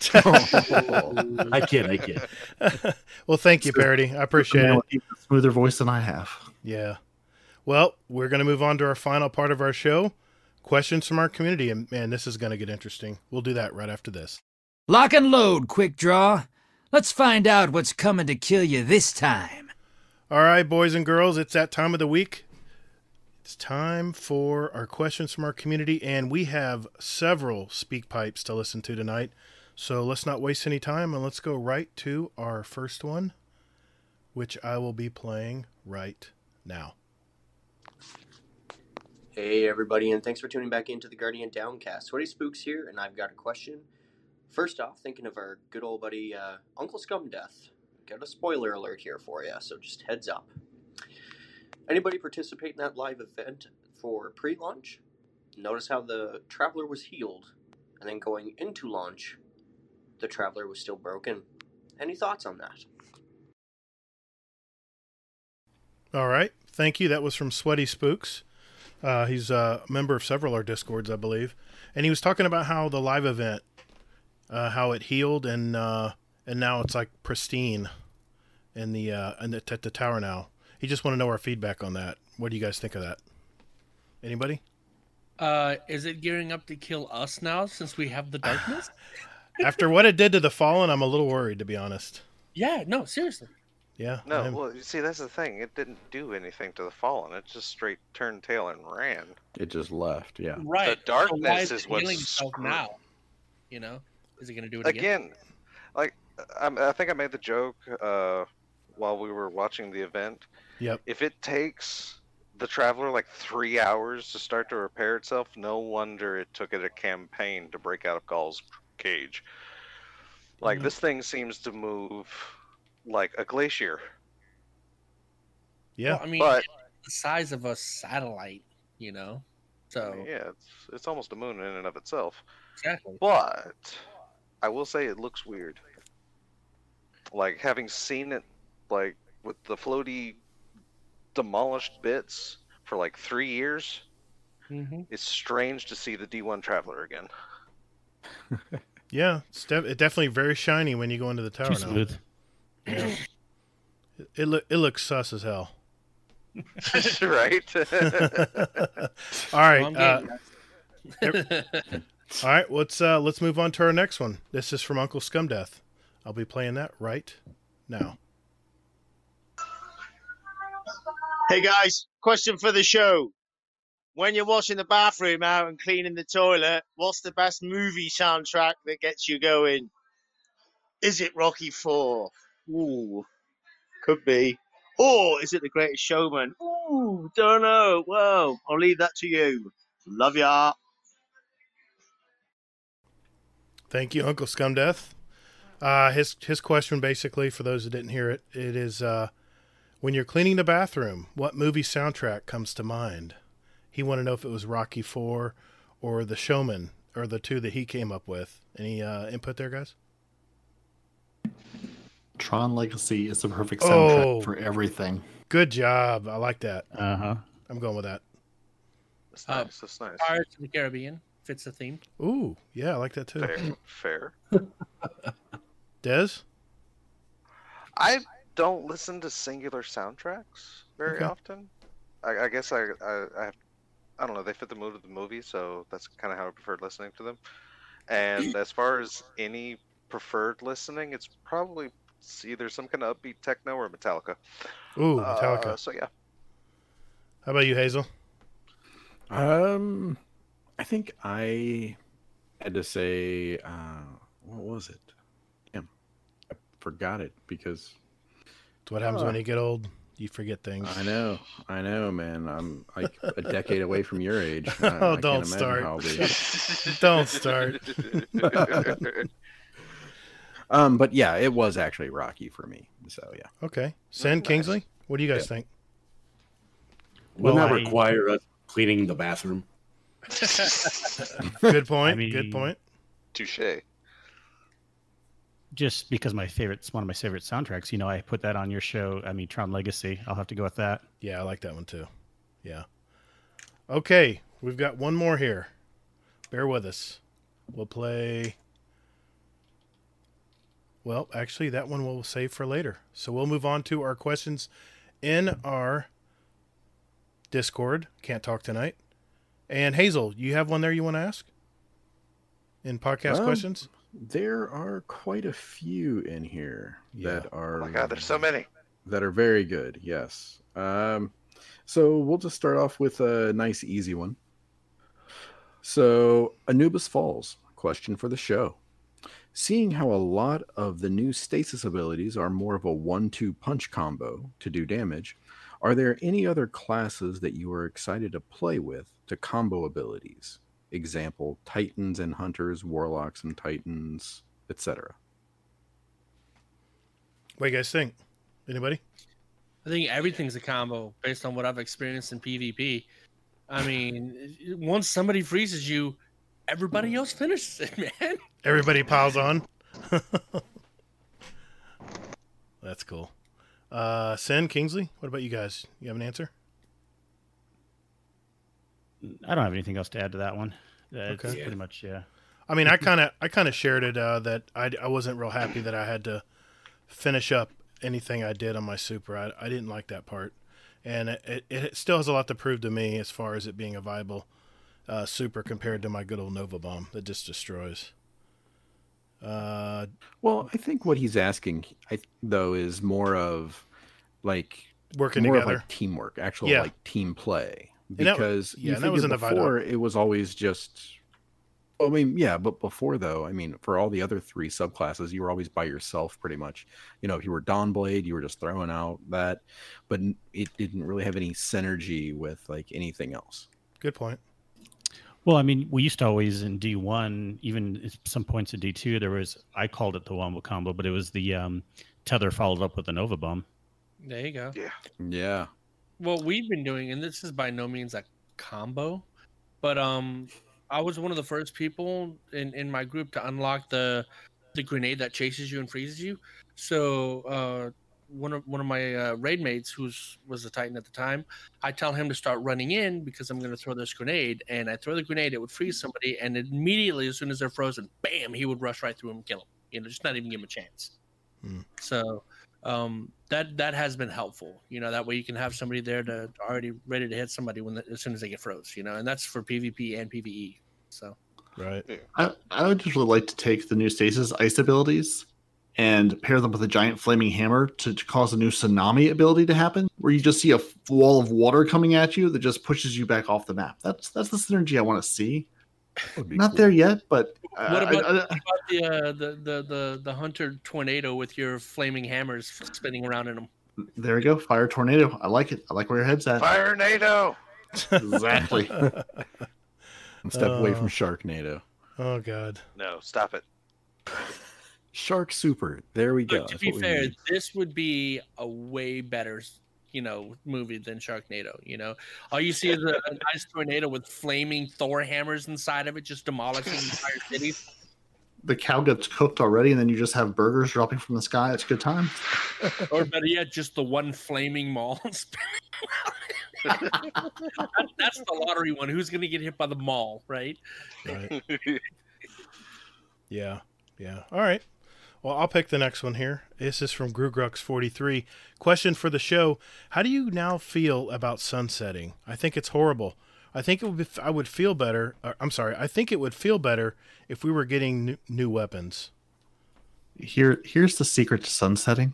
I kid, I kid. well, thank you, Parody. I appreciate it. with even a smoother voice than I have. Yeah. Well, we're going to move on to our final part of our show questions from our community. And man, this is going to get interesting. We'll do that right after this. Lock and load, quick draw. Let's find out what's coming to kill you this time. All right, boys and girls, it's that time of the week. It's time for our questions from our community, and we have several speak pipes to listen to tonight. So let's not waste any time and let's go right to our first one, which I will be playing right now. Hey everybody, and thanks for tuning back into the Guardian Downcast. Sweaty Spooks here, and I've got a question. First off, thinking of our good old buddy uh, Uncle Scum Death. Got a spoiler alert here for you, so just heads up. Anybody participate in that live event for pre-launch? Notice how the Traveler was healed, and then going into launch, the Traveler was still broken. Any thoughts on that? All right. Thank you. That was from Sweaty Spooks. Uh, he's a member of several our discords, I believe, and he was talking about how the live event, uh, how it healed, and uh, and now it's like pristine, in the uh, in the, at the tower now. He just want to know our feedback on that. What do you guys think of that? Anybody? Uh, is it gearing up to kill us now since we have the darkness? After what it did to the Fallen, I'm a little worried to be honest. yeah, no, seriously. Yeah. No, I'm- well, you see, that's the thing. It didn't do anything to the Fallen. It just straight turned tail and ran. It just left. Yeah. Right. The darkness so is, is what's healing itself now. You know, is it going to do it again? Again, like I, I think I made the joke uh, while we were watching the event. Yep. If it takes the Traveler like three hours to start to repair itself, no wonder it took it a campaign to break out of Ghaul's cage. Like Mhm. this thing seems to move like a glacier. Yeah. Well, I mean, but the size of a satellite. You know, so yeah, it's it's almost a moon in and of itself. exactly. But I will say it looks weird. Like having seen it like with the floaty demolished bits for like three years, hmm it's strange to see the D1 Traveler again. Yeah, it's def- it definitely very shiny when you go into the tower Too now. smooth. Yeah. It it, loo- it looks sus as hell. right? all right uh, all right Let's uh, let's move on to our next one. This is from Uncle Scumdeath. I'll be playing that right now. Hey guys, question for the show. When you're washing the bathroom out and cleaning the toilet, what's the best movie soundtrack that gets you going? Is it Rocky Four? Ooh, could be. Or is it The Greatest Showman? Ooh, don't know. Well, I'll leave that to you. Love ya. Thank you, Uncle Scumdeath. Uh, his his question, basically, for those that didn't hear it, it is uh, when you're cleaning the bathroom, what movie soundtrack comes to mind? He wanted to know if it was Rocky Four or The Showman, or the two that he came up with. Any uh, input there, guys? Tron Legacy is the perfect soundtrack Oh. for everything. Good job. I like that. Uh huh. I'm going with that. That's Uh, nice. That's nice. Pirates of the Caribbean fits the theme. Ooh, yeah, I like that too. Fair. Fair. Des? I don't listen to singular soundtracks very Okay. often. I, I guess I, I I have I don't know. They fit the mood of the movie, so that's kind of how I preferred listening to them. And as far as any preferred listening, it's probably it's either some kind of upbeat techno or Metallica. Ooh, Metallica. Uh, so yeah, How about you, Hazel? Um, I think I had to say, uh, what was it? Damn, I forgot it because It's what happens when you get old. You forget things. I know, I know, man. I'm like a decade away from your age. I, Oh, I don't can't start. how I'll be. Don't start. um, but yeah, it was actually Rocky for me. So yeah. Okay. Sen Nice. Kingsley, what do you guys Yeah. think? Wouldn't Well, that I- require us cleaning the bathroom? Good point. I Good point. touche. Just because my favorite, it's one of my favorite soundtracks. You know, I put that on your show. I mean, Tron Legacy. I'll have to go with that. Yeah, I like that one too. Yeah. Okay, we've got one more here. Bear with us. We'll play. Well, actually, that one we'll save for later. So we'll move on to our questions in our Discord. Can't talk tonight. And Hazel, you have one there you want to ask? In podcast Um, questions? There are quite a few in here that are. Oh my god, there's so many. that are very good. Yes. Um, so we'll just start off with a nice, easy one. So, Anubis Falls question for the show. Seeing how a lot of the new stasis abilities are more of a one two punch combo to do damage, are there any other classes that you are excited to play with to combo abilities? Example Titans and Hunters, Warlocks and Titans, etc. What do you guys think? Anybody? I think everything's a combo based on what I've experienced in PvP. I mean, once somebody freezes you, everybody else finishes it, man. Everybody piles on. That's cool. Uh, Sen Kingsley, what about you guys? You have an answer? I don't have anything else to add to that one. Uh, It's Okay. pretty much yeah. I mean, I kind of, I kind of shared it uh, that I, I wasn't real happy that I had to finish up anything I did on my super. I, I didn't like that part, and it, it, it still has a lot to prove to me as far as it being a viable uh, super compared to my good old Nova Bomb that just destroys. Uh, Well, I think what he's asking, I, though, is more of like Working more of together. like teamwork, actual Yeah. like team play. And that- Because yeah, you and that was in the Vital. before it was always just. I mean, yeah, but before though, I mean, for all the other three subclasses, you were always by yourself pretty much. You know, if you were Dawnblade, you were just throwing out that, but it didn't really have any synergy with like anything else. good point. Well, I mean, we used to always in D one, even at some points in D two, there was I called it the wombo combo, but it was the um, tether followed up with a Nova bomb. There you go. Yeah. Yeah. What we've been doing, and this is by no means a combo, but um, I was one of the first people in in my group to unlock the the grenade that chases you and freezes you. So uh, one of one of my uh, raid mates, who's was a Titan at the time, I tell him to start running in because I'm going to throw this grenade, and I throw the grenade, it would freeze somebody, and immediately as soon as they're frozen, bam, he would rush right through them and kill him. You know, just not even give him a chance. So um, that that has been helpful. You know, that way you can have somebody there to already ready to hit somebody when the, as soon as they get froze. You know, and that's for PvP and PvE. So right. I, I would just really like to take the new stasis ice abilities and pair them with a giant flaming hammer to, to cause a new tsunami ability to happen, where you just see a wall of water coming at you that just pushes you back off the map. That's that's the synergy I want to see. Not there yet, but uh, what about, I- what about the, uh, the the the the hunter tornado with your flaming hammers spinning around in them? there we go. Fire tornado. I like it. I like where your head's at. Fire NATO. Exactly. And step away from Uh, Sharknado. Oh God. No, stop it. Shark Super. There we go. But to That's be fair, this would be a way better, you know, movie than Sharknado. You know, all you see is a, a nice tornado with flaming Thor hammers inside of it, just demolishing entire cities. The cow gets cooked already, and then you just have burgers dropping from the sky. It's a good time. or better yet, just the one flaming mall. That- That's the lottery one. Who's going to get hit by the mall, right? Right. Yeah. Yeah. All right. Well, I'll pick the next one here. This is from Grugrux43. Question for the show How do you now feel about sunsetting? I think it's horrible. I think it would be, I would feel better. Or, I'm sorry. I think it would feel better if we were getting new, new weapons. Here, here's the secret to sunsetting.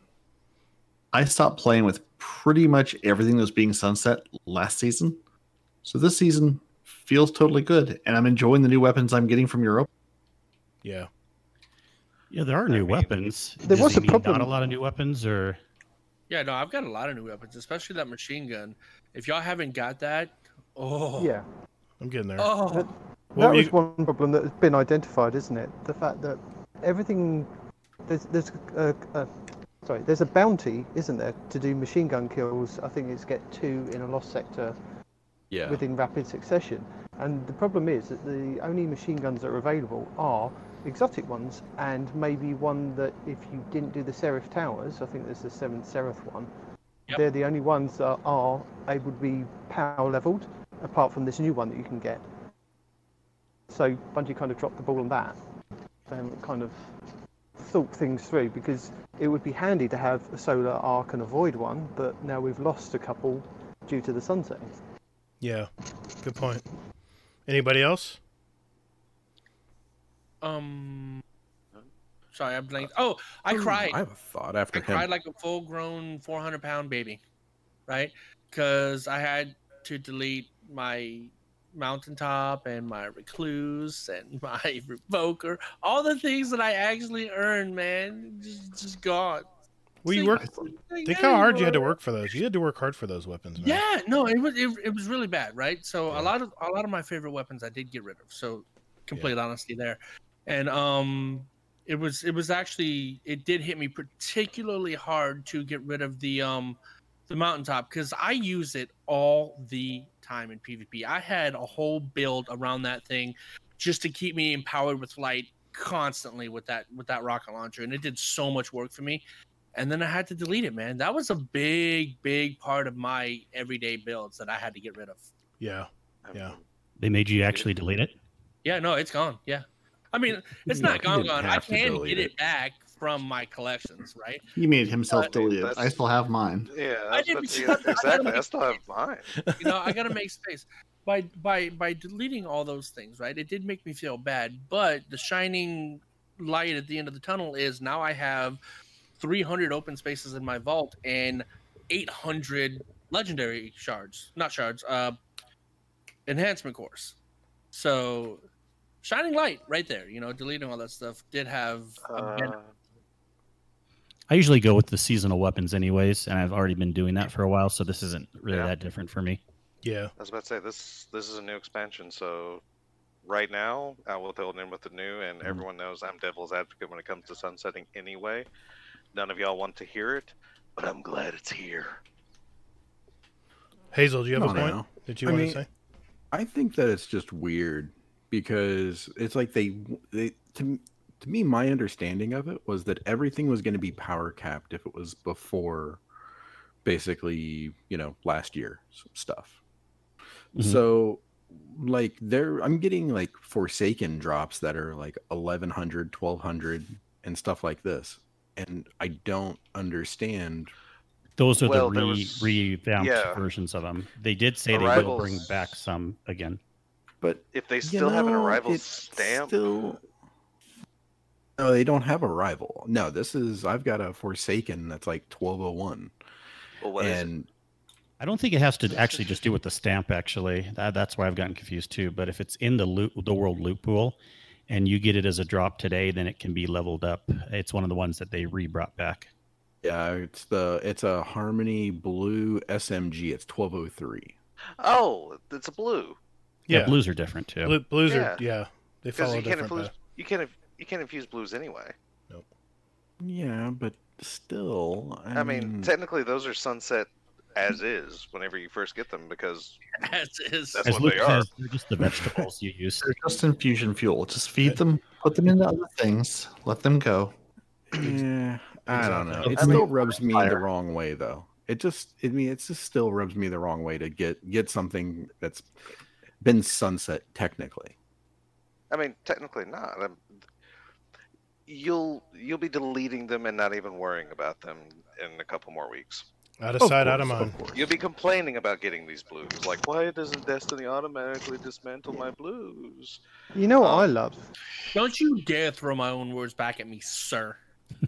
I stopped playing with pretty much everything that was being sunset last season, so this season feels totally good, and I'm enjoying the new weapons I'm getting from Europe. Yeah. Yeah, there are new weapons. There Does was a mean Not problem- a lot of new weapons, or Yeah, no, I've got a lot of new weapons, especially that machine gun. If y'all haven't got that, oh, Yeah. I'm getting there. oh, What that was you- one problem that has been identified, isn't it? The fact that everything there's there's a, a sorry there's a bounty, isn't there, to do machine gun kills? I think it's get two in a lost sector Yeah. within rapid succession. And the problem is that the only machine guns that are available are exotic ones, and maybe one that if you didn't do the Seraph Towers, I think there's the seventh Seraph one. They're the only ones that are able to be power leveled, apart from this new one that you can get. So Bungie kind of dropped the ball on that. They haven't kind of thought things through because it would be handy to have a solar arc and a void one, but now we've lost a couple due to the sunsetting. Yeah. Good point. Anybody else? Um, sorry, I'm blanked. Oh, I Ooh, cried. I have a thought after I him. cried like a full-grown 400-pound baby, right? Because I had to delete my mountaintop and my recluse and my revoker, all the things that I actually earned, man, just just gone. Well, you See, worked. Think how hard you had to work for those. You had to work hard for those weapons, man. Yeah, no, it was it, it was really bad, right? So a lot of a lot of my favorite weapons I did get rid of. So complete honesty there, and um, it was it was actually it did hit me particularly hard to get rid of the um the mountaintop because I use it all the time in PvP. I had a whole build around that thing just to keep me empowered with light constantly with that with that rocket launcher, and it did so much work for me. And then I had to delete it, man. That was a big, big part of my everyday builds that I had to get rid of. Yeah. Yeah. they made you actually delete it? Yeah, no, it's gone. Yeah. I mean, it's not gone, gone. I can get it. it back from my collections, right? He made himself But- delete it. I still have mine. Yeah, I I didn't- was I about to gotta say, exactly. I still have mine. you know, I gotta make space. By by by deleting all those things, right? It did make me feel bad, but the shining light at the end of the tunnel is now I have 300 open spaces in my vault and 800 legendary shards, not shards, uh, enhancement cores. So, shining light right there. You know, deleting all that stuff did have. Uh, I usually go with the seasonal weapons anyways, and I've already been doing that for a while, so this isn't really Yeah. that different for me. Yeah. I was about to say this. This is a new expansion, so right now I will throw it in with the new, and everyone knows I'm devil's advocate when it comes to sunsetting anyway. None of y'all want to hear it, but I'm glad it's here. Hazel, do you have Come a point now. that you I want mean, to say? I think that it's just weird because it's like they they to to me my understanding of it was that everything was going to be power capped if it was before basically you know last year s- stuff. Mhm. So like there I'm getting like forsaken drops that are like 1100 1200 and stuff like this and I don't understand Those are Well, the re, was- revamped yeah. versions of them. They did say they will bring back some again. But If they you still have an arrival stamp, Still... No, they don't have a rival. No, this is I've got a Forsaken that's like twelve oh one. Well, what is it? and I don't think it has to actually just do with the stamp. Actually, that, that's why I've gotten confused too. But if it's in the loot, the world loot pool, and you get it as a drop today, then it can be leveled up. It's one of the ones that they re brought back. yeah, it's the it's a Harmony Blue SMG. It's twelve oh three. Oh, it's a blue. Yeah, Yeah. blues are different too. Blue, blues Yeah. are yeah, they follow you a can't different infuse path. you can't you can't infuse blues anyway. Nope. Yeah, but still, I, I mean, technically those are sunset as is whenever you first get them because As is. that's As what Luke they are. says, they're just the vegetables you use. They're just infusion fuel. Just feed them, put them into other things, let them go. Yeah, I don't know. It I mean, still rubs me the wrong way, though. It just, I mean, it just still rubs me the wrong way to get get something that's been sunset technically. I mean, technically not. Um, you'll you'll be deleting them and not even worrying about them in a couple more weeks. Out of Of sight, out of mind. You'll be complaining about getting these blues. Like, why doesn't Destiny automatically dismantle my blues? You know what Um, I love? Don't you dare throw my own words back at me, sir.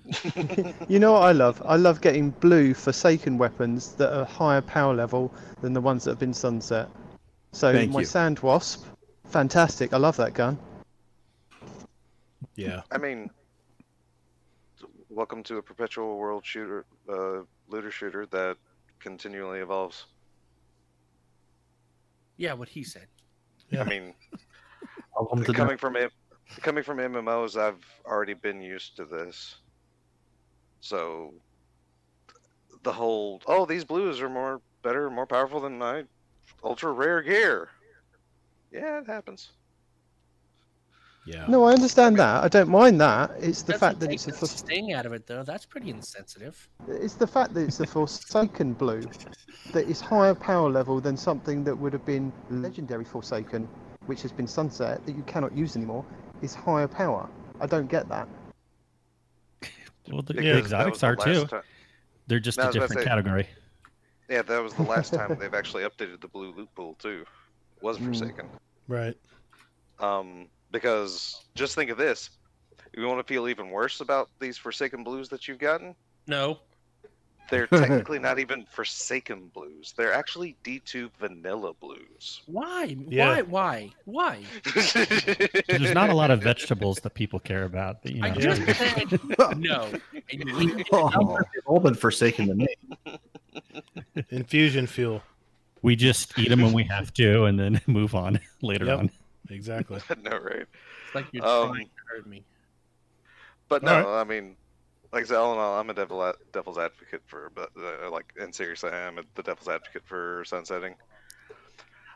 You know what I love? I love getting blue Forsaken weapons that are higher power level than the ones that have been sunset. So Thank my you. Sand Wasp, fantastic. I love that gun. Yeah. I mean, welcome to a perpetual world shooter, uh, looter shooter that continually evolves. Yeah, what he said. Yeah. I mean, Welcome to coming from M- coming from MMOs, I've already been used to this. So the whole oh these blues are more better, more powerful than my ultra rare gear. Yeah, it happens. Yeah. No, I understand that. I don't mind that. It's the fact that it's a the for- sting out of it though. That's pretty insensitive. it's the fact that it's a Forsaken blue that is higher power level than something that would have been legendary Forsaken, which has been sunset that you cannot use anymore. Is higher power. I don't get that. Well, the, Because the that exotics was the are too. last They're just No, I a was about different say- category. Yeah, that was the last time they've actually updated the blue loot pool too. Was Mm. Forsaken. Right. Um, because just think of this: you want to feel even worse about these Forsaken blues that you've gotten? No. They're technically not even Forsaken blues. They're actually D2 vanilla blues. Why? Yeah. Why? Why? Why? There's not a lot of vegetables that people care about. You know. I just said no. And you Oh, they've all been forsaken to me. Infusion fuel. we just eat them when we have to, and then move on later Yep. on. Exactly. no, right? It's like you're Um, trying to hurt me. But All no, I mean, like I said, all in all, I'm a devil a- devil's advocate for, but uh, like, and seriously, I am the devil's advocate for sunsetting.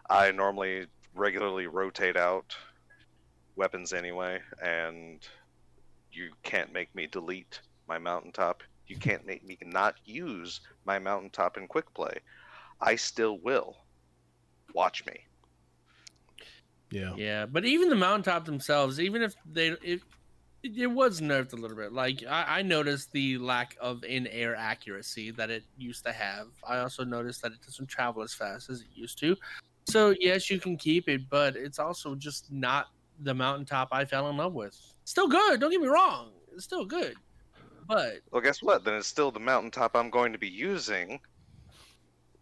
I normally regularly rotate out weapons anyway, and you can't make me delete my mountaintop. You can't make me not use my mountaintop in quick play. I still will. Watch me. Yeah. Yeah, but even the mountaintop themselves, even if they if It, it was nerfed a little bit. Like I, I noticed the lack of in-air accuracy that it used to have. I also noticed that it doesn't travel as fast as it used to. So yes, you can keep it, but it's also just not the mountaintop I fell in love with. Still good. Don't get me wrong. It's still good, but Well, guess what? Then it's still the mountaintop I'm going to be using.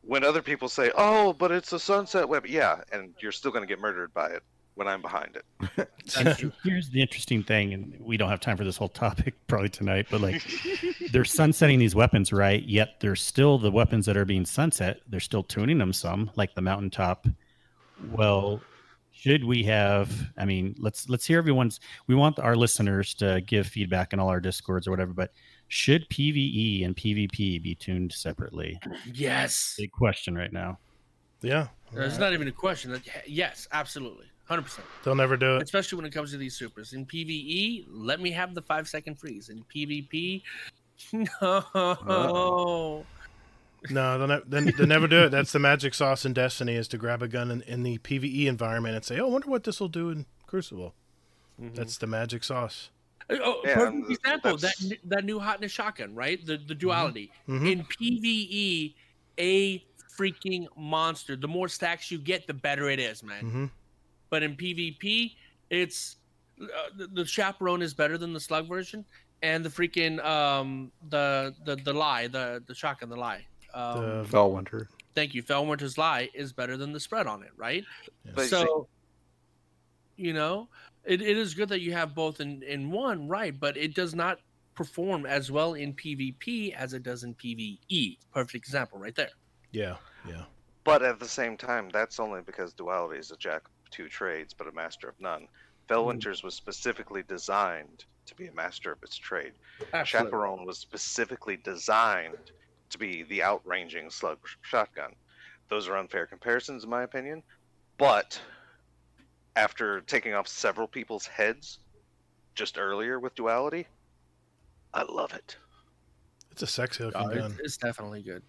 When other people say, "Oh, but it's a sunset web," yeah, and you're still going to get murdered by it when I'm behind it. And here's the interesting thing, and we don't have time for this whole topic probably tonight, but like they're sunsetting these weapons, right? Yet they're still the weapons that are being sunset. They're still tuning them some, like the mountaintop. Well, should we have? I mean, let's let's hear everyone's. We want our listeners to give feedback in all our discords or whatever, but should PVE and PvP be tuned separately? yes, Big question right now. Yeah, there's not even a question. That yes, absolutely, hundred percent. they'll never do it. Especially when it comes to these supers. In PVE, let me have the five second freeze. In PvP, no. No, they'll, ne- they they'll never do it. That's the magic sauce in Destiny is to grab a gun in, in the PVE environment and say, "Oh, I wonder what this will do in Crucible." That's the magic sauce. Oh, Yeah, perfect example. That that's- n- that new hotness shotgun, right? The the duality Mhm. in PVE, a freaking monster. The more stacks you get, the better it is, man. hmm But in PvP, it's uh, the, the chaperone is better than the slug version, and the freaking um the the the lie the the shotgun the lie. Um, The Felwinter. thank you. Felwinter's lie is better than the spread on it, right? But so, you know, it, it is good that you have both in, in one, right? But it does not perform as well in PvP as it does in PvE. Perfect example right there. Yeah, yeah. But at the same time, that's only because duality is a jack of two trades, but a master of none. Felwinter's was specifically designed to be a master of its trade. Absolutely. Chaperone was specifically designed to be the outranging slug shotgun. Those are unfair comparisons, in my opinion. But after taking off several people's heads just earlier with duality, I love it. It's a sexy looking Oh, gun. it's definitely good.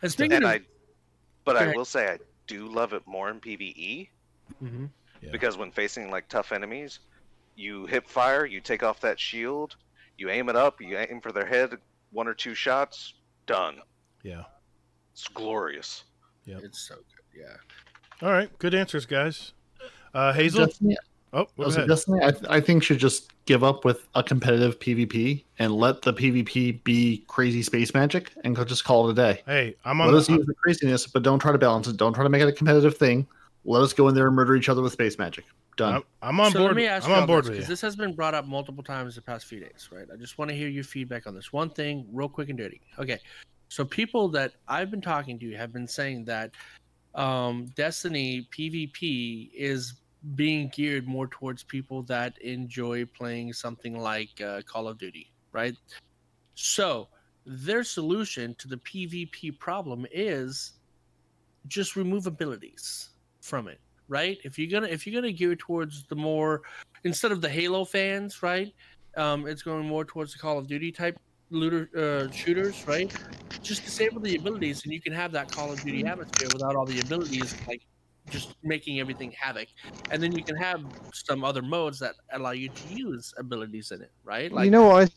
And speaking And of, I, but Go I will say I do love it more in PVE Mhm. because when facing like tough enemies, you hip fire, you take off that shield, you aim it up, you aim for their head, one or two shots, done. Yeah. It's glorious. Yeah. It's so good. Yeah. All right, good answers, guys. Uh, Hazel. Destiny, Oh, go Also, ahead. Destiny, I, th- I think should just give up with a competitive PvP and let the PvP be crazy space magic and just call it a day. Hey, I'm on. Let on. us use the craziness, but don't try to balance it. Don't try to make it a competitive thing. Let us go in there and murder each other with space magic. Done. I'm, I'm on so board. Let me ask I'm you on board with because you. this has been brought up multiple times the past few days, right? I just want to hear your feedback on this one thing, real quick and dirty. Okay, so people that I've been talking to have been saying that um, Destiny PvP is being geared more towards people that enjoy playing something like uh, Call of Duty, right? So their solution to the PvP problem is just remove abilities from it right? If you're gonna if you're gonna gear towards the more instead of the halo fans right um it's going more towards the call of duty type looter uh, shooters right? Just disable the abilities and you can have that call of duty atmosphere without all the abilities like just making everything havoc. And then you can have some other modes that allow you to use abilities in it right? Like you know what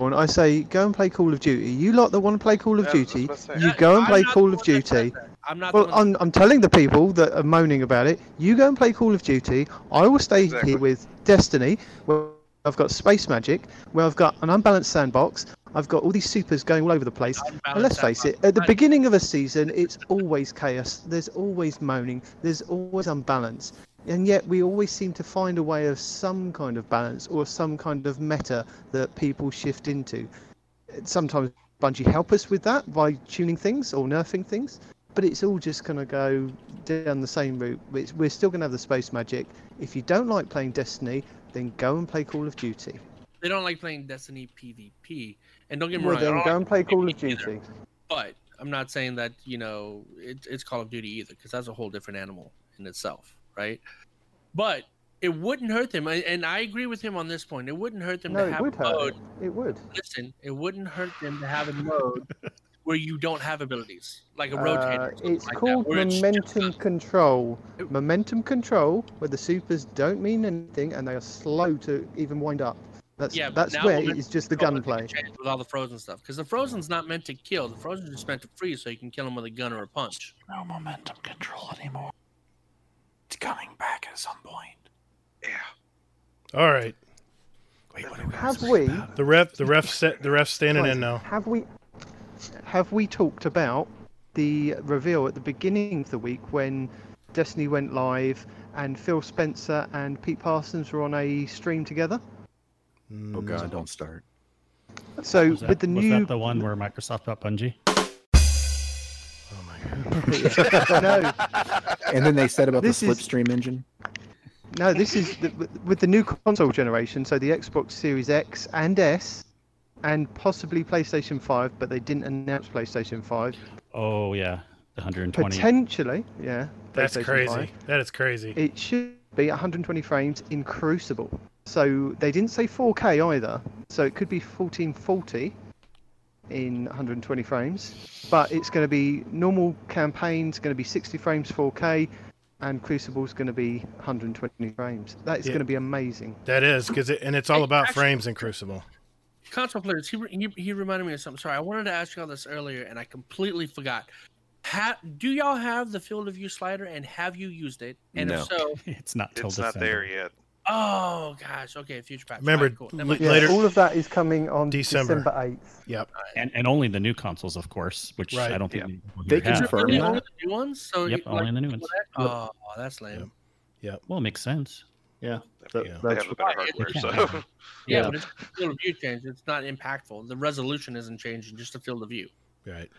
I? I say go and play Call of Duty. You lot that want to play Call of Yeah, Duty, about to say. you go and play Call of one that said Duty. i'm not Well, I'm, I'm telling the people that are moaning about it, you go and play Call of Duty. I will stay Exactly. here with Destiny, where I've got space magic, where I've got an unbalanced sandbox. I've got all these supers going all over the place. And let's face it, at the beginning of a season, it's always chaos. There's always moaning. There's always unbalance. And yet, we always seem to find a way of some kind of balance or some kind of meta that people shift into. Sometimes Bungie help us with that by tuning things or nerfing things, but it's all just going to go down the same route. We're still going to have the space magic. If you don't like playing Destiny, then go and play Call of Duty. they don't like playing destiny pvp and don't get me Well, wrong then go and play Call of PvP either. Duty. but I'm not saying that you know it, it's Call of Duty either, because that's a whole different animal in itself, right? But it wouldn't hurt them, and- and I agree with him on this point. It wouldn't hurt them No, to it have would a hurt. mode. It would. Listen, it wouldn't hurt them to have a mode where you don't have abilities, like a Uh, rotator. or something it's like that, called where it's just momentum control. Momentum control, where the supers don't mean anything and they are slow to even wind up. That's Yeah, that's where it is just the gunplay. change with all the frozen stuff because the frozen's not meant to kill. The frozen's just meant to freeze, so you can kill them with a gun or a punch. No momentum control anymore. It's coming back at some point. Yeah. All right. Have we The ref, the ref, set, the ref standing Guys, in now. Have we have we talked about the reveal at the beginning of the week when Destiny went live and Phil Spencer and Pete Parsons were on a stream together? Oh God, don't start. So that, with the was new that the one where Microsoft bought Bungie? no, And then they said about the This is- Slipstream engine. no, this is the, with the new console generation. So the Xbox Series X and S, and possibly PlayStation Five, but they didn't announce PlayStation Five. Oh yeah, the 120. Potentially, yeah. That's crazy. 5. That is crazy. It should be 120 frames in Crucible. So they didn't say 4K either. So it could be 1440 in 120 frames, but it's going to be normal campaigns going to be 60 frames 4K, and Crucible's going to be 120 frames. That is Yeah. going to be amazing. That is because it, and it's all Hey, about actually- frames in Crucible. Console players, he, he, he reminded me of something. Sorry, I wanted to ask you all this earlier, and I completely forgot. Ha- do y'all have the field of view slider, and have you used it? And No. if so, it's not till It's not December. there yet. Oh gosh, okay, future patch. Remember, Alright, cool. Yeah, later all of that is coming on December. December 8th. Yep. And and only the new consoles, of course, which Right, I don't think yeah. many They here have. confirm Only, that? only the new ones. So Yep, you- only like, the new ones. Oh, that's lame. Yep. Well, it makes sense. Yeah, Yeah, that- they that's have the better Right, hardware, yeah. so Yeah, Yeah. but it's a field of view change. It's not impactful. The resolution isn't changing, just the field of view. Right.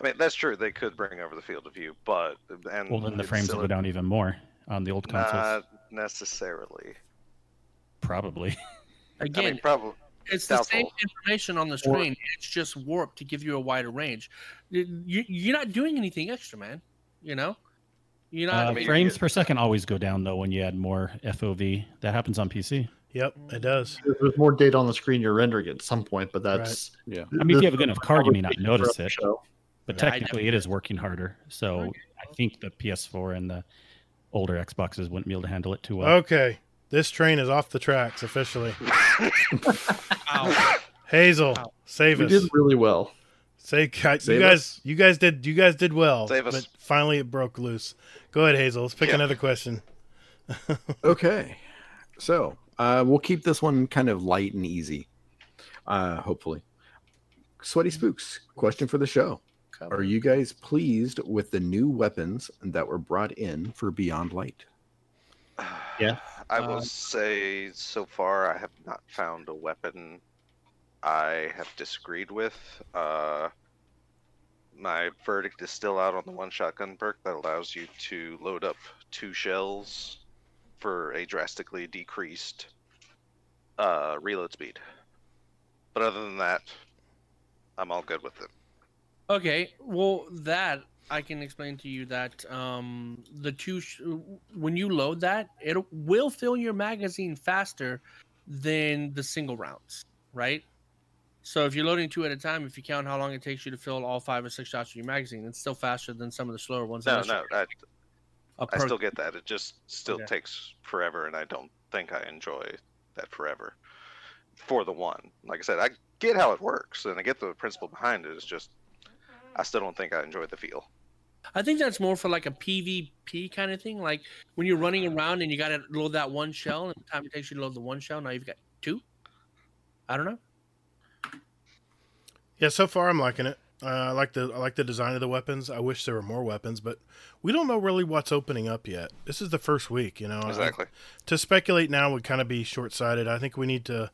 I mean that's true. They could bring over the field of view, but and Well, then the frames will go down even more on the old consoles. Not necessarily. Probably. Again, I mean, probably. it's the same information on the screen. It's just warped to give you a wider range. You, you- you're not doing anything extra, man. You know, you're not. Uh, mean, frames per second always go down though when you add more FOV. That happens on PC. Yep, it does. There's more data on the screen you're rendering at some point, but that's Yeah. I mean, if you have a good enough card, you may not notice it, show. but Yeah, technically it is working harder. So I think the PS4 and the older Xboxes wouldn't be able to handle it too well. Okay, this train is off the tracks officially. Hazel, Wow. save We us. did really well. Say, guys, you Save guys, us. you guys did, you guys did well. Save us. But finally, it broke loose. Go ahead, Hazel. Let's pick Yeah. another question. Okay. So uh, we'll keep this one kind of light and easy. Uh, hopefully. Sweaty Spooks, question for the show. Are you guys pleased with the new weapons that were brought in for Beyond Light? Yeah. I will Uh, say so far I have not found a weapon I have disagreed with. Uh, my verdict is still out on the one shotgun perk that allows you to load up two shells for a drastically decreased uh, reload speed. But other than that, I'm all good with it. Okay, well, that I can explain to you that um, the two sh- when you load that, it will fill your magazine faster than the single rounds, right? So if you're loading two at a time, if you count how long it takes you to fill all five or six shots of your magazine, it's still faster than some of the slower ones. No, no, I, I still get that. It just still Okay. takes forever, and I don't think I enjoy that forever for the one. Like I said, I get how it works, and I get the principle behind it. It's just I still don't think I enjoy the feel. I think that's more for like a PvP kind of thing. Like when you're running around and you got to load that one shell, and the time it takes you to load the one shell, now you've got two. I don't know. Yeah, so far I'm liking it. Uh, I like the I like the design of the weapons. I wish there were more weapons, but we don't know really what's opening up yet. This is the first week, you know. I- Exactly. to speculate now would kind of be short sighted. I think we need to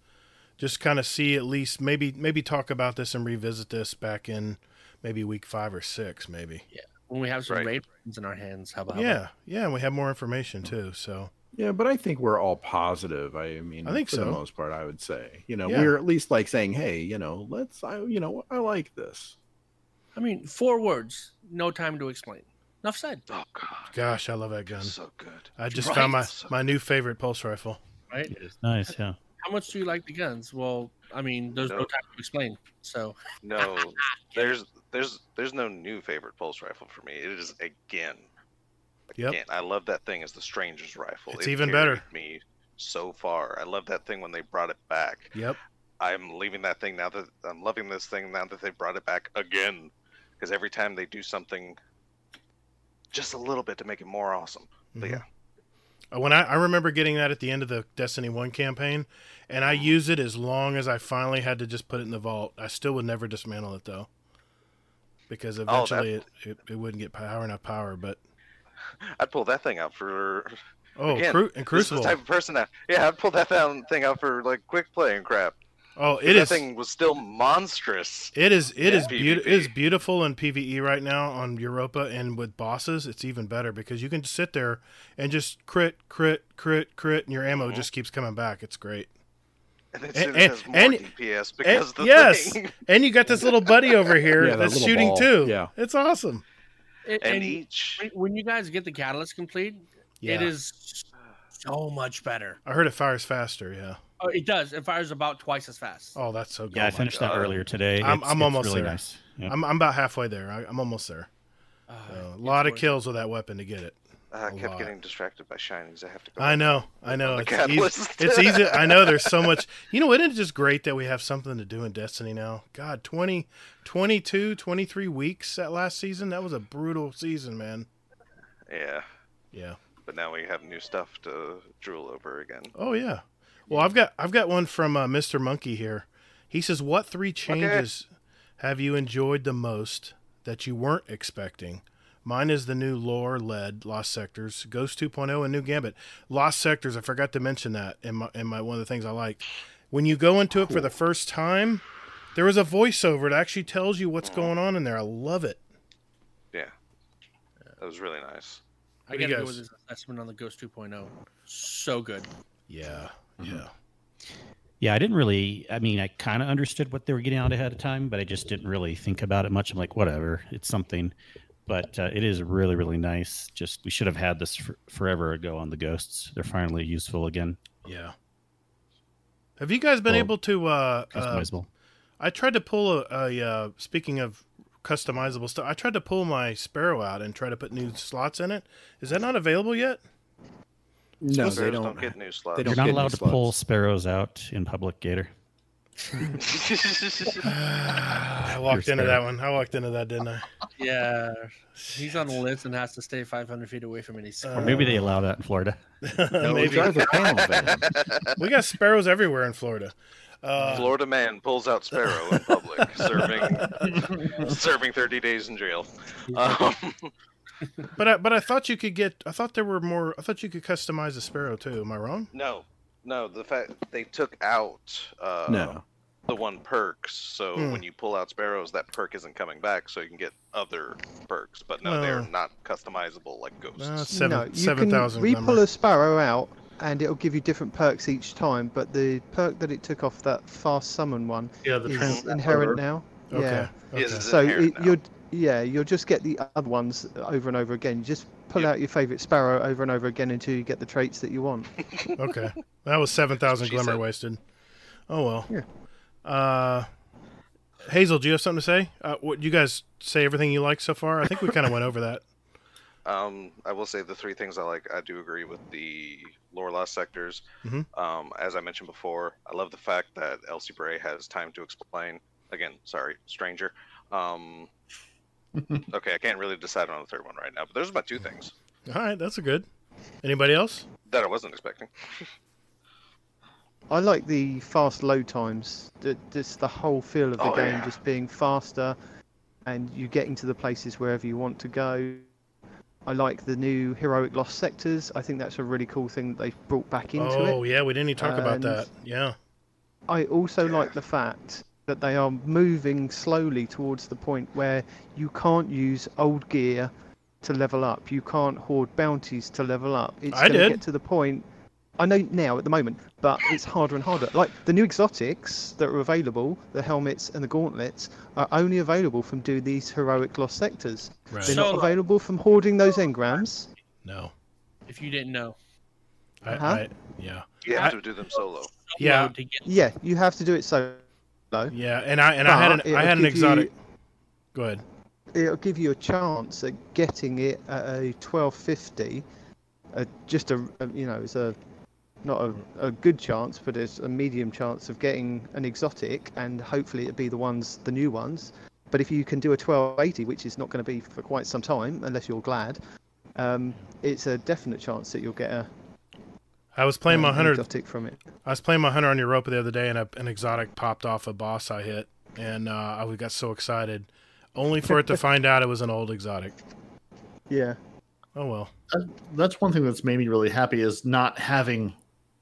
just kind of see at least maybe maybe talk about this and revisit this back in maybe week five or six, maybe. Yeah, when we have some Right. raid weapons in our hands, how about how Yeah, yeah, and we have more information too. So Yeah, but I think we're all positive. I mean, I think for so. the most part, I would say. You know, Yeah. we're at least like saying, "Hey, you know, let's." I, you know, I like this. I mean, four words, no time to explain. Enough said. Oh god, gosh, I love that gun. so good. I just Right. found my So my new favorite pulse rifle. Right? It is nice, yeah. How much do you like the guns? Well, I mean, there's no Nope. time to explain. So No, there's there's there's no new favorite pulse rifle for me. It is again. Yep. Again, I love that thing as the stranger's rifle. It's It even better. Me so far. I love that thing when they brought it back. Yep. I'm leaving that thing now that I'm loving this thing now that they brought it back again. Because every time they do something just a little bit to make it more awesome. But Mhm. yeah. Uh, When I, I remember getting that at the end of the Destiny 1 campaign, and I used it as long as I finally had to just put it in the vault. I still would never dismantle it, though. Because Oh, that- eventually it, it, it wouldn't get power enough power, but I'd pull that thing out for. Oh, Again, Cru- and this is the type of person that. Yeah, I'd pull that thing thing out for like quick play and crap. Oh, it that is- thing was still monstrous. It is it in beautiful. It is beautiful in PVE right now on Europa, and with bosses, it's even better because you can just sit there and just crit, crit, crit, crit, and your ammo mm-hmm. just keeps coming back. It's great. And it And- and- more and- DPS and- because the yes, thing. and you got this little buddy over here Yeah, that's little shooting ball. too. Yeah. it's awesome. And, And and each- when- when you guys get the catalyst complete, Yeah. it is so much better. I heard it fires faster. Yeah. Oh, it does. It fires about twice as fast. Oh, that's so good. Yeah, I Oh my finished that God. earlier today. I'm, It's- I'm it's almost really there. nice. Yeah. I'm, I'm about halfway there. I, I'm almost there. Uh, So, a lot of kills with that weapon to get it. I kept lot. getting distracted by shinings. I have to go. I know, I know. It's easy, it's easy. I know there's so much. You know, isn't it just great that we have something to do in Destiny now? God, 20, 22, 23 weeks that last season. That was a brutal season, man. Yeah. Yeah. But now we have new stuff to drool over again. Oh yeah. Well, I've got I've got one from uh, Mr. Monkey here. He says, "What three changes have you enjoyed the most that you weren't expecting?" Mine is the new lore-led Lost Sectors, Ghost 2.0, and New Gambit. Lost Sectors, I forgot to mention that in my in my one of the things I like. When you go into it for the first time, there is a voiceover that actually tells you what's mm-hmm. going on in there. I love it. Yeah. That was really nice. I What do gotta go guys- with this assessment on the Ghost 2.0. So good. Yeah. Mm-hmm. Yeah. Yeah, I didn't really. I mean, I kind of understood what they were getting out ahead of time, but I just didn't really think about it much. I'm like, whatever, it's something. But uh, it is really, really nice. Just we should have had this for, forever ago on the ghosts. They're finally useful again. Yeah. Have you guys been Well, able to uh, uh customizable. I tried to pull a, a uh, speaking of customizable stuff. I tried to pull my Sparrow out and try to put new slots in it. Is that not available yet? No, Sparrows they don't. don't get new slots. They don't You're not allowed to slots. pull sparrows out in public, Gator. I walked into that one. I walked into that, didn't I? Yeah. He's on the list and has to stay 500 feet away from any Or maybe they allow that in Florida. Maybe. drives a panel van. we got sparrows everywhere in Florida. Uh, Florida man pulls out sparrow in public, serving serving 30 days in jail. Um, but I, but I thought you could get. I thought there were more. I thought you could customize a sparrow too. Am I wrong? no, no, the fact they took out uh, No. the one perks, so Hmm. when you pull out sparrows, that perk isn't coming back, so you can get other perks. But no, they're Oh. not customizable like ghosts. Uh, seven no, you seven thousand. can re-pull a sparrow out, and it'll give you different perks each time. But the perk that it took off that fast summon one Yeah, the is trans- inherent now. Okay. Yeah. okay. Is So inherent it, now. You'll yeah you'll just get the other ones over and over again. You just pull Yep. out your favorite sparrow over and over again until you get the traits that you want. Okay, that was seven thousand glimmer said. wasted. Oh well. Yeah. Uh, Hazel, do you have something to say? Uh, what you guys say everything you like so far? I think we kind of went over that. Um, I will say the three things I like. I do agree with the lore lost sectors. Mhm. Um, as I mentioned before, I love the fact that Elsie Bray has time to explain. Again, sorry, stranger. Um, okay, I can't really decide on the third one right now, but there's about two things All right, that's a good. Anybody else? that I wasn't expecting. I like the fast load times. the- Just the whole feel of the Oh, game yeah. just being faster, and you getting to the places wherever you want to go. I like the new heroic lost sectors. I think that's a really cool thing that they've brought back into it. oh yeah, we didn't even talk about that. Yeah. I also like the fact that they are moving slowly towards the point where you can't use old gear to level up. You can't hoard bounties to level up. It's I going to get to the point. I know now at the moment, but it's harder and harder. Like the new exotics that are available, the helmets and the gauntlets, are only available from doing these heroic lost sectors. Right. They're So- not available from hoarding those engrams. No. If you didn't know. I, Huh? I yeah. You I- have to do them solo. Yeah. Yeah, you have to do it solo. Yeah, and I and I had an I had an give you- exotic. Go ahead. it'll give you a chance at getting it at a 1250 uh, just a, a you know it's a not a, a good chance, but it's a medium chance of getting an exotic, and hopefully it'd be the ones, the new ones. But if you can do a 1280, which is not going to be for quite some time, unless you're glad, um, it's a definite chance that you'll get a I was playing my an hunter. exotic from it. I was playing my hunter on Europa the other day, and a, an exotic popped off a boss I hit, and uh, I got so excited, only for it to find out it was an old exotic. Yeah. Oh well. That- That's one thing that's made me really happy is not having,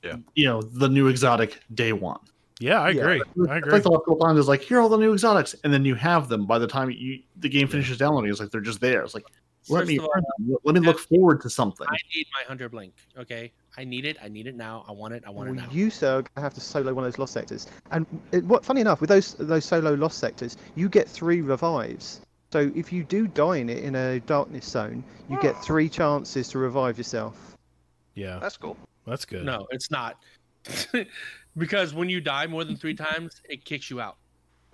Yeah. you know, the new exotic day one. Yeah, I Yeah. agree. I It's agree. like the last couple times is like, here are all the new exotics, and then you have them by the time you the game finishes downloading. It's like they're just there. It's like let me all, earn them. let me look forward to something. I need my hunter blink. Okay, I need it. I need it now. I want it. I want it now. you sir are going to have to solo one of those lost sectors. And it, what funny enough, with those those solo lost sectors, you get three revives. So if you do die in it in a darkness zone, you get three chances to revive yourself. Yeah, That's cool. that's good. No, it's not. because when you die more than three times, it kicks you out.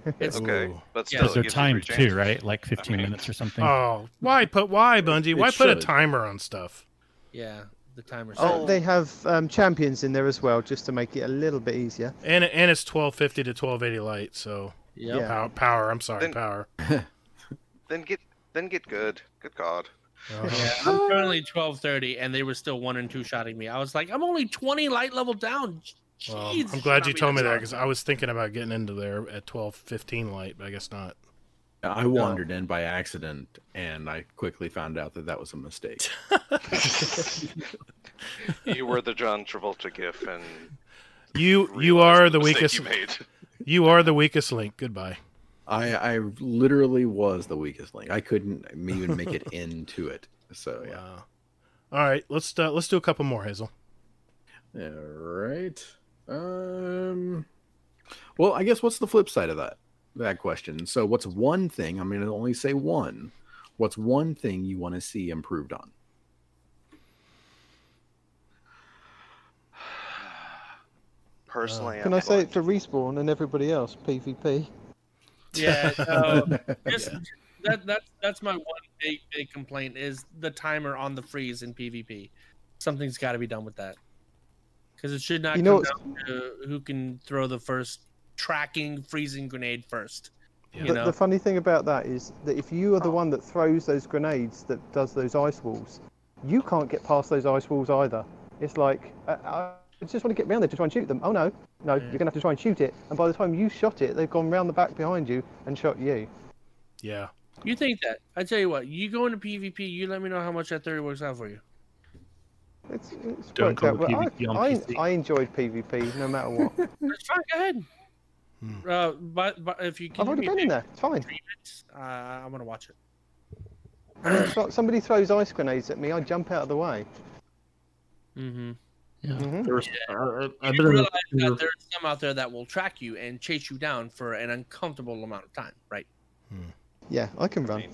It's Okay, Ooh. but Yeah. still, Because they're timed too, right? Like 15 mean- minutes or something. Oh, why put why Bungie? Why put a timer on stuff? yeah, the timer's Oh, set. they have um, champions in there as well, just to make it a little bit easier. And and it's twelve fifty to twelve eighty light. So Yep. Yeah. power, power. I'm sorry, Then- power. Then get then get good. Good God. Uh-huh. Yeah, I'm currently 1230, and they were still one and two shotting me. I was like, I'm only 20 light level down. Well, I'm glad you told me that because I was thinking about getting into there at twelve fifteen light, but I guess not. I wandered in by accident, and I quickly found out that that was a mistake. You were the John Travolta gif, and You you are the mistake weakest. you made. You are the weakest link. Goodbye. I I literally was the weakest link. I couldn't even make it into it. So yeah. Wow. All right, let's uh, let's do a couple more, Hazel. All right. Um. Well, I guess what's the flip side of that that question? So, what's one thing? I'm going to only say one. What's one thing you want to see improved on? Personally, Can I'm I say it for respawn and everybody else? PvP. Yeah, no, just, that that's that's my one big big complaint is the timer on the freeze in PvP. Something's got to be done with that because it should not You know come down to who can throw the first tracking freezing grenade first. You The, know, the funny thing about that is that if you are the oh. one that throws those grenades that does those ice walls, you can't get past those ice walls either. It's like I, I just want to get round there to try and shoot them. Oh no, no, you're gonna have to try and shoot it. And by the time you shot it, they've gone round the back behind you and shot you. Yeah. you think that? I tell you what, you go into PvP, you let me know how much that theory works out for you. It's, it's Don't worked out. it well. On I, I, PC. I enjoyed PvP no matter what. That's fine. Go ahead. Uh, but, but if you can I've already been in there. It's fine. minutes, uh, I'm gonna watch it. I mean, if somebody throws ice grenades at me, I jump out of the way. Mm-hmm. Mhm. There was- uh, I've You realize that there's some out there that will track you and chase you down for an uncomfortable amount of time, right? Yeah, I can run.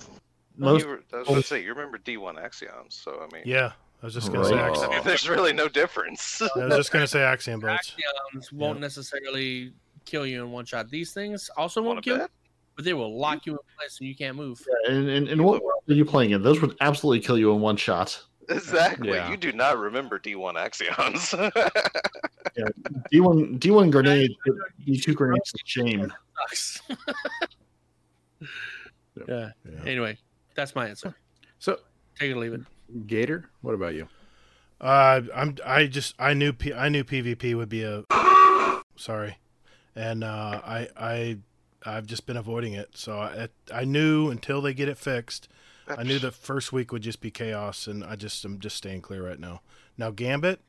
most You were, I was going to say you remember D1 Axions, so I mean, Yeah. I was just gonna say Right. Axion. there's really no difference. I was just gonna say Axion bolts. Axions won't necessarily kill you in one shot. These things also won't kill you, bet? but they will lock you in place and you can't move. and, and, and what world are you playing in? Those would absolutely kill you in one shot. Exactly. Yeah. You do not remember D1 Axions. D1 D1 grenade, D2 grenades to shame. Sucks. yeah. Anyway, that's my answer. So, Take it or leave it. Gator, what about you? Uh, I'm. I just. I knew. P, I knew PvP would be a. Sorry, and uh, I. I. I've just been avoiding it. So I. I knew until they get it fixed. I knew the first week would just be chaos, and I just. I'm just staying clear right now. Now Gambit,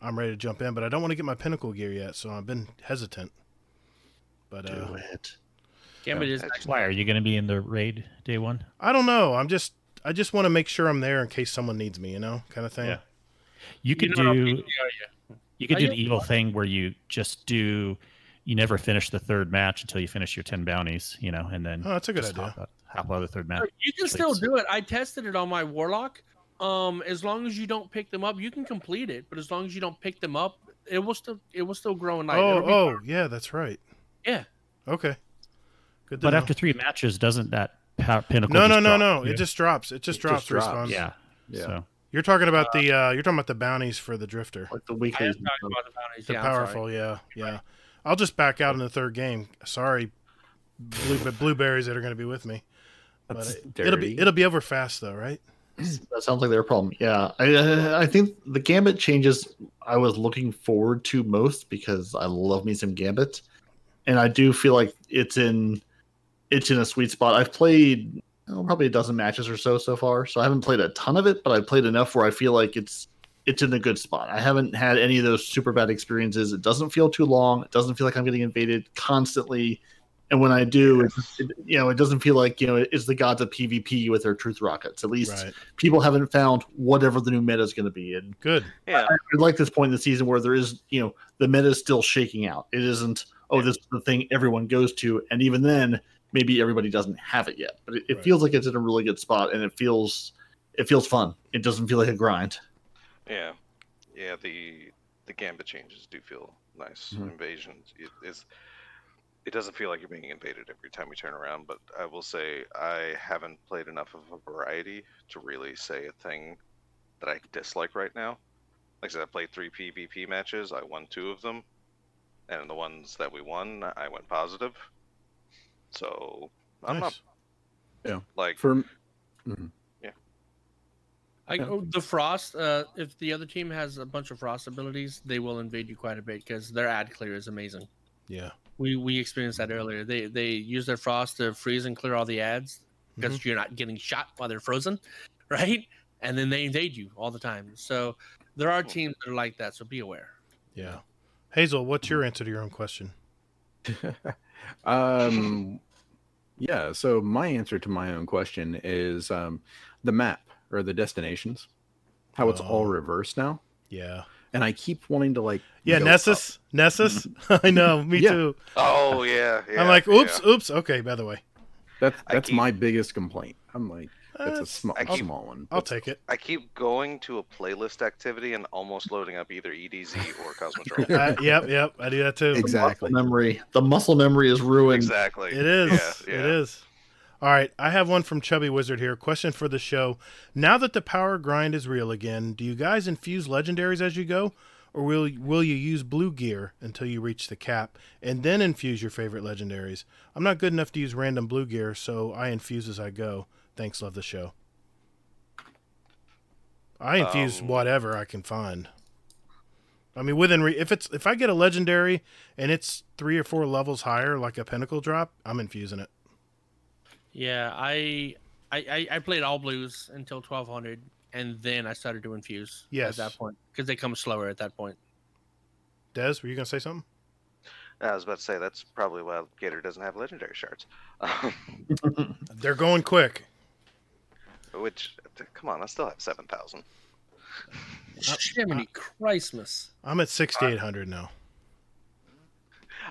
I'm ready to jump in, but I don't want to get my pinnacle gear yet, so I've been hesitant. But uh, Do it. Gambit is. Why are you going to be in the raid day one? I don't know. I'm just. I just want to make sure I'm there in case someone needs me. You know, kind of thing. Yeah. You could You know do. You? You could do the evil thing where you just do. You never finish the third match until you finish your ten bounties. You know, and then Oh, that's a good idea. Hop out, hop out of the third match. You can still do it. I tested it on my warlock. Um, as long as you don't pick them up, you can complete it. But as long as you don't pick them up, it will still it will still grow in light. Oh, It'll oh, yeah, that's right. Yeah. Okay. Good. But know. after three matches, doesn't that pow- pinnacle? no, no, just no, drop? no. Yeah. It just drops. It just It drops. just drops. yeah. Yeah. So You're talking about the uh, you're talking about the bounties for the drifter. Like the I am weeklies. talking about the bounties. The yeah, powerful, yeah, yeah. I'll just back out in the third game. Sorry, blue, blueberries that are going to be with me. But That's it, it'll be it'll be over fast though, right? That sounds like their problem. Yeah, I I- I think the Gambit changes I was looking forward to most because I love me some Gambit, and I do feel like it's in it's in a sweet spot. I've played oh, probably a dozen matches or so so far, so I haven't played a ton of it, but I've played enough where I feel like it's it's in a good spot. I haven't had any of those super bad experiences. It doesn't feel too long. It doesn't feel like I'm getting invaded constantly. And when I do, it, it, you know, it doesn't feel like you know it's the gods of PvP with their truth rockets. At least Right. people haven't found whatever the new meta is going to be. And Good. Yeah. I, I like this point in the season where there is, you know, the meta is still shaking out. It isn't, oh, this is the thing everyone goes to, and even then, maybe everybody doesn't have it yet. But it, it feels like it's in a really good spot, and it feels, it feels fun. It doesn't feel like a grind. Yeah, yeah. The the gambit changes do feel nice. Mhm. Invasions it is. It doesn't feel like you're being invaded every time you turn around, but I will say I haven't played enough of a variety to really say a thing that I dislike right now. Like I said, I played three PvP matches. I won two of them, and the ones that we won, I went positive. So I'm Nice. not Yeah. like For Mhm. I, oh, the frost. Uh, if the other team has a bunch of frost abilities, they will invade you quite a bit because their ad clear is amazing. Yeah. We we experienced that earlier. They they use their frost to freeze and clear all the ads because you're not getting shot while they're frozen, right? And then they invade you all the time. So there are teams that are like that. So be aware. Yeah. Hazel, what's your answer to your own question? um yeah so my answer to my own question is um the map or the destinations how it's all Oh. reversed now Yeah. and i keep wanting to like Yeah, go Nessus. Nessus. I know. Me Yeah. too. Oh yeah, yeah. I'm like, oops, yeah. oops. Okay. By the way, that's that's keep- my biggest complaint i'm like it's Uh, a small I keep- small one I'll take it. I keep going to a playlist activity and almost loading up either EDZ or Cosmodrome. Uh, yep, yep. I do that too. exactly Muscle memory. The muscle memory is ruined. exactly. It is. Yeah, yeah. is. All right. I have one from Chubby Wizard here. Question for the show. Now that the power grind is real again, do you guys infuse legendaries as you go? Or will will you use blue gear until you reach the cap and then infuse your favorite legendaries? I'm not good enough to use random blue gear, so I infuse as I go. Thanks, love the show. I infuse Um, whatever I can find. I mean, within re- if it's if I get a legendary and it's three or four levels higher, like a pinnacle drop, I'm infusing it. Yeah, I I I, I played all blues until 1200, and then I started to infuse. Yes. At that point, because they come slower at that point. Des, were you gonna say something? I was about to say that's probably why Gator doesn't have legendary shards. They're going quick. Which, come on, I still have seven thousand. Uh, Jiminy uh, Christmas! I'm at 6,800 now.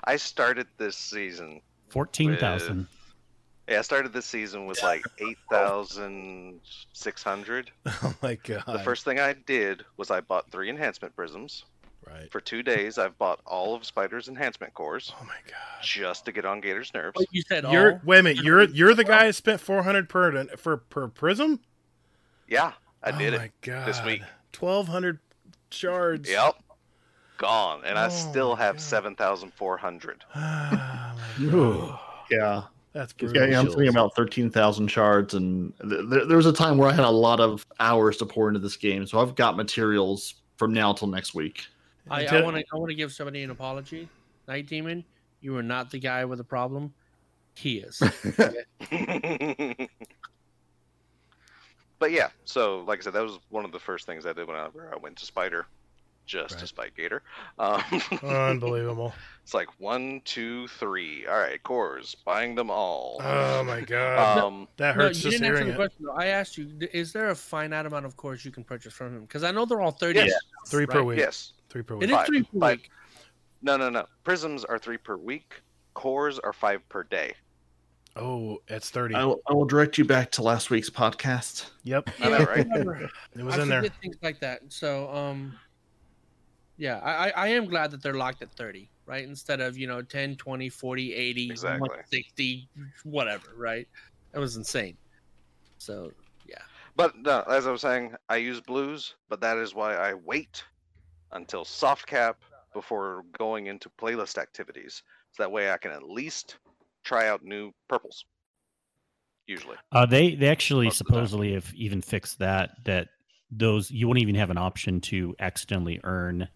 I started this season. Fourteen thousand. Yeah, I started this season with like eight thousand six hundred. Oh my god! The first thing I did was I bought three enhancement prisms. Right. For two days, I've bought all of Spider's enhancement cores. Oh my god! Just to get on Gator's nerves. Oh, you said You're all. wait a minute. You're you're the guy who spent 400 per for per prism. Yeah, I did oh it god! this week. 1,200 shards. Yep, gone, and I Oh still have God. seven thousand four hundred. Ah. Yeah. That's Yeah, brutal. yeah, I'm thinking about 13,000 shards, and th- there, there was a time where I had a lot of hours to pour into this game, so I've got materials from now till next week. I, I Until- want to I want to give somebody an apology. Night Demon, you are not the guy with a problem. He is. but yeah, so like I said, that was one of the first things I did when I, I went to Spider, just to Right. spite Gator. Um, Unbelievable. It's like one, two, three. All right, cores, buying them all. Oh my god. Um, that no, hurts you just didn't answer hearing the it. question. Though. I asked you: Is there a finite amount of cores you can purchase from him? Because I know they're all thirty. Yes. Three per week. yes, Three per It week. is three per Five. week. no, no, no. Prisms are three per week. Cores are five per day. Oh, it's 30. I will, I will direct you back to last week's podcast. Yep. I know, right? It was I in there. forget things like that. So, um, yeah, I, I I am glad that they're locked at 30, right? Instead of, you know, 10, 20, 40, 80, Exactly. 60, whatever, right? That was insane. So, yeah. But no, as I was saying, I use blues, but that is why I wait until soft cap before going into playlist activities. So that way I can at least try out new purples. Usually. Uh, they they actually supposedly have even fixed that that those you won't even have an option to accidentally earn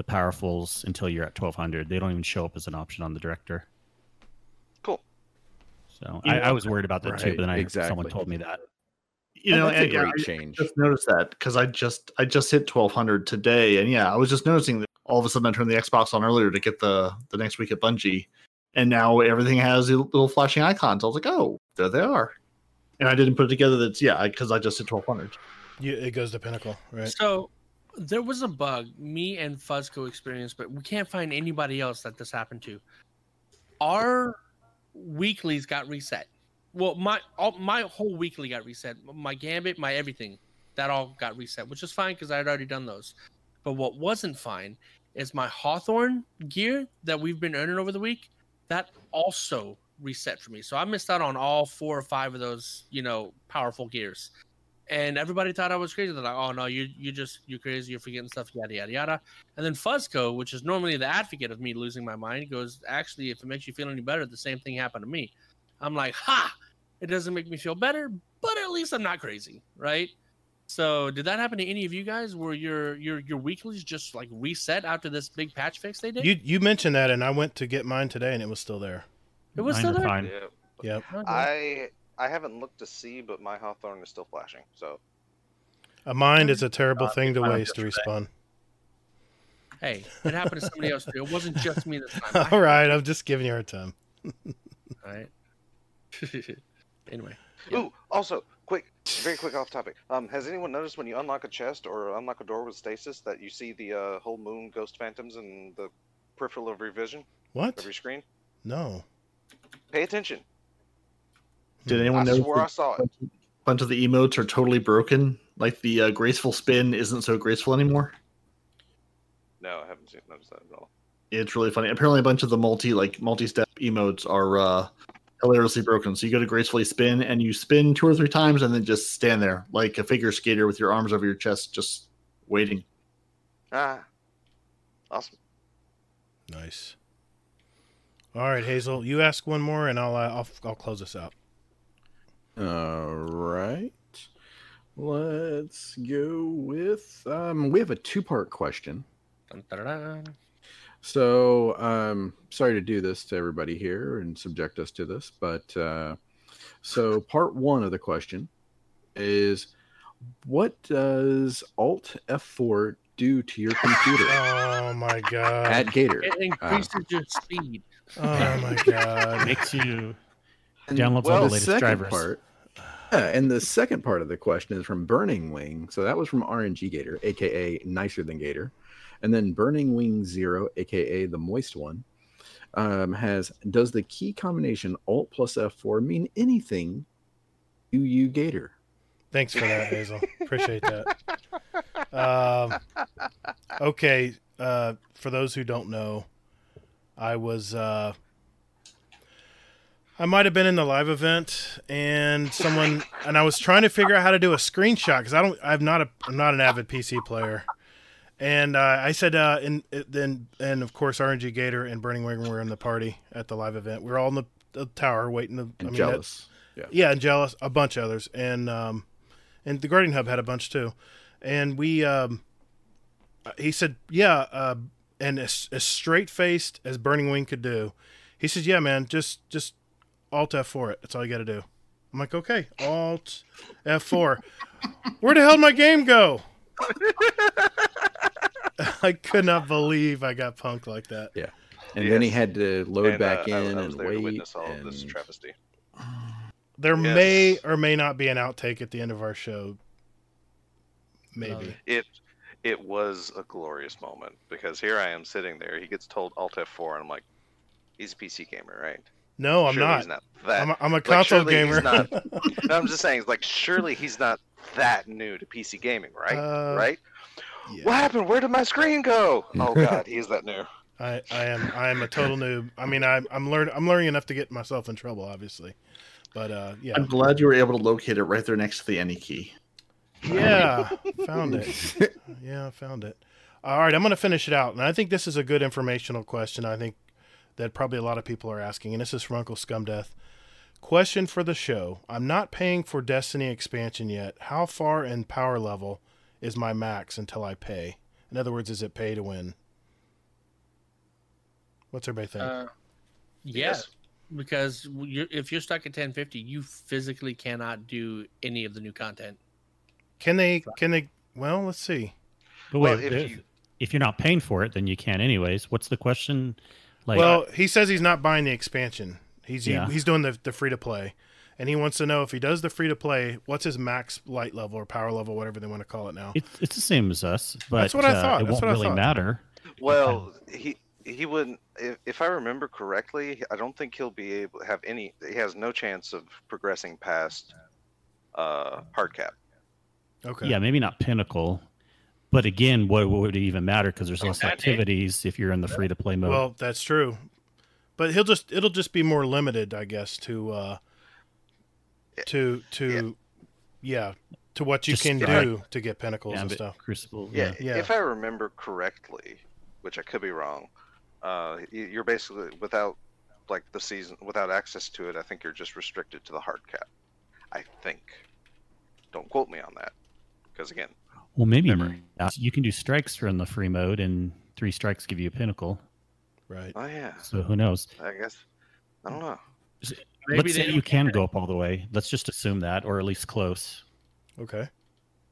the powerfuls until you're at 1200. They don't even show up as an option on the director. Cool. So I, I was worried about that too, but then I, someone told me that. You know, that's a yeah, great I change. just noticed that because I just I just hit 1200 today, and yeah, I was just noticing that all of a sudden I turned the Xbox on earlier to get the the next week at Bungie, and now everything has little flashing icons. I was like, oh, there they are, and I didn't put it together. That's yeah, because I, just hit 1200. You, it goes to Pinnacle, right? So there was a bug me and Fuzzco experienced, but we can't find anybody else that this happened to. Our weeklies got reset. Well, my all, my whole weekly got reset. My gambit, my everything, that all got reset, which is fine because I had already done those. But what wasn't fine is my Hawthorne gear that we've been earning over the week. That also reset for me. So I missed out on all four or five of those, you know, powerful gears and everybody thought I was crazy. They're like, "Oh no, you you just you're crazy. You're forgetting stuff, yada yada yada." And then Fuzzco, which is normally the advocate of me losing my mind, goes, "Actually, if it makes you feel any better, the same thing happened to me." I'm like, "Ha! It doesn't make me feel better, but at least I'm not crazy, right?" So, did that happen to any of you guys? Where your your your weeklies just like reset after this big patch fix they did? You you mentioned that, and I went to get mine today, and it was still there. It was Mine still there? fine. Yep. Yep. I I haven't looked to see, but my Hawthorne is still flashing. So A mind is a terrible Uh, thing to waste to respawn. Hey, it happened to somebody else too. It wasn't just me this time. All right, I'm just giving you a time. All right. anyway. Ooh, also, quick, very quick off topic. Um, has anyone noticed when you unlock a chest or unlock a door with stasis that you see the uh, whole moon ghost phantoms in the peripheral of your vision? What? Of your screen? No. Pay attention. Did anyone I notice? I that saw a bunch of- bunch of the emotes are totally broken. Like the uh, graceful spin isn't so graceful anymore. No, I haven't seen noticed that at all. It's really funny. Apparently, a bunch of the multi like multi step emotes are uh, hilariously broken. So you go to gracefully spin and you spin two or three times and then just stand there like a figure skater with your arms over your chest, just waiting. Ah, awesome. Nice. All right, Hazel, you ask one more, and I'll uh, I'll I'll close this out. All right. Let's go with um we have a two-part question. Dun, dun, dun, dun. So, um sorry to do this to everybody here and subject us to this, but uh so part 1 of the question is what does Alt F4 do to your computer Oh my god. at Gator? It Uh, increases your speed. Oh my god. Makes you download well, all the the latest drivers. part. Yeah, and the second part of the question is from Burning Wing. So that was from RNG Gator, aka Nicer Than Gator. And then Burning Wing Zero, aka the Moist One, um, has Does the key combination Alt plus F4 mean anything to you, Gator? Thanks for that, Hazel. Appreciate that. Um, okay, uh, for those who don't know, I was uh, I might have been in the live event, and someone and I was trying to figure out how to do a screenshot because I don't. I'm not a. I'm not an avid PC player. And uh, I said, uh, and then, and of course, RNG Gator and Burning Wing were in the party at the live event. We were all in the, the tower waiting to. And I mean, Jealous. that- Yeah. yeah, and jealous, a bunch of others, and um, and the Guardian Hub had a bunch too, and we um, he said, yeah, uh, and as, as straight faced as Burning Wing could do, he says, yeah, man, just just Alt F four it. That's all you got to do. I'm like, okay, Alt F four. Where the hell did my game go? I could not believe I got punked like that. Yeah. And then he had to load And, back uh, I- in I was and there to wait. witness all of this travesty. There Yes. may or may not be an outtake at the end of our show. Maybe. It it was a glorious moment because here I am sitting there. He gets told Alt F4, and I'm like, he's a PC gamer, right? No, I'm Surely not. He's not that. I'm a- I'm a console surely he's gamer. not- no, I'm just saying, it's like surely he's not that new to PC gaming, right? Uh, right? What happened? Where did my screen go? Oh God, he is that new. I, I am I am a total noob. I mean I'm I'm learning I'm learning enough to get myself in trouble, obviously. But uh yeah. I'm glad you were able to locate it right there next to the any key. Yeah, found it. Yeah, found it. All right, I'm going to finish it out, and I think this is a good informational question. I think that probably a lot of people are asking, and this is from Uncle Scumdeath. Question for the show: I'm not paying for Destiny expansion yet. How far in power level is my max until I pay? In other words, is it pay to win? What's everybody think? Uh, yes, because you're, if you're stuck at 1050, you physically cannot do any of the new content. Can they? Can they? Well, let's see. But Well, wait, if if, you- if you're not paying for it, then you can anyways. What's the question? Like, well, he says he's not buying the expansion. He's he- he's doing the the free to play, and he wants to know if he does the free to play, what's his max light level or power level, whatever they want to call it now. it's it's the same as us, but That's what I uh, thought. it That's won't really thought. matter. Well, he he wouldn't. If, if I remember correctly, I don't think he'll be able to have any. He has no chance of progressing past uh, hard cap. Okay. Yeah, maybe not pinnacle, but again, what, what would it even matter? Because there's less activities if you're in the free to play mode. Well, that's true, but he'll just it'll just be more limited, I guess, to uh, to to yeah, to what you Just can start. do to get pinnacles and stuff. Crucible. Yeah, Yeah. if I remember correctly, which I could be wrong, uh, you're basically without like the season without access to it. I think you're just restricted to the hard cap. I think. Don't quote me on that, because again, Well, maybe not. you can do strikes from the free mode, and three strikes give you a pinnacle. Right. oh yeah, So who knows? I guess I don't know. Maybe Let's say you can go up all the way. Let's just assume that, or at least close. Okay.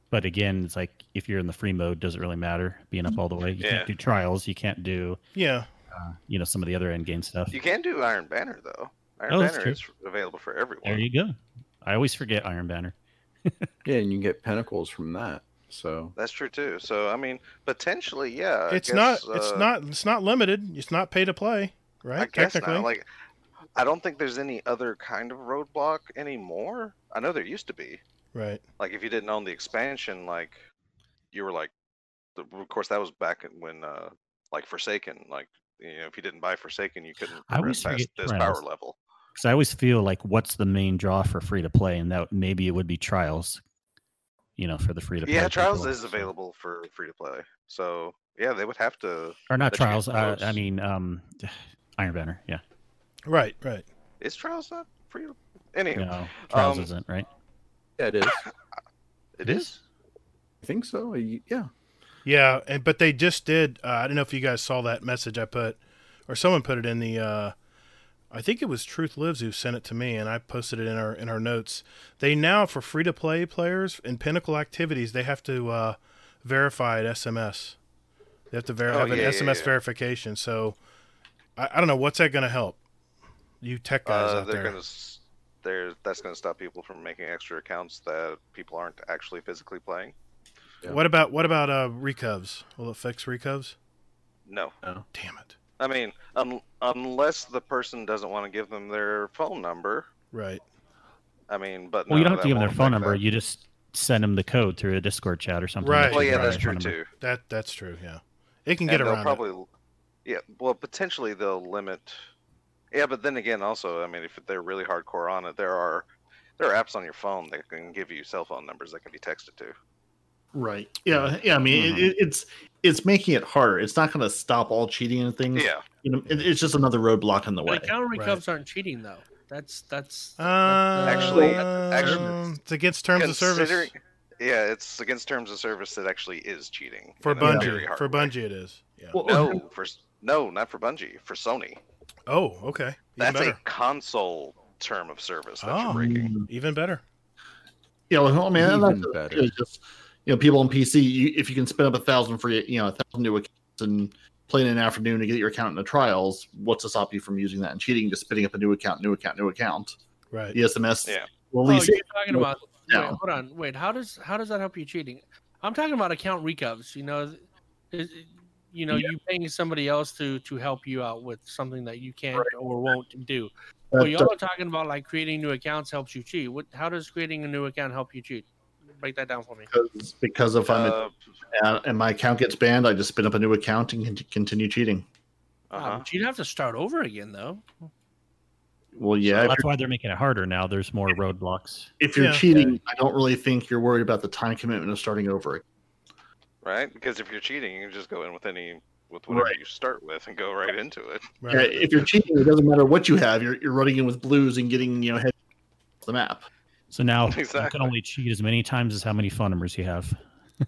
But again, it's like if you're in the free mode, does it really matter being up all the way? You Yeah. can't do trials. You can't do, Yeah. uh, you know, some of the other end game stuff. You can do Iron Banner though. Iron Oh, Banner is available for everyone. There you go. I always forget Iron Banner. Yeah, and you can get pinnacles from that. So That's true too. So I mean, potentially, yeah. I it's guess, not it's uh, not it's not limited. It's not pay to play, right? I guess Technically. not. Like, I don't think there's any other kind of roadblock anymore. I know there used to be. right. Like, if you didn't own the expansion, like, you were like, the, of course, that was back when, uh, like Forsaken, like, you know, if you didn't buy Forsaken, you couldn't I always progress past forget this trials. power level. Because I always feel like what's the main draw for free to play, and that maybe it would be trials. You know, for the free to play. Yeah, Trials people. is available for free to play. So yeah, they would have to. or not let trials. Uh. I mean, um, Iron Banner. Yeah. Right, right. is Trials not free? To... Anyway, No, trials um, isn't right. yeah, it is. it is. I think so. Yeah. Yeah, and but they just did. Uh, I don't know if you guys saw that message I put, or someone put it in the. Uh, I think it was Truth Lives who sent it to me, and I posted it in our in our notes. They now for free to play players in Pinnacle activities, they have to uh, verify at SMS. They have to ver- Oh, have an yeah, yeah, SMS yeah. verification. So I, I don't know what's that going to help. You tech guys Uh, out they're there. gonna. They're, that's going to stop people from making extra accounts that people aren't actually physically playing. Yeah. What about what about uh, recovs? Will it fix recovs? No. Damn it! I mean, un- unless the person doesn't want to give them their phone number. Right. I mean, but Well, you don't have to give them their phone number. that. You just send them the code through a Discord chat or something. Right. Well, yeah, that's true number. too. That that's true. Yeah, it can And get they'll around it. probably, yeah. Well, potentially they'll limit. Yeah, but then again, also, I mean, if they're really hardcore on it, there are there are apps on your phone that can give you cell phone numbers that can be texted to. Right. Yeah. Yeah. I mean, Mhm. it, it's it's making it harder. It's not going to stop all cheating and things. Yeah. You know, it, it's just another roadblock in the way. But account recovs aren't cheating though. That's that's Uh, Actually- um, it's against terms of service Yeah, it's against terms of service that actually is cheating for in Bungie. For way. Bungie, it is. Yeah. no, for no, not for Bungie. For Sony, Oh, okay. Even that's better. a console term of service that Oh, you're breaking. even better. Yeah, well, I mean, Even that's better. it's just you know, people on PC. You, if you can spin up a thousand free, you know, a thousand new accounts and play in an afternoon to get your account in the trials, what's to stop you from using that and cheating? Just spinning up a new account, new account, new account. Right. The SMS. Yeah. Well, Oh, at least you're talking about. Wait, hold on. Wait. How does how does that help you cheating? I'm talking about account recovs. You know, is, you know, you paying somebody else to to help you out with something that you can't or won't do. Well, That- y'all are talking about like creating new accounts helps you cheat. What? How does creating a new account help you cheat? Break that down for me. because, because if I'm Uh, uh, and my account gets banned, I just spin up a new account and continue cheating. uh-huh. Um, you'd have to start over again though. Well, yeah. if that's why they're making it harder now. There's more roadblocks. if you're Yeah. cheating, I don't really think you're worried about the time commitment of starting over. right? Because if you're cheating, you can just go in with any with whatever Right. you start with and go right into it. Yeah, if you're cheating, it doesn't matter what you have. You're, you're running in with blues and getting you know head the map. So now you can only cheat as many times as how many fun numbers you have.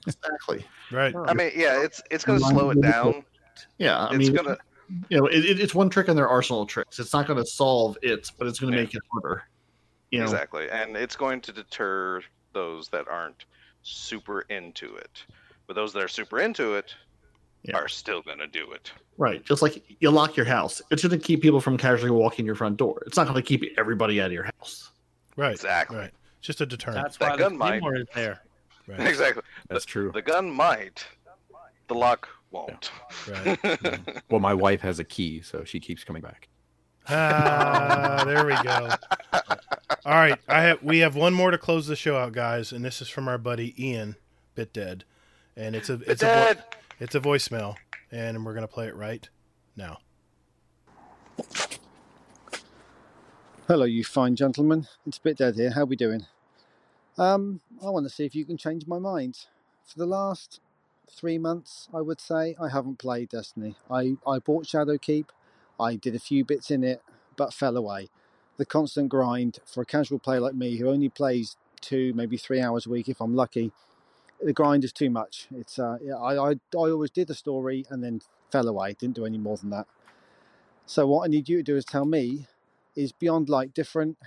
Exactly. Right. I mean, yeah, it's it's going to slow it down. Yeah, I It's mean, gonna you know, it, it, it's one trick in their arsenal of tricks. It's not going to solve it, but it's going to Yeah. make it harder. You know, exactly, and it's going to deter those that aren't super into it. But those that are super into it are still going to do it. right? Just like you lock your house, it's going to keep people from casually walking your front door. It's not going to keep everybody out of your house. Right. Exactly. Right. Just a deterrent. That's That why gun the might. Claymore is there. Right. Exactly. That's true. The gun might. The lock won't. Right. Well, my wife has a key, so she keeps coming back. Ah, there we go. All right, I have we have one more to close the show out, guys, and this is from our buddy Ian Bit Dead, and it's a it's a vo- Dead. it's a voicemail, and we're gonna play it right now. Hello, you fine gentlemen. It's a bit dead here. How we doing? Um, I want to see if you can change my mind. For the last three months, I would say I haven't played Destiny. I, I bought Shadowkeep. I did a few bits in it, but fell away. The constant grind for a casual player like me who only plays two, maybe three hours a week if I'm lucky. The grind is too much. It's uh, I, I I always did the story and then fell away. Didn't do any more than that. So what I need you to do is tell me is Beyond Light different?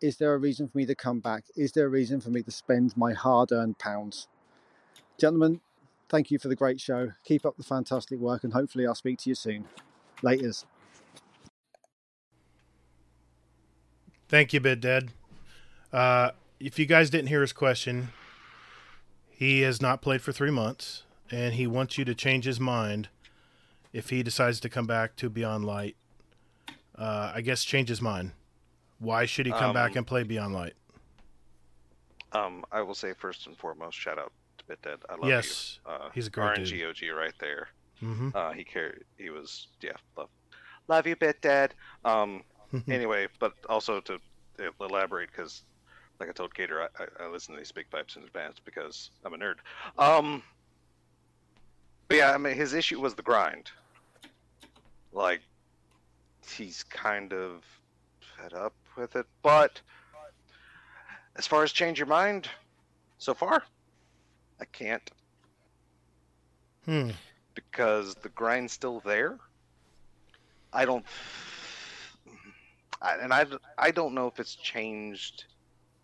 Is there a reason for me to come back? Is there a reason for me to spend my hard earned pounds? Gentlemen, thank you for the great show. Keep up the fantastic work and hopefully I'll speak to you soon. Laters. Thank you, Bit Dead. Uh, if you guys didn't hear his question, he has not played for three months, and he wants you to change his mind if he decides to come back to Beyond Light. Uh, I guess change his mind. Why should he come back Um, and play Beyond Light? Um, I will say first and foremost, shout out to Bit Dead. I love Yes, you. Uh, he's a great RNG OG right there. Mhm. Uh, he carried. He was yeah. Love, love you, Bit Dead. Um, anyway, but also to elaborate because, like I told Gator, I, I, I listen to these big pipes in advance because I'm a nerd. Um, but yeah, I mean, his issue was the grind. Like, he's kind of fed up with it, but as far as change your mind, so far, I can't Hmm. because the grind's still there. I don't, I, and I, I don't know if it's changed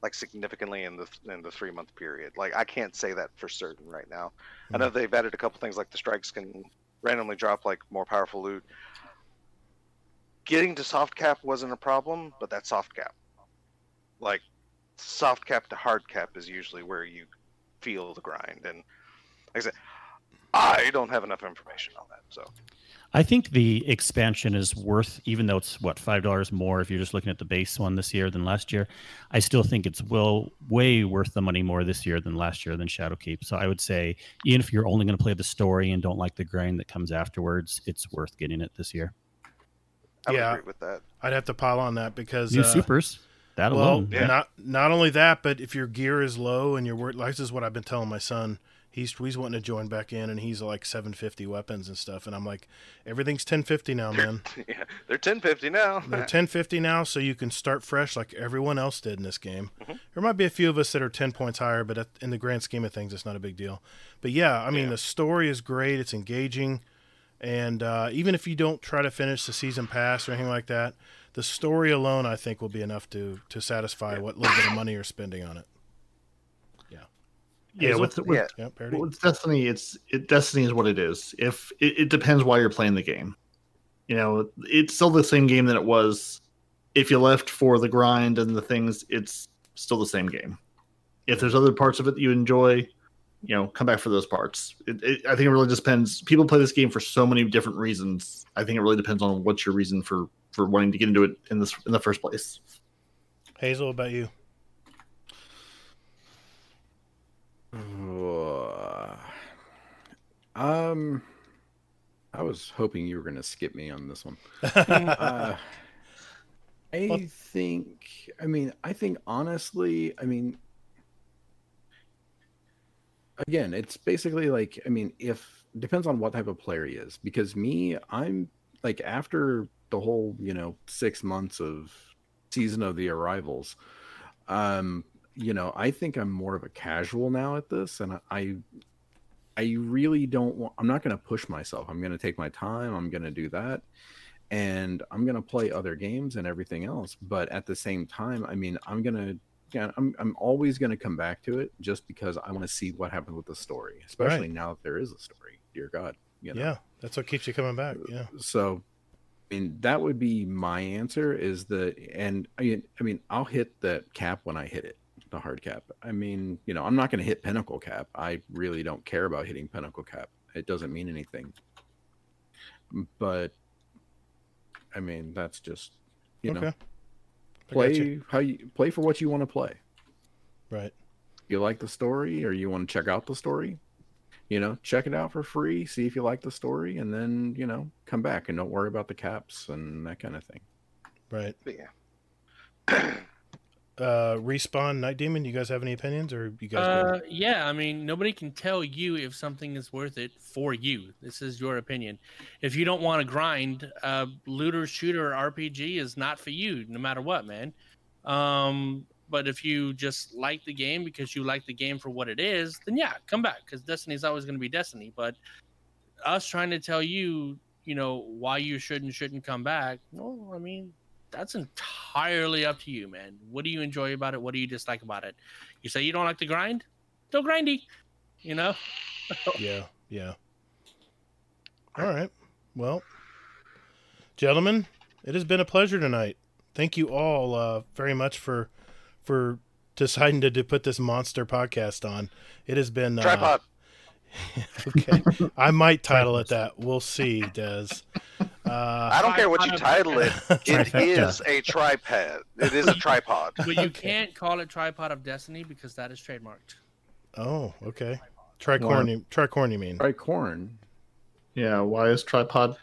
like significantly in the in the three month period. Like I can't say that for certain right now. I know they've added a couple things like the strikes can randomly drop like more powerful loot. Getting to soft cap wasn't a problem, but that soft cap. Like soft cap to hard cap is usually where you feel the grind, and like I said, I don't have enough information on that. So I think the expansion is worth, even though it's what five dollars more if you're just looking at the base one this year than last year. I still think it's well way worth the money more this year than last year than Shadowkeep. So I would say, even if you're only going to play the story and don't like the grind that comes afterwards, it's worth getting it this year. I would yeah, agree with that. I'd have to pile on that because New uh, supers, that well, alone, yeah. Not not only that, but if your gear is low and you're worried, like this is what I've been telling my son. He's he's wanting to join back in, and he's like 750 weapons and stuff, and I'm like, everything's 1050 now, man. yeah, they're 1050 now. They're 1050 now, so you can start fresh like everyone else did in this game. Mm-hmm. There might be a few of us that are 10 points higher, but in the grand scheme of things, it's not a big deal. But yeah, I mean, the story is great. It's engaging. And uh, even if you don't try to finish the season pass or anything like that, the story alone, I think, will be enough to to satisfy what little bit of money you're spending on it. Yeah. Yeah, Hazel? with, with, yeah, Parody? with Destiny, it's it, Destiny is what it is. If it, it depends why you're playing the game, you know, it's still the same game that it was. If you left for the grind and the things, it's still the same game. If there's other parts of it that you enjoy, you know, come back for those parts. It, it, I think it really just depends. People play this game for so many different reasons. I think it really depends on what's your reason for for wanting to get into it in this in the first place. Hazel, what about you? Um, I was hoping you were going to skip me on this one. uh, I think. I mean, I think honestly. I mean, again, it's basically like. I mean, if depends on what type of player he is. Because me, I'm like after the whole you know six months of season of the arrivals. Um, you know, I think I'm more of a casual now at this, and I, I really don't want. I'm not going to push myself. I'm going to take my time. I'm going to do that, and I'm going to play other games and everything else. But at the same time, I mean, I'm going to. I'm I'm always going to come back to it just because I want to see what happens with the story, especially Right. now that there is a story. Dear God, you know? Yeah, that's what keeps you coming back. Uh, yeah. So, I mean, that would be my answer. Is the and I mean, I mean, I'll hit that cap when I hit it, the hard cap. I mean, you know, I'm not going to hit pinnacle cap. I really don't care about hitting pinnacle cap. It doesn't mean anything. But, I mean, that's just you know, Okay. Got play you. how you play for what you want to play. Right. You like the story, or you want to check out the story. You know, check it out for free. See if you like the story, and then you know, come back and don't worry about the caps and that kind of thing. Right. But yeah. Uh, respawn Night Demon. You guys have any opinions, or you guys? Uh, yeah, I mean, nobody can tell you if something is worth it for you. This is your opinion. If you don't want to grind, uh, looter shooter RPG is not for you, no matter what, man. Um, but if you just like the game because you like the game for what it is, then yeah, come back because Destiny is always going to be Destiny. But us trying to tell you, you know, why you should and shouldn't come back, no, I mean, that's entirely up to you, man. What do you enjoy about it? What do you dislike about it? You say you don't like the grind? Still grindy, you know? yeah, yeah. All right. Well, gentlemen, it has been a pleasure tonight. Thank you all uh, very much for for deciding to, to put this monster podcast on. It has been uh, Tripod. okay, I might title it that. We'll see, Des. Uh, I don't care what you title it. It is a tripod. It is a tripod. but you can't call it Tripod of Destiny because that is trademarked. Oh, okay. Tricorn, you, tricorn, you mean? Tricorn. Yeah, why is tripod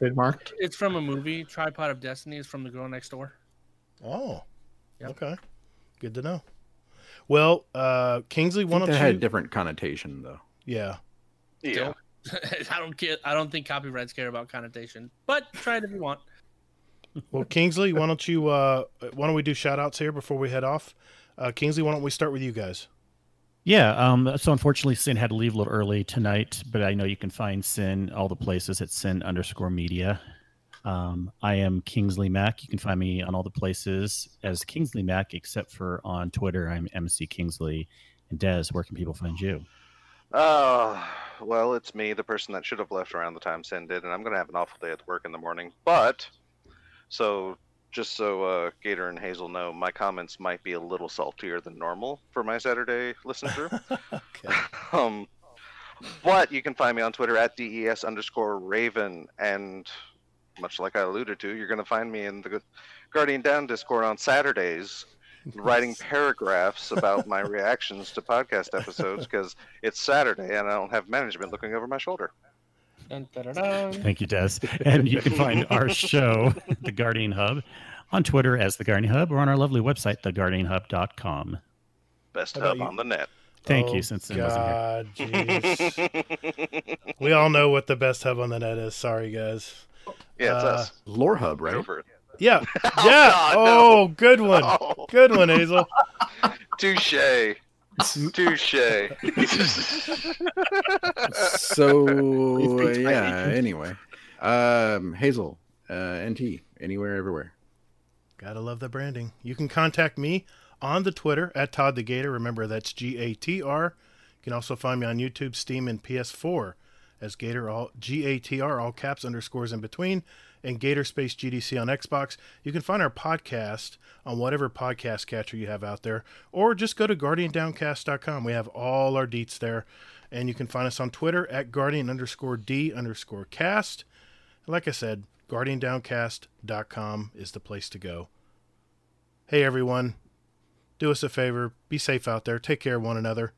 trademarked? It's from a movie. Tripod of Destiny is from the girl next door. Oh, okay. Good to know. Well, uh, Kingsley, I why think don't you? had a different connotation though. Yeah. Yeah. I don't care. I don't think copyrights care about connotation, but try it if you want. Well, Kingsley, why don't you? Uh, why don't we do shout outs here before we head off? Uh, Kingsley, why don't we start with you guys? Yeah. Um, so unfortunately, Sin had to leave a little early tonight, but I know you can find Sin all the places at Sin underscore media. Um, I am Kingsley Mac. You can find me on all the places as Kingsley Mac, except for on Twitter. I'm MC Kingsley. And Des, where can people find you? Uh, well, it's me, the person that should have left around the time Sin did, and I'm going to have an awful day at work in the morning. But, so, just so uh, Gator and Hazel know, my comments might be a little saltier than normal for my Saturday listen through. um, but you can find me on Twitter at DES underscore Raven, and much like I alluded to, you're going to find me in the Guardian Down Discord on Saturdays writing paragraphs about my reactions to podcast episodes because it's Saturday and I don't have management looking over my shoulder. Dun. Thank you, Des. And you can find our show, The Guardian Hub, on Twitter as The Guardian Hub or on our lovely website, theguardianhub.com. Best How about hub you? on the net. Thank Oh, you, since Sin wasn't here. God, jeez. we all know what the best hub on the net is. Sorry, guys. Yeah, it's Uh, us. Lore Hub, right? Go for it. Yeah. Oh, Yeah. God, no. oh, good one. No. Good one, Hazel. Touche. Touche. So yeah. Anyway, um, Hazel, uh, NT, anywhere, everywhere. Gotta love the branding. You can contact me on the Twitter at Todd the Gator. Remember, that's G A T R. You can also find me on YouTube, Steam, and PS4 as Gator, all G A T R, all caps, underscores in between, and Gator Space GDC on Xbox. You can find our podcast on whatever podcast catcher you have out there, or just go to guardiandowncast.com. We have all our deets there. And you can find us on Twitter at guardian underscore D underscore cast. Like I said, guardiandowncast.com is the place to go. Hey everyone, do us a favor, be safe out there, take care of one another.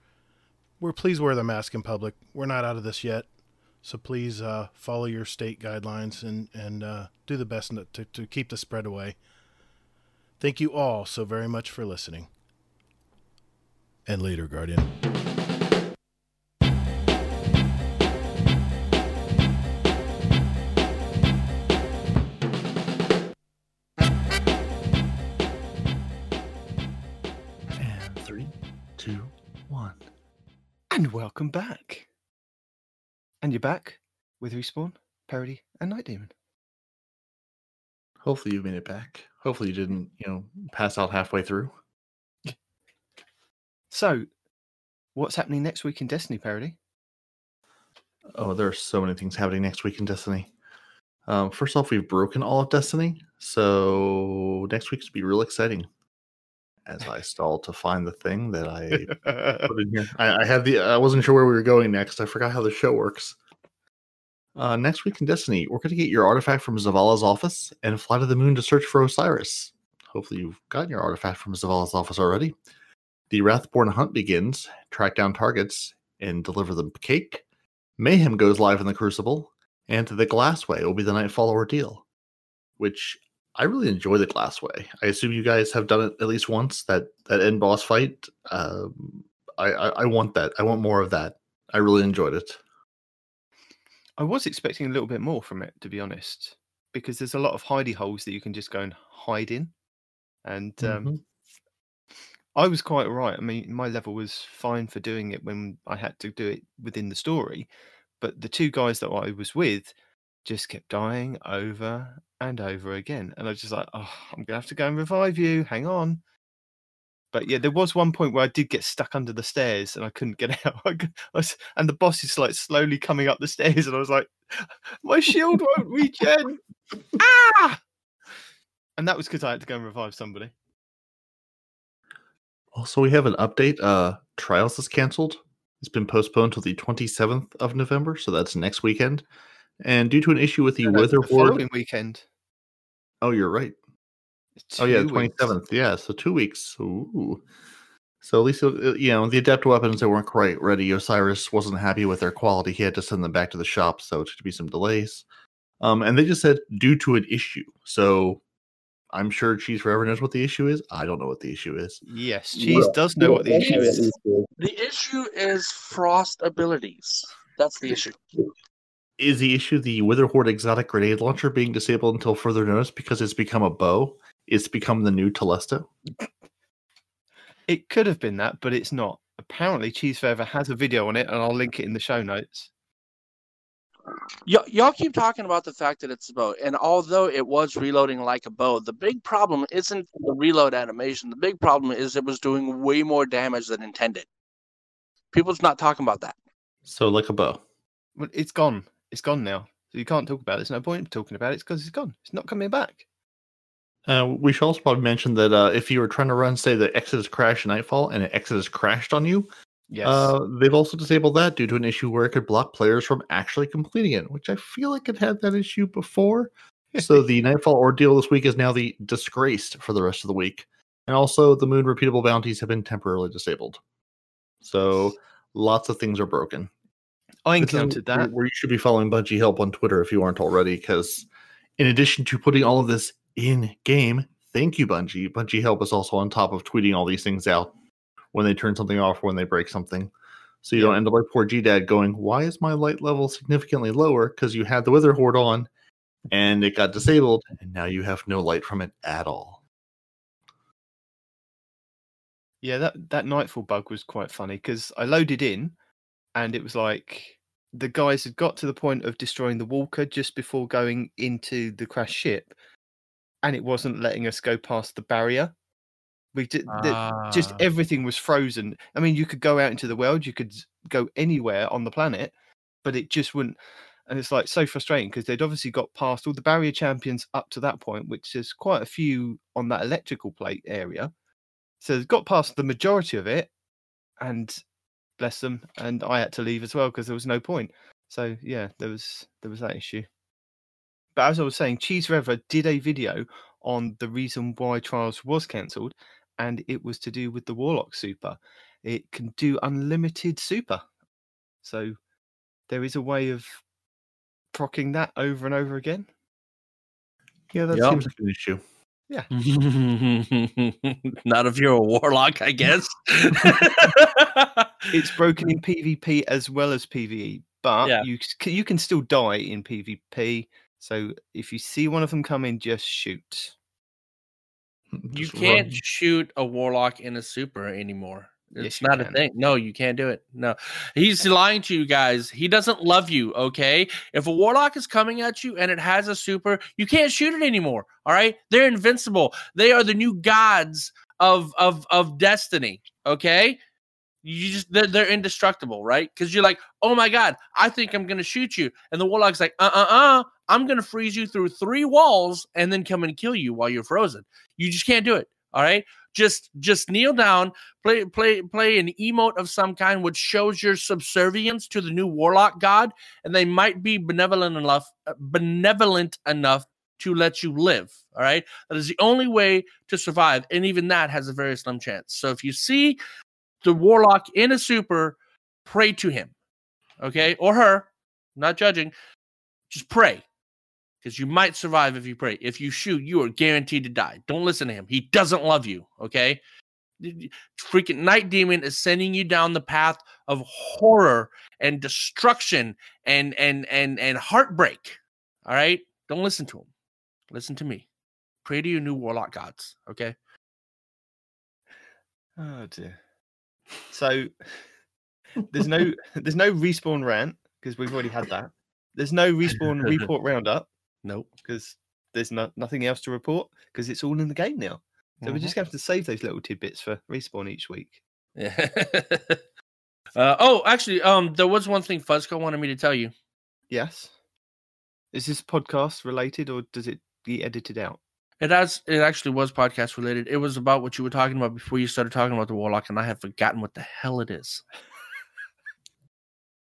We're please wear the mask in public. We're not out of this yet, so please uh, follow your state guidelines and and uh, do the best to, to keep the spread away. Thank you all so very much for listening. And later, Guardian. And three, two, one. And welcome back. And you're back with Respawn, Parody, and Night Demon. Hopefully you made it back. Hopefully you didn't, you know, pass out halfway through. So, what's happening next week in Destiny, Parody? Oh, there are so many things happening next week in Destiny. Um, first off, we've broken all of Destiny, so next week's will be real exciting. As I stall to find the thing that I put in here, I, I had the. I wasn't sure where we were going next. I forgot how the show works. Uh, next week in Destiny, we're going to get your artifact from Zavala's office and fly to the moon to search for Osiris. Hopefully, you've gotten your artifact from Zavala's office already. The Wrathborn hunt begins. Track down targets and deliver them cake. Mayhem goes live in the Crucible, and the Glassway will be the Nightfall ordeal, which I really enjoy. The Glassway. I assume you guys have done it at least once. That that end boss fight. Um, I, I I want that. I want more of that. I really enjoyed it. I was expecting a little bit more from it, to be honest, because there's a lot of hidey holes that you can just go and hide in, and um, Mhm. I was quite right. I mean, my level was fine for doing it when I had to do it within the story, but the two guys that I was with just kept dying over and over again, and I was just like, "Oh, I'm gonna have to go and revive you. Hang on." But yeah, there was one point where I did get stuck under the stairs and I couldn't get out. I, c- I was- and the boss is like slowly coming up the stairs, and I was like, "My shield won't regen." ah! And that was because I had to go and revive somebody. Also, we have an update. Uh, Trials is canceled. It's been postponed till the 27th of November, so that's next weekend. And due to an issue with the No, no, Wither the following weekend. Oh, you're right. oh, yeah, two weeks. 27th. Yeah, so two weeks. Ooh. So at least, uh, you know, the adept weapons, they weren't quite ready. Osiris wasn't happy with their quality. He had to send them back to the shop, so it's to be some delays. Um, and they just said due to an issue. So I'm sure Cheese Forever knows what the issue is. I don't know what the issue is. Yes, Cheese does know what the issue is. The issue is frost abilities. That's the issue. Is the issue the Witherhoard exotic grenade launcher being disabled until further notice because it's become a bow? It's become the new Telesto. It could have been that, but it's not. Apparently, Cheese Forever has a video on it, and I'll link it in the show notes. Y- y'all keep talking about the fact that it's a bow, and although it was reloading like a bow, the big problem isn't the reload animation. The big problem is it was doing way more damage than intended. People's not talking about that. So like a bow. Well, it's gone. It's gone now. So you can't talk about it. There's no point in talking about it because it's gone. It's not coming back. Uh, we should also probably mention that uh, if you were trying to run, say, the Exodus Crash Nightfall and an Exodus crashed on you, Yes. uh, they've also disabled that due to an issue where it could block players from actually completing it, which I feel like it had that issue before. so the Nightfall ordeal this week is now the disgraced for the rest of the week. And also, the Moon repeatable bounties have been temporarily disabled. So lots of things are broken. I is encountered that. Where you should be following Bungie Help on Twitter if you aren't already, because in addition to putting all of this in game, thank you, Bungie. Bungie Help is also on top of tweeting all these things out when they turn something off or when they break something. So you don't end up like poor G Dad going, Why is my light level significantly lower? Because you had the Witherhoard on and it got disabled, and now you have no light from it at all. Yeah, that that nightfall bug was quite funny because I loaded in, and it was like the guys had got to the point of destroying the walker just before going into the crash ship, and it wasn't letting us go past the barrier. We did the, just Ah. everything was frozen. I mean, you could go out into the world, you could go anywhere on the planet, but it just wouldn't. And it's like so frustrating because they'd obviously got past all the barrier champions up to that point, which is quite a few on that electrical plate area. So they've got past the majority of it, and bless them. And I had to leave as well because there was no point. So yeah, there was there was that issue. But as I was saying, Cheese Forever did a video on the reason why Trials was cancelled, and it was to do with the Warlock Super. It can do unlimited super, so there is a way of procking that over and over again. Yeah, that Yep. seems like an issue. Yeah. Not if you're a warlock, I guess. it's broken in PvP as well as PvE, but Yeah. you you can still die in PvP. So if you see one of them coming, just shoot. Hmm, you Just can't run. shoot a warlock in a super anymore. Yes, It's you not a thing. No, you can't do it. No, he's lying to you guys. He doesn't love you. Okay, if a warlock is coming at you and it has a super, you can't shoot it anymore. All right, they're invincible. They are the new gods of of of destiny. Okay, you just they're, they're indestructible, right? Because you're like, oh my god, I think I'm gonna shoot you, and the warlock's like, uh uh uh, I'm gonna freeze you through three walls and then come and kill you while you're frozen. You just can't do it. All right, just just kneel down, play play play an emote of some kind which shows your subservience to the new warlock god, and they might be benevolent enough uh, benevolent enough to let you live. All right, that is the only way to survive, and even that has a very slim chance. So if you see the warlock in a super, pray to him, okay, or her, not judging, just pray because you might survive if you pray. If you shoot, you are guaranteed to die. Don't listen to him. He doesn't love you, okay? Freaking night demon is sending you down the path of horror and destruction and and and and heartbreak. All right? Don't listen to him. Listen to me. Pray to your new warlock gods, okay? Oh dear. So there's no there's no respawn rant because we've already had that. There's no respawn report roundup. Nope. Because there's no, nothing else to report because it's all in the game now. So we Mhm. just have to save those little tidbits for respawn each week. Yeah. uh, oh, actually, um, there was one thing Fuzzco wanted me to tell you. Yes. Is this podcast related or does it get edited out? It has. It actually was podcast related. It was about what you were talking about before you started talking about the warlock, and I have forgotten what the hell it is.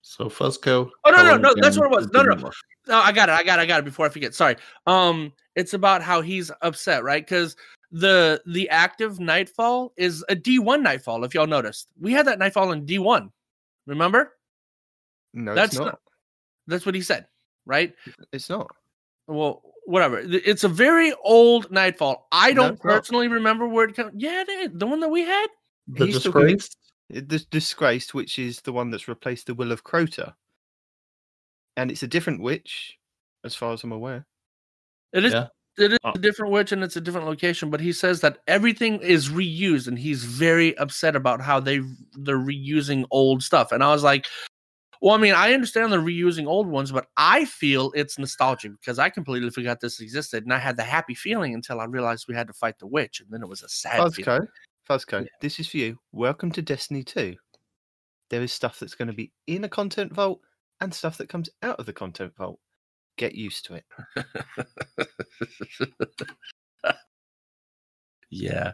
So Fuzzco. Oh no, no, no, that's what it was. No, no, Vanilla. No. I got it. I got it. I got it before I forget. Sorry. Um, it's about how he's upset, right? Because the the active nightfall is a D one nightfall. If y'all noticed, we had that nightfall in D one. Remember? No, that's it's not. That's what he said, right? It's not. Well, whatever. It's a very old nightfall. I don't not. personally remember where it comes. Yeah, it is. the one that we had. The He's talking- disgrace. Uh, The disgraced, which is the one that's replaced the will of Crota, and it's a different witch, as far as I'm aware. It is. Yeah. It is Oh. a different witch and it's a different location, but he says that everything is reused, and he's very upset about how they they're reusing old stuff. And I was like, well, I mean, I understand they're reusing old ones, but I feel it's nostalgia because I completely forgot this existed, and I had the happy feeling until I realized we had to fight the witch, and then it was a sad feeling. Fuzzco, Fuzzco, this is for you. Welcome to Destiny 2. There is stuff that's going to be in a content vault and stuff that comes out of the content vault. Get used to it. Yeah,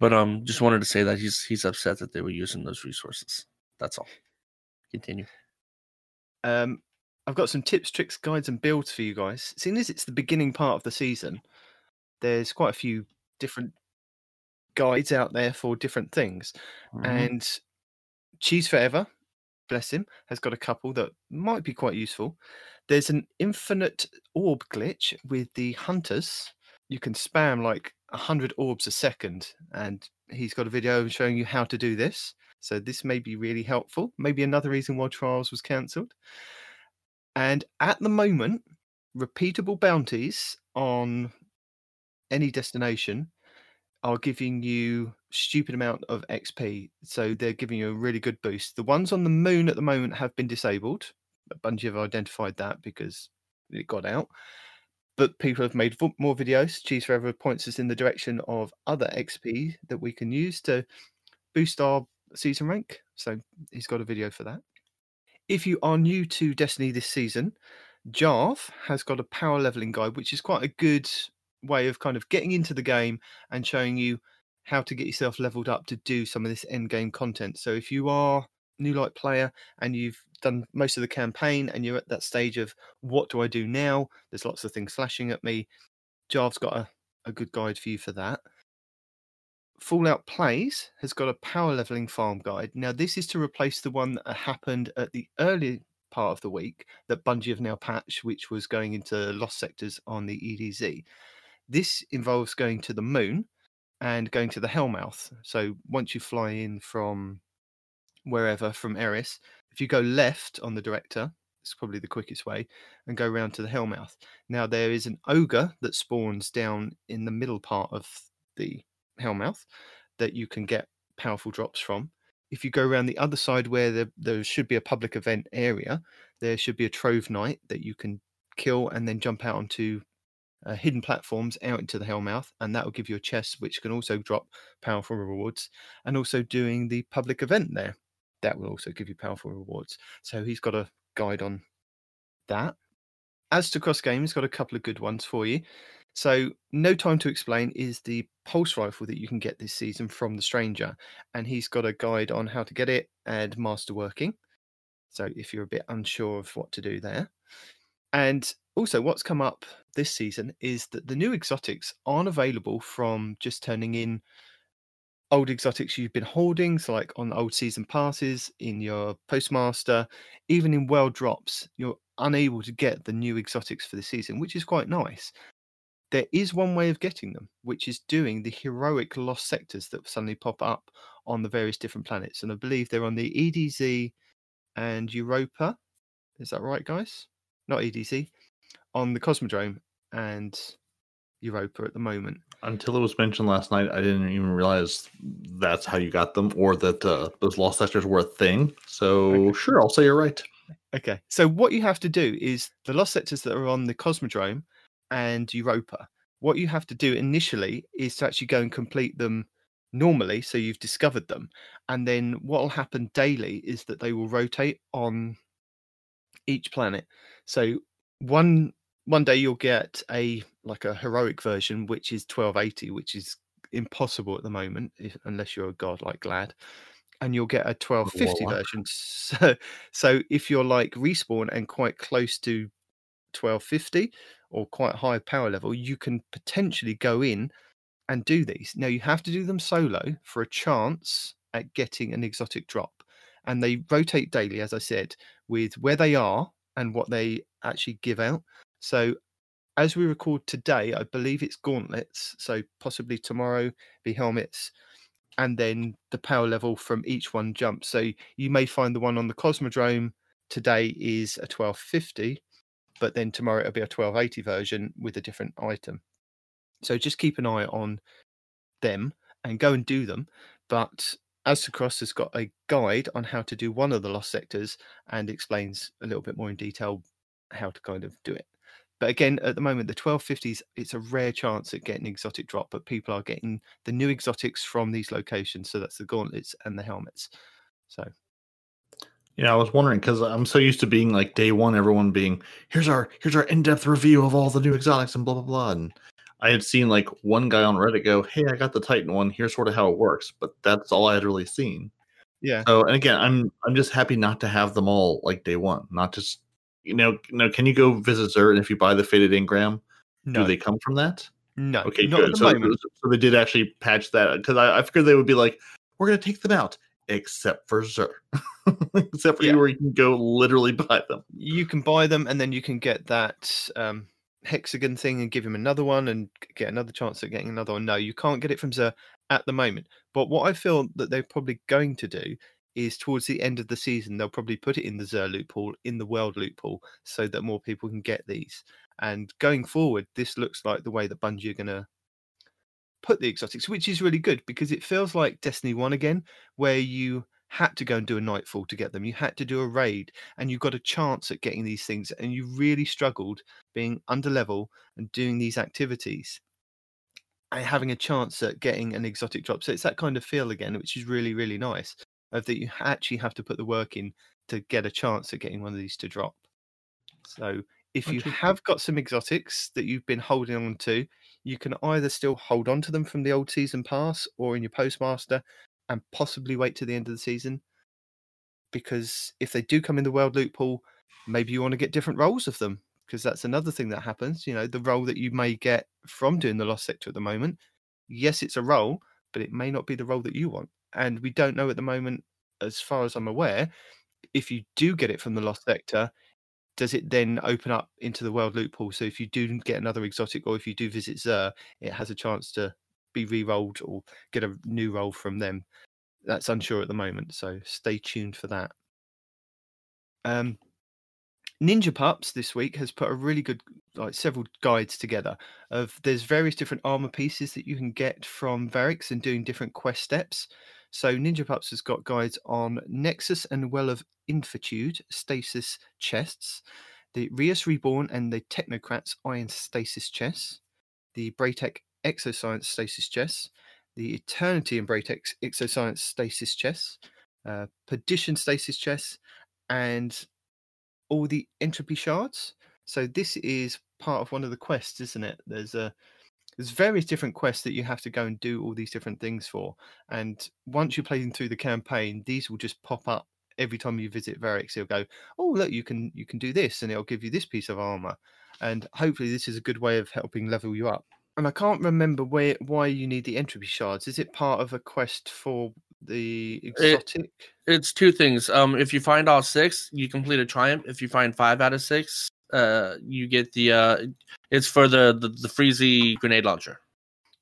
but um, just wanted to say that he's he's upset that they were using those resources. That's all. Continue. Um, I've got some tips, tricks, guides, and builds for you guys. Seeing as it's the beginning part of the season, there's quite a few different guides out there for different things. Mhm. And Cheese Forever, bless him, has got a couple that might be quite useful. There's an infinite orb glitch with the hunters. You can spam like 100 orbs a second, and he's got a video showing you how to do this. So, this may be really helpful. Maybe another reason why Trials was cancelled. And at the moment, repeatable bounties on any destination are giving you stupid amount of XP. So they're giving you a really good boost. The ones on the moon at the moment have been disabled. Bungie have identified that because it got out. But people have made more videos. Cheese Forever points us in the direction of other XP that we can use to boost our season rank. So he's got a video for that. If you are new to Destiny this season, Jarv has got a power leveling guide, which is quite a good way of kind of getting into the game and showing you how to get yourself leveled up to do some of this end game content. So if you are new light player and you've done most of the campaign and you're at that stage of what do I do now? There's lots of things flashing at me. Jarv's got a, a good guide for you for that. Fallout Plays has got a power leveling farm guide. Now, this is to replace the one that happened at the early part of the week that Bungie have now patched, which was going into lost sectors on the EDZ. This involves going to the moon and going to the Hellmouth. So once you fly in from wherever from Eris, if you go left on the director, it's probably the quickest way, and go round to the Hellmouth. Now there is an ogre that spawns down in the middle part of the Hellmouth that you can get powerful drops from. If you go around the other side where there, there should be a public event area, there should be a trove knight that you can kill and then jump out onto uh, hidden platforms out into the Hellmouth, and that will give you a chest which can also drop powerful rewards. And also doing the public event there, that will also give you powerful rewards. So he's got a guide on that. Aztecross game, he's got a couple of good ones for you. So, No Time to Explain is the pulse rifle that you can get this season from the Stranger, and he's got a guide on how to get it and master working. So, if you're a bit unsure of what to do there, and also what's come up this season is that the new exotics aren't available from just turning in old exotics you've been holding, so like on old season passes, in your postmaster, even in world drops, you're unable to get the new exotics for the season, which is quite nice. There is one way of getting them, which is doing the heroic lost sectors that suddenly pop up on the various different planets. And I believe they're on the EDZ and Europa. Is that right, guys? Not EDZ. On the Cosmodrome and Europa at the moment. Until it was mentioned last night, I didn't even realize that's how you got them, or that uh, those lost sectors were a thing. So sure, I'll say you're right. Okay. So what you have to do is the lost sectors that are on the Cosmodrome and Europa. What you have to do initially is to actually go and complete them normally, so you've discovered them, and then what will happen daily is that they will rotate on each planet. So one one day you'll get a like a heroic version, which is 1280, which is impossible at the moment, if, unless you're a god like Gladd. And you'll get a 1250 Voila. version. So, so if you're like respawn and quite close to 1250 or quite high power level, you can potentially go in and do these. Now you have to do them solo for a chance at getting an exotic drop. And they rotate daily, as I said, with where they are and what they actually give out. So as we record today, I believe it's gauntlets. So possibly tomorrow be helmets. And then the power level from each one jumps. So you may find the one on the Cosmodrome today is a 1250, but then tomorrow it'll be a 1280 version with a different item. So just keep an eye on them and go and do them. But Aztecross has got a guide on how to do one of the lost sectors and explains a little bit more in detail how to kind of do it. But again, at the moment, the 1250s, it's a rare chance at getting exotic drop, but people are getting the new exotics from these locations. So that's the gauntlets and the helmets. So Yeah, I was wondering because I'm so used to being like day one, everyone being here's our here's our in-depth review of all the new exotics and blah blah blah. And I had seen like one guy on Reddit go, "Hey, I got the Titan one. Here's sort of how it works," but that's all I had really seen. yeah. So, and again, I'm I'm just happy not to have them all like day one, not just you know. No, can you go visit Zert and if you buy the fated engram, No. do they come from that? No, Okay, not good. the So, so they did actually patch that because I, I figured they would be like, we're gonna take them out, except for Xur, except for you, where you can go literally buy them. you can buy them and then you can get that um, hexagon thing and give him another one and get another chance at getting another one. No, you can't get it from Xur at the moment. But what I feel that they're probably going to do is towards the end of the season, they'll probably put it in the Xur loophole, in the world loot pool, so that more people can get these. And going forward, this looks like the way that Bungie are going to put the exotics, which is really good because it feels like Destiny 1 again, where you had to go and do a nightfall to get them. You had to do a raid and you got a chance at getting these things, and you really struggled being under level and doing these activities and having a chance at getting an exotic drop. So it's that kind of feel again, which is really, really nice. Of that you actually have to put the work in to get a chance at getting one of these to drop. So if you have got some exotics that you've been holding on to, you can either still hold on to them from the old season pass or in your postmaster and possibly wait to the end of the season. Because if they do come in the world loot pool, maybe you want to get different rolls of them. Because that's another thing that happens. You know, the roll that you may get from doing the lost sector at the moment. Yes, it's a roll, but it may not be the roll that you want. And we don't know at the moment, as far as I'm aware, if you do get it from the lost sector, does it then open up into the world loot pool? So if you do get another exotic, or if you do visit Xur, it has a chance to be re-rolled or get a new roll from them. That's unsure at the moment, so stay tuned for that. Um, Ninja Pups this week has put a really good, like several guides together of there's various different armor pieces that you can get from Variks and doing different quest steps. So Ninja Pups has got guides on Nexus and Well of Infinitude stasis chests, the Riis Reborn and the Technocrats Iron stasis chests, the Braytech Exoscience stasis chests, the Eternity and Braytech Exoscience stasis chests, uh, Perdition stasis chests, and all the entropy shards. So this is part of one of the quests, isn't it? There's a there's various different quests that you have to go and do all these different things for. And once you're playing through the campaign, these will just pop up every time you visit Variks. It'll go, oh look, you can you can do this, and it'll give you this piece of armor. And hopefully, this is a good way of helping level you up. And I can't remember where why you need the entropy shards. Is it part of a quest for the It, exotic? it's two things. Um, if you find all six, you complete a triumph. If you find five out of six, uh, you get the uh, it's for the the, the freezy grenade launcher.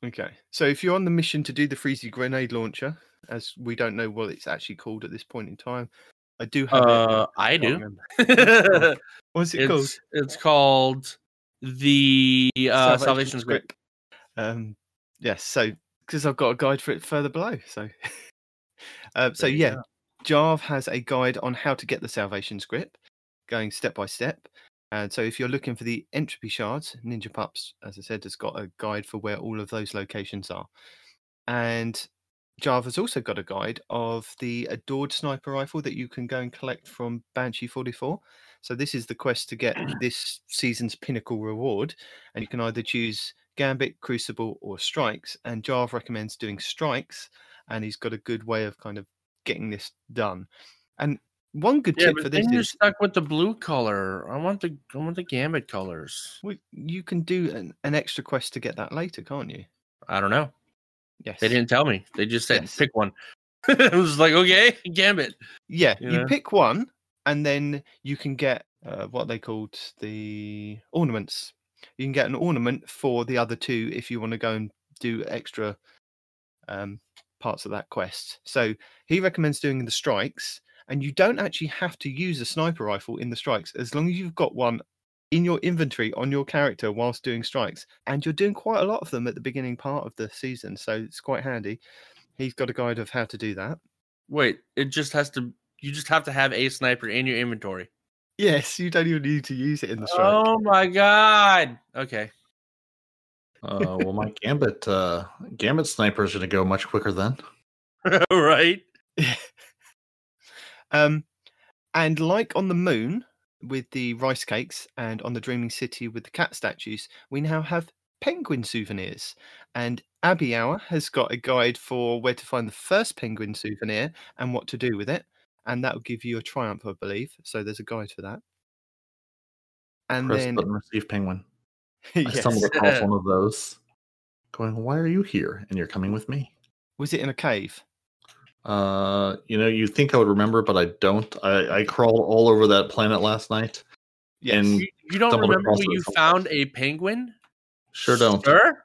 Okay. So if you're on the mission to do the Freezy grenade launcher, as we don't know what it's actually called at this point in time, I do have Uh, it. I do. What's it called? It's, it's called the uh, Salvation's Grip. Um, yes. So because I've got a guide for it further below. So, uh, so yeah, go. Jarv has a guide on how to get the Salvation's Grip, going step by step. And so, if you're looking for the entropy shards, Ninja Pups, as I said, has got a guide for where all of those locations are. And Java's also got a guide of the adored sniper rifle that you can go and collect from Banshee 44. So this is the quest to get this season's pinnacle reward, and you can either choose Gambit, Crucible, or Strikes. And Java recommends doing Strikes, and he's got a good way of kind of getting this done. And one good Yeah, tip for this is stuck with the blue color. I want the I want the gambit colors. well, you can do an, an extra quest to get that later, can't you? I don't know. Yes. They didn't tell me. They just said pick one. I was like, okay, gambit. Yeah, You you, know? pick one, and then you can get uh, what they called the ornaments. You can get an ornament for the other two if you want to go and do extra um, parts of that quest. So he recommends doing the strikes, and you don't actually have to use a sniper rifle in the strikes as long as you've got one in your inventory on your character whilst doing strikes. And you're doing quite a lot of them at the beginning part of the season, so it's quite handy. He's got a guide of how to do that. Wait, it just has to. You just have to have a sniper in your inventory. Yes, you don't even need to use it in the strike. Oh my god. Okay. Uh, well, my gambit uh, gambit sniper is going to go much quicker then. right. Um, and like on the moon with the rice cakes and on the Dreaming City with the cat statues, we now have penguin souvenirs. And Abbey Hour has got a guide for where to find the first penguin souvenir and what to do with it. And that will give you a triumph, I believe. So there's a guide for that. And Press then, button, receive penguin. I yes. stumbled across one of those, going, "Why are you here?" And you're coming with me. was it in a cave? Uh, you know, you think I would remember, but I don't. I, I crawled all over that planet last night. And You, you don't remember across where you somewhere. found a penguin? Sure don't. Sir?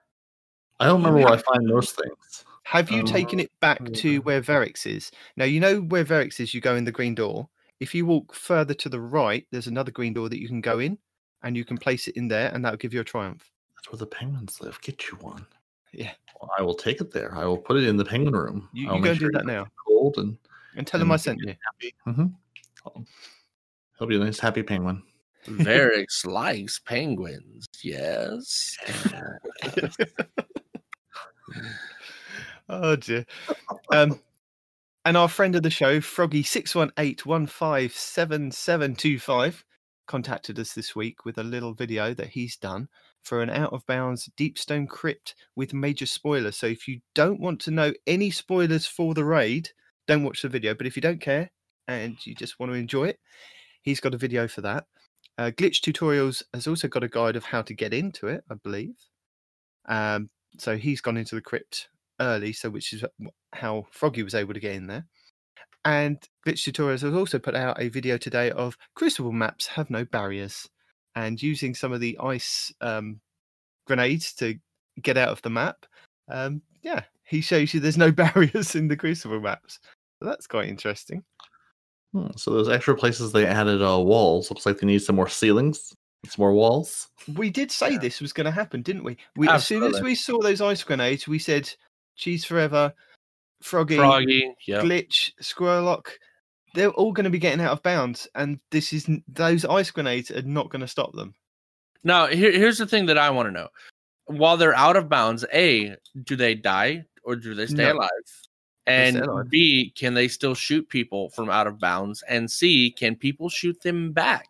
I don't remember where I find those things. Have you Um, taken it back to where Variks is? Now you know where Variks is. You go in the green door. If you walk further to the right, there's another green door that you can go in, and you can place it in there, and that'll give you a triumph. That's where the penguins live. Get you one. Yeah. Well, I will take it there. I will put it in the penguin room. You, I'll you go make do sure that now, Cold and and tell him I sent you. mm-hmm. He'll be a nice happy penguin. Variks likes penguins. Yes. Oh dear. Um, and our friend of the show, Froggy six one eight one five seven seven two five, contacted us this week with a little video that he's done for an out of bounds deep stone crypt with major spoilers. So if you don't want to know any spoilers for the raid, don't watch the video. But if you don't care and you just want to enjoy it, he's got a video for that. Uh, Glitch Tutorials has also got a guide of how to get into it, I believe. Um, so he's gone into the crypt early, so which is how Froggy was able to get in there. And Glitch Tutorials has also put out a video today of Crucible maps have no barriers, and using some of the ice um, grenades to get out of the map. Um, yeah, he shows you there's no barriers in the Crucible maps. So that's quite interesting. Hmm, So those extra places they added uh, walls. Looks like they need some more ceilings, some more walls. We did say this was going to happen, didn't we? we as soon as we saw those ice grenades, we said cheese forever, froggy, Froggy, yep. glitch, squirrellock. They're all going to be getting out of bounds, and this is those ice grenades are not going to stop them. Now, here, here's the thing that I want to know: while they're out of bounds, a do they die or do they stay No. alive? And alive. B, can they still shoot people from out of bounds? And C, can people shoot them back?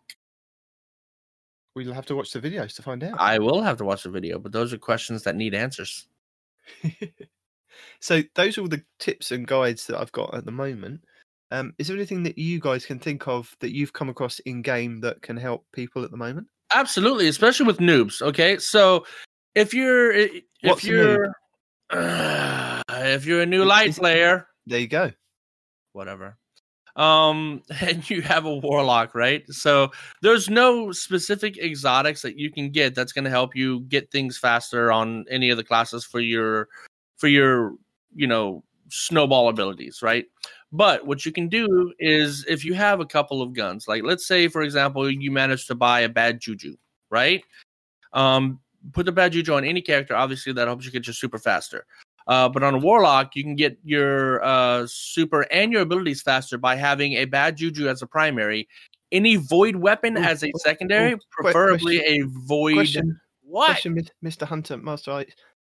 We'll have to watch the videos to find out. I will have to watch the video, but those are questions that need answers. So those are all the tips and guides that I've got at the moment. Um, is there anything that you guys can think of that you've come across in game that can help people at the moment? Absolutely, especially with noobs. Okay, so if you're if What's you're if you're a new light player, there you go. Whatever. Um, and you have a warlock, right? So there's no specific exotics that you can get that's going to help you get things faster on any of the classes for your for your you know snowball abilities, right? But what you can do is if you have a couple of guns, like let's say for example you manage to buy a bad juju, right? Um, put the bad juju on any character. Obviously, that helps you get your super faster. Uh, but on a warlock, you can get your uh, super and your abilities faster by having a bad juju as a primary, any void weapon Ooh, as a secondary, ooh, preferably question- a void. Question, What? Question, Mr. Hunter, Master.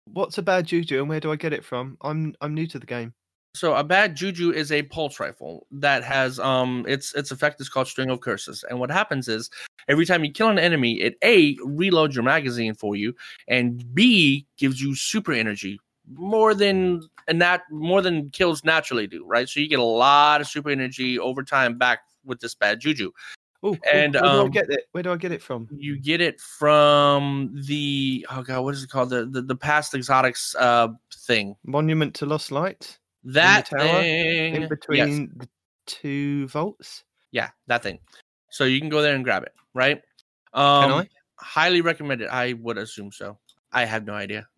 What's a bad juju and where do I get it from? I'm I'm new to the game. So a bad juju is a pulse rifle that has um its its effect is called string of curses. And what happens is every time you kill an enemy, it A reloads your magazine for you, and B gives you super energy more than and that more than kills naturally do, right? So you get a lot of super energy over time back with this bad juju. Oh, and where do I um, get it? Where do I get it from? you get it from the oh god, what is it called? The the, the past exotics uh thing. Monument to Lost Light. In That tower, thing. in Yes. between the two vaults. Yeah, that thing. So you can go there and grab it, right? Um, I? Highly recommend it. I would assume so. I have no idea.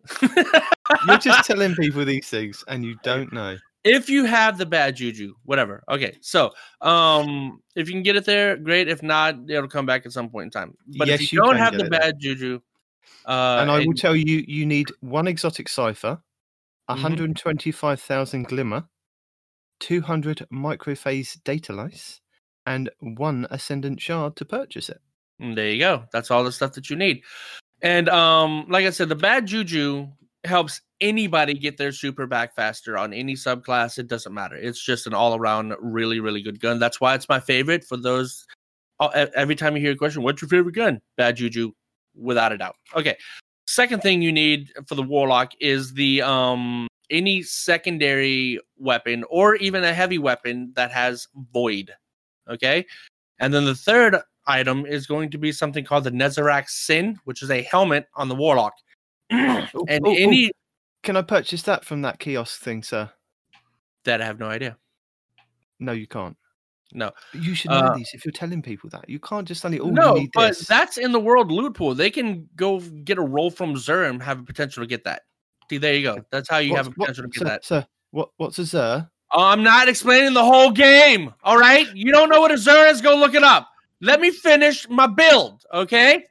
You're just telling people these things and you don't know. if you have the bad juju, whatever. Okay, so um, if you can get it there, great. If not, it'll come back at some point in time. But Yes, if you you don't have the it there. bad juju, uh, and I will and- tell you, you need one exotic cipher. 125,000 glimmer, 200 microphasic datalattice, and one ascendant shard to purchase it. And there you go. That's all the stuff that you need. And um, like I said, the bad juju helps anybody get their super back faster on any subclass. It doesn't matter. It's just an all around really, really good gun. That's why it's my favorite. For those, uh, every time you hear a question, what's your favorite gun? Bad juju, without a doubt. Okay. Second thing you need for the warlock is the um any secondary weapon or even a heavy weapon that has void. Okay. And then the third item is going to be something called the Nezarec Sin, which is a helmet on the Warlock. and oh, any Can I purchase that from that kiosk thing, sir? that I have no idea. No, you can't. No. You should know Uh, these if you're telling people that. You can't just suddenly, oh, no, you need but this. that's in the world loot pool. They can go get a roll from Xur and have a potential to get that. See, there you go. That's how you have a What's- what- potential to get sir, that. Sir, what, what's a Xur? I'm not explaining the whole game. All right. You don't know what a Xur is? Go look it up. Let me finish my build. Okay.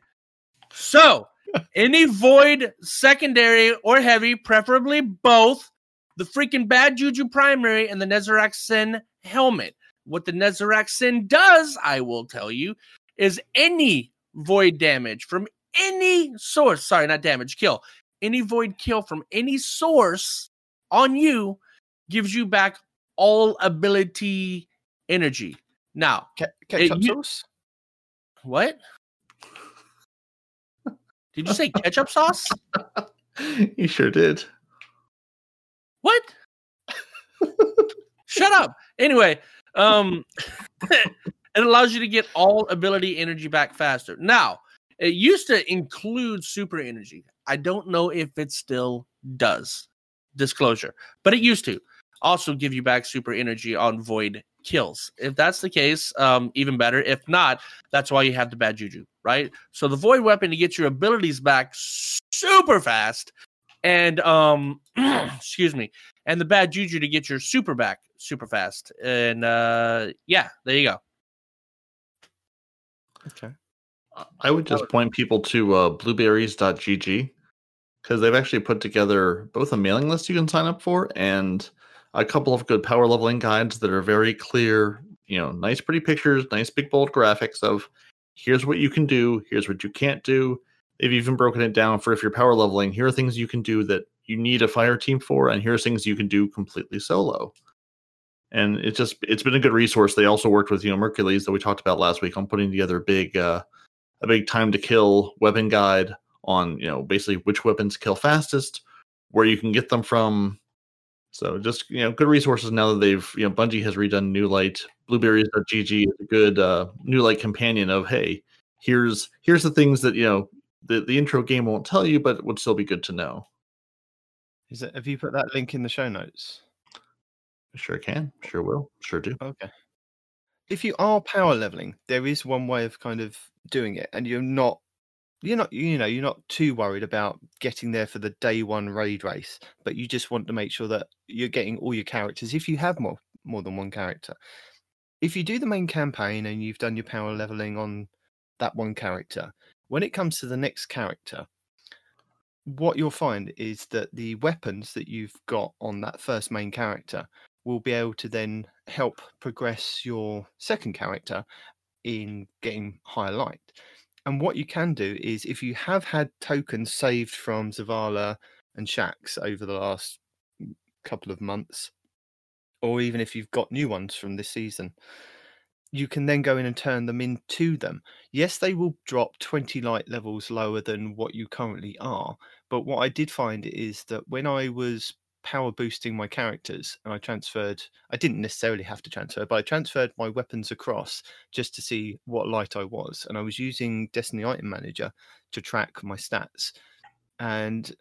So, any void secondary or heavy, preferably both, the freaking bad juju primary and the Nezarec Sin helmet. What the Nezarec Sin does, I will tell you, is any void damage from any source. Sorry, not damage, kill. Any void kill from any source on you gives you back all ability energy. Now, ketchup you- sauce? What? Did you say ketchup sauce? You sure did. What? Shut up. Anyway, um it allows you to get all ability energy back faster. Now, it used to include super energy. I don't know if it still does. Disclosure. But it used to also give you back super energy on void kills. If that's the case, um, even better. If not, that's why you have the bad juju, right? So the void weapon to get your abilities back super fast, and um, excuse me, and the bad juju to get your super back super fast. And uh, yeah, there you go. Okay. I would just point people to uh, blueberries.gg because they've actually put together both a mailing list you can sign up for and a couple of good power leveling guides that are very clear, you know, nice, pretty pictures, nice, big, bold graphics of here's what you can do, here's what you can't do. They've even broken it down for if you're power leveling, here are things you can do that you need a fire team for, and here's things you can do completely solo. And it's just it's been a good resource. They also worked with you know Mercules that we talked about last week on putting together a big uh, a big time to kill weapon guide on you know basically which weapons kill fastest, where you can get them from. So just you know good resources now that they've you know Bungie has redone New Light. Blueberries.gg is a good uh, New Light companion of hey here's here's the things that you know the the intro game won't tell you, but would still be good to know. Is it? Have you put that link in the show notes? Sure can. Sure will. Sure do. Okay. If you are power leveling, there is one way of kind of doing it, and you're not, you're not, you know, you're not too worried about getting there for the day one raid race, but you just want to make sure that you're getting all your characters. If you have more more than one character, if you do the main campaign and you've done your power leveling on that one character, when it comes to the next character, what you'll find is that the weapons that you've got on that first main character will be able to then help progress your second character in getting higher light. And what you can do is if you have had tokens saved from Zavala and Shax over the last couple of months, or even if you've got new ones from this season, you can then go in and turn them into them. Yes, they will drop 20 light levels lower than what you currently are. But what I did find is that when I was power boosting my characters and I transferred, I didn't necessarily have to transfer, but I transferred my weapons across just to see what light I was. And I was using Destiny Item Manager to track my stats. And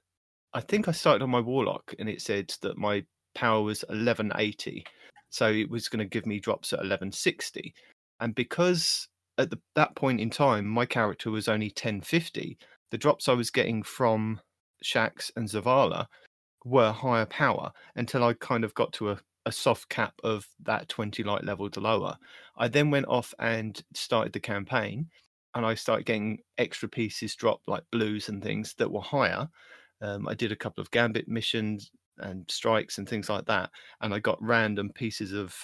I think I started on my Warlock and it said that my power was 1180. So it was going to give me drops at 1160. And because at the, that point in time, my character was only 1050, the drops I was getting from Shax and Zavala were higher power until I kind of got to a, a soft cap of that 20 light level to lower. I then went off and started the campaign and I started getting extra pieces dropped like blues and things that were higher. Um, I did a couple of gambit missions and strikes and things like that, and I got random pieces of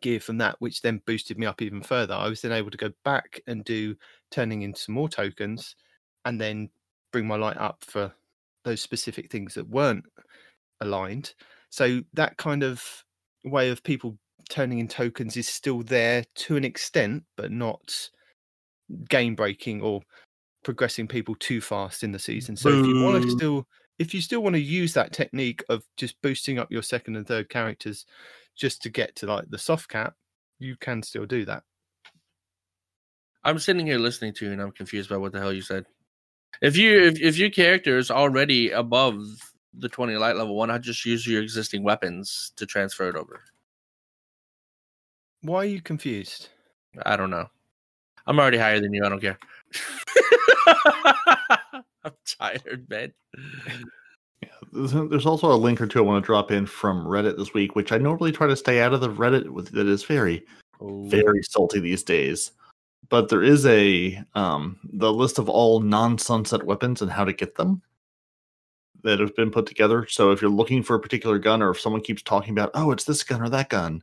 gear from that, which then boosted me up even further. I was then able to go back and do turning into some more tokens, and then bring my light up for those specific things that weren't aligned. So that kind of way of people turning in tokens is still there to an extent, but not game breaking or progressing people too fast in the season. So if you want to still if you still want to use that technique of just boosting up your second and third characters just to get to like the soft cap, you can still do that. I'm sitting here listening to you, and I'm confused by what the hell you said. If you if, if your character is already above the 20 light level, why not just use your existing weapons to transfer it over? Why are you confused? I don't know. I'm already higher than you. I don't care. I'm tired, man. There's, there's also a link or two I want to drop in from Reddit this week, which I normally try to stay out of the Reddit with that is very, very salty these days. But there is a um, the list of all non-sunset weapons and how to get them that have been put together. So if you're looking for a particular gun, or if someone keeps talking about, oh, it's this gun or that gun,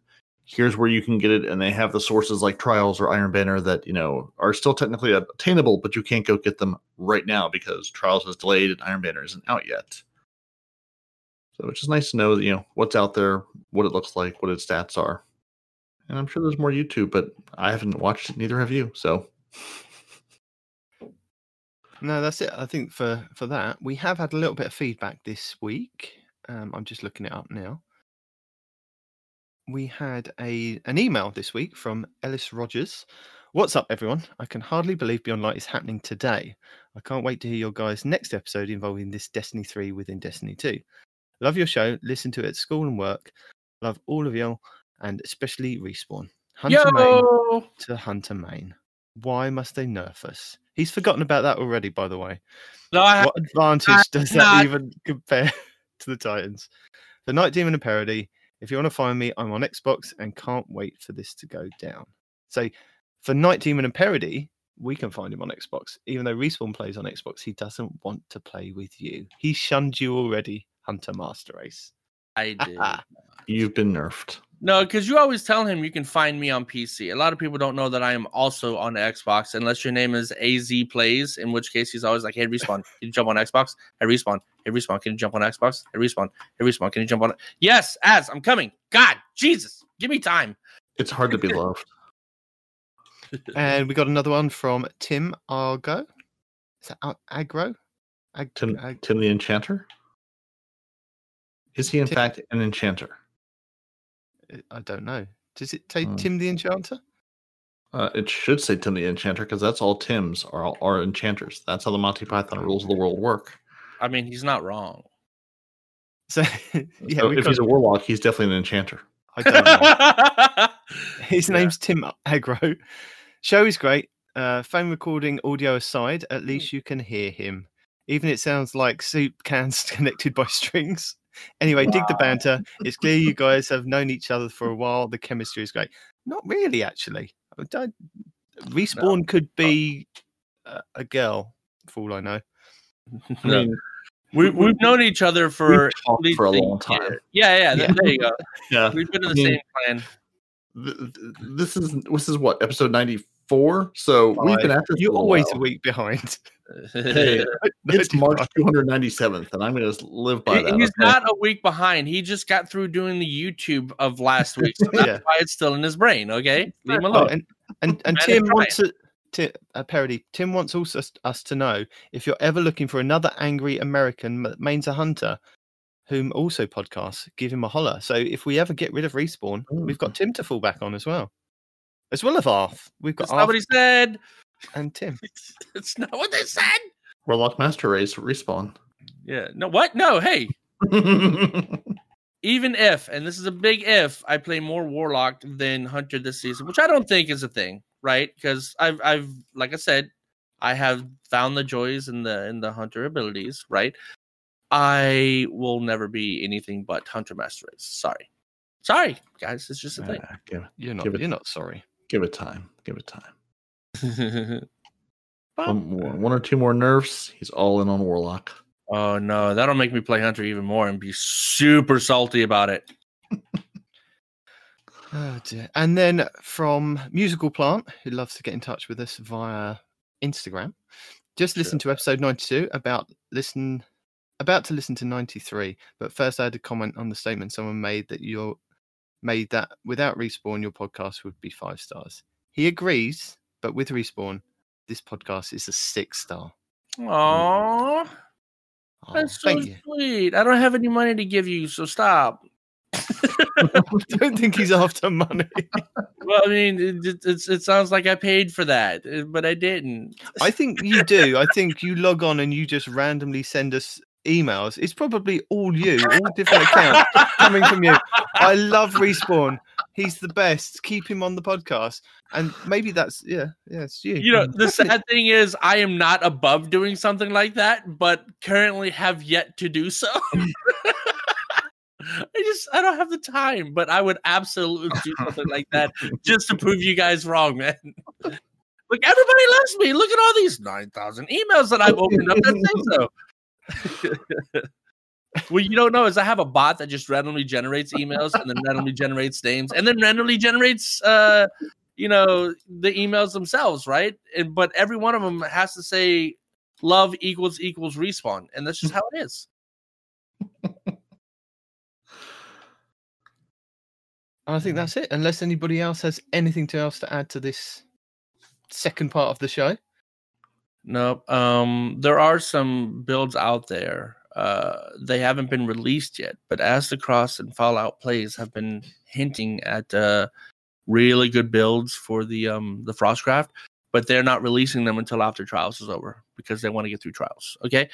here's where you can get it, and they have the sources like Trials or Iron Banner that you know are still technically attainable, but you can't go get them right now because Trials is delayed and Iron Banner isn't out yet. So it's just nice to know, you know, what's out there, what it looks like, what its stats are. And I'm sure there's more YouTube, but I haven't watched it, neither have you. So No, that's it. I think for for that we have had a little bit of feedback this week. Um, I'm just looking it up now. We had a an email this week from Ellis Rogers. What's up, everyone? I can hardly believe Beyond Light is happening today. I can't wait to hear your guys' next episode involving this Destiny 3 within Destiny 2. Love your show. Listen to it at school and work. Love all of y'all. and especially respawn. Hunter Yo! Main to Hunter Main. Why must they nerf us? He's forgotten about that already, by the way. No, I what advantage I'm does that even compare to the Titans? The Night Demon and Parody. If you want to find me, I'm on Xbox and can't wait for this to go down. So for Night Demon and Parody, we can find him on Xbox. Even though Respawn plays on Xbox, he doesn't want to play with you. He shunned you already, Hunter Master Race. I did. You've been nerfed. No, because you always tell him you can find me on PC. A lot of people don't know that I am also on Xbox, unless your name is AZ Plays, in which case he's always like, "Hey, respawn, can you jump on Xbox? Hey, respawn, hey, respawn, can you jump on Xbox? Hey, respawn, hey, respawn, can you jump on?" It? Yes, as I'm coming. God, Jesus, give me time. It's hard to be loved. and we got another one from Tim Argo. Is that Ag- Agro? Ag- Tim, Ag- Tim the Enchanter? Is he in Tim- fact an enchanter? I don't know. Does it say Hmm. Tim the Enchanter? Uh, it should say Tim the Enchanter because that's all Tims are are enchanters. That's how the Monty Python rules of the world work. I mean, he's not wrong. So yeah, so if he's a warlock, he's definitely an enchanter. I don't know. His name's Tim Agro. Show is great. Uh, phone recording audio aside, at least you can hear him. Even it sounds like soup cans connected by strings. Anyway, dig the banter. It's clear you guys have known each other for a while. The chemistry is great. Not really, actually. Don't- Respawn could be a, a girl, for all I know. I mean, We we've known each other for at least for a a long time. year. Yeah, yeah, Yeah. There you go. Yeah, We've been in I the mean, same clan. th- th- This is this is what episode ninety four. So we've been Five. at this. You're a always while. a week behind. Hey, it's March two hundred ninety seventh, and I'm going to live by that. He's okay? not a week behind. He just got through doing the YouTube of last week, so that's Yeah. why it's still in his brain. Okay, leave him Oh, alone. and and, and Tim wants to, to a parody. Tim wants also us, us to know if you're ever looking for another angry American that mains a hunter, whom also podcasts, give him a holler. So if we ever get rid of respawn, we've got mm. Tim to fall back on as well, as well as Arth. We've got That's not what he said. and Tim. It's not what they said. Warlock Master Race respawn. Yeah. No. What? No. Hey. Even if, and this is a big if, I play more Warlock than Hunter this season, which I don't think is a thing, right? Because I've, I've, like I said, I have found the joys in the in the Hunter abilities, right? I will never be anything but Hunter Master Race. Sorry, sorry, guys. It's just a thing. Ah, give, You're not. give it, You're not sorry. Give it time. Give it time. One, more- uh, one or two more nerfs. He's all in on Warlock. oh no, that'll make me play Hunter even more and be super salty about it. Oh dear. And then from Musical Plant, who loves to get in touch with us via Instagram, just listen to episode 92 about listen about to listen to 93. But first I had a comment on the statement someone made that you're made that without respawn your podcast would be five stars. He agrees, but with respawn, this podcast is a six star. Aww, Oh, that's so thank you. sweet. I don't have any money to give you, so stop. I don't think he's after money. Well, I mean, it, it, it's, it sounds like I paid for that, uh, but I didn't. I think you do. I think you log on and you just randomly send us emails. It's probably all you, all different accounts coming from you. I love Respawn. He's the best. Keep him on the podcast. And maybe that's yeah, yeah, it's you. You know, mm, the sad thing is, I am not above doing something like that, but currently have yet to do so. I just, I don't have the time, but I would absolutely do something like that just to prove you guys wrong, man. Look, everybody loves me. Look at all these 9,000 emails that I've opened up that say so. what you don't know is I have a bot that just randomly generates emails and then randomly generates names and then randomly generates uh you know the emails themselves, right? And but every one of them has to say love equals equals respawn, and that's just how it is. I think that's it. Unless anybody else has anything to else to add to this second part of the show. Nope. Um, there are some builds out there. Uh, they haven't been released yet, but Aztecross and Fallout Plays have been hinting at uh, really good builds for the um the Frostcraft, but they're not releasing them until after Trials is over because they want to get through Trials. Okay,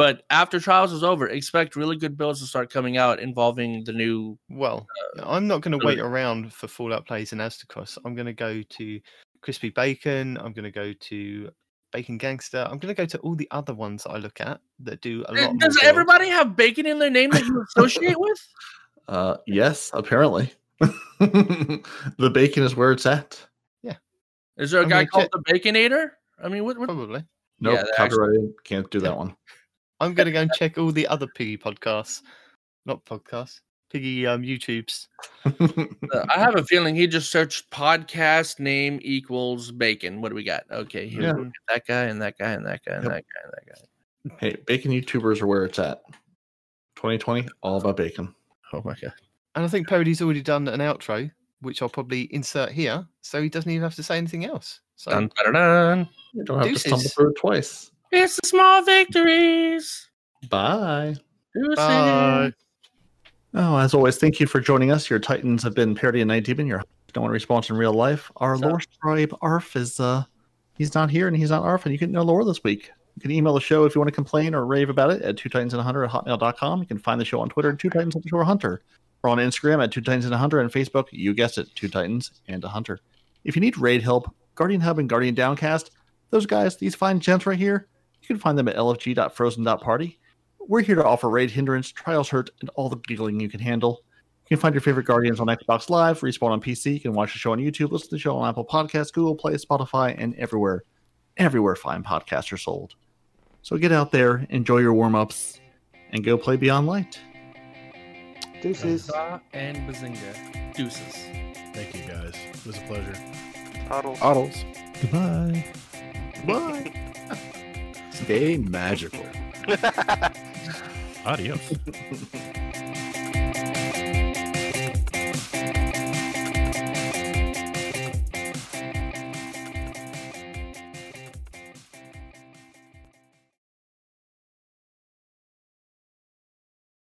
But after trials is over, expect really good builds to start coming out involving the new. Well, I'm not going to wait around for Fallout plays in Aztecross. I'm going to go to Crispy Bacon. I'm going to go to Bacon Gangster. I'm going to go to all the other ones that I look at that do a lot. Does builds. everybody have bacon in their name that you associate with? Uh, yes, apparently. the bacon is where it's at. Yeah. Is there a I'm guy gonna called check- the Baconator? I mean, what? what? Probably. Nope, Yeah, they're actually- Can't do that one. I'm going to go and check all the other Piggy podcasts, not podcasts, Piggy um YouTubes. Uh, I have a feeling he just searched podcast name equals bacon. What do we got? Okay, here Yeah. we go. that guy and that guy and that guy and Yep. that guy and that guy. Hey, bacon YouTubers are where it's at. 2020, all about bacon. Oh my god. And I think Parody's already done an outro, which I'll probably insert here, so he doesn't even have to say anything else. So Dun, dun, dun. You don't have to stumble through it twice. It's the small victories. Bye. Deuces. Bye. Oh, as always, thank you for joining us. Your Titans have been Parody and Night Demon, your no one response in real life. Our lore scribe, Arf, is uh he's not here and he's not Arf, and you can know lore this week. You can email the show if you want to complain or rave about it at two titans and a hunter at hotmail.com. You can find the show on Twitter at two titans underscore hunter. Or on Instagram at two titans and a hunter and Facebook, you guessed it, two titans and a hunter. If you need raid help, Guardian Hub and Guardian Downcast, those guys, these fine gents right here, you can find them at lfg.frozen.party. We're here to offer raid hindrance, trials hurt, and all the giggling you can handle. You can find your favorite Guardians on Xbox Live, respawn on PC. You can watch the show on YouTube, listen to the show on Apple Podcasts, Google Play, Spotify, and everywhere, everywhere fine podcasts are sold. So get out there, enjoy your warm ups, and go play Beyond Light. Deuces. Huzzah and Bazinga. Deuces. Thank you guys. It was a pleasure. Toddles. Autos. Goodbye. Bye. Stay magical. Adios.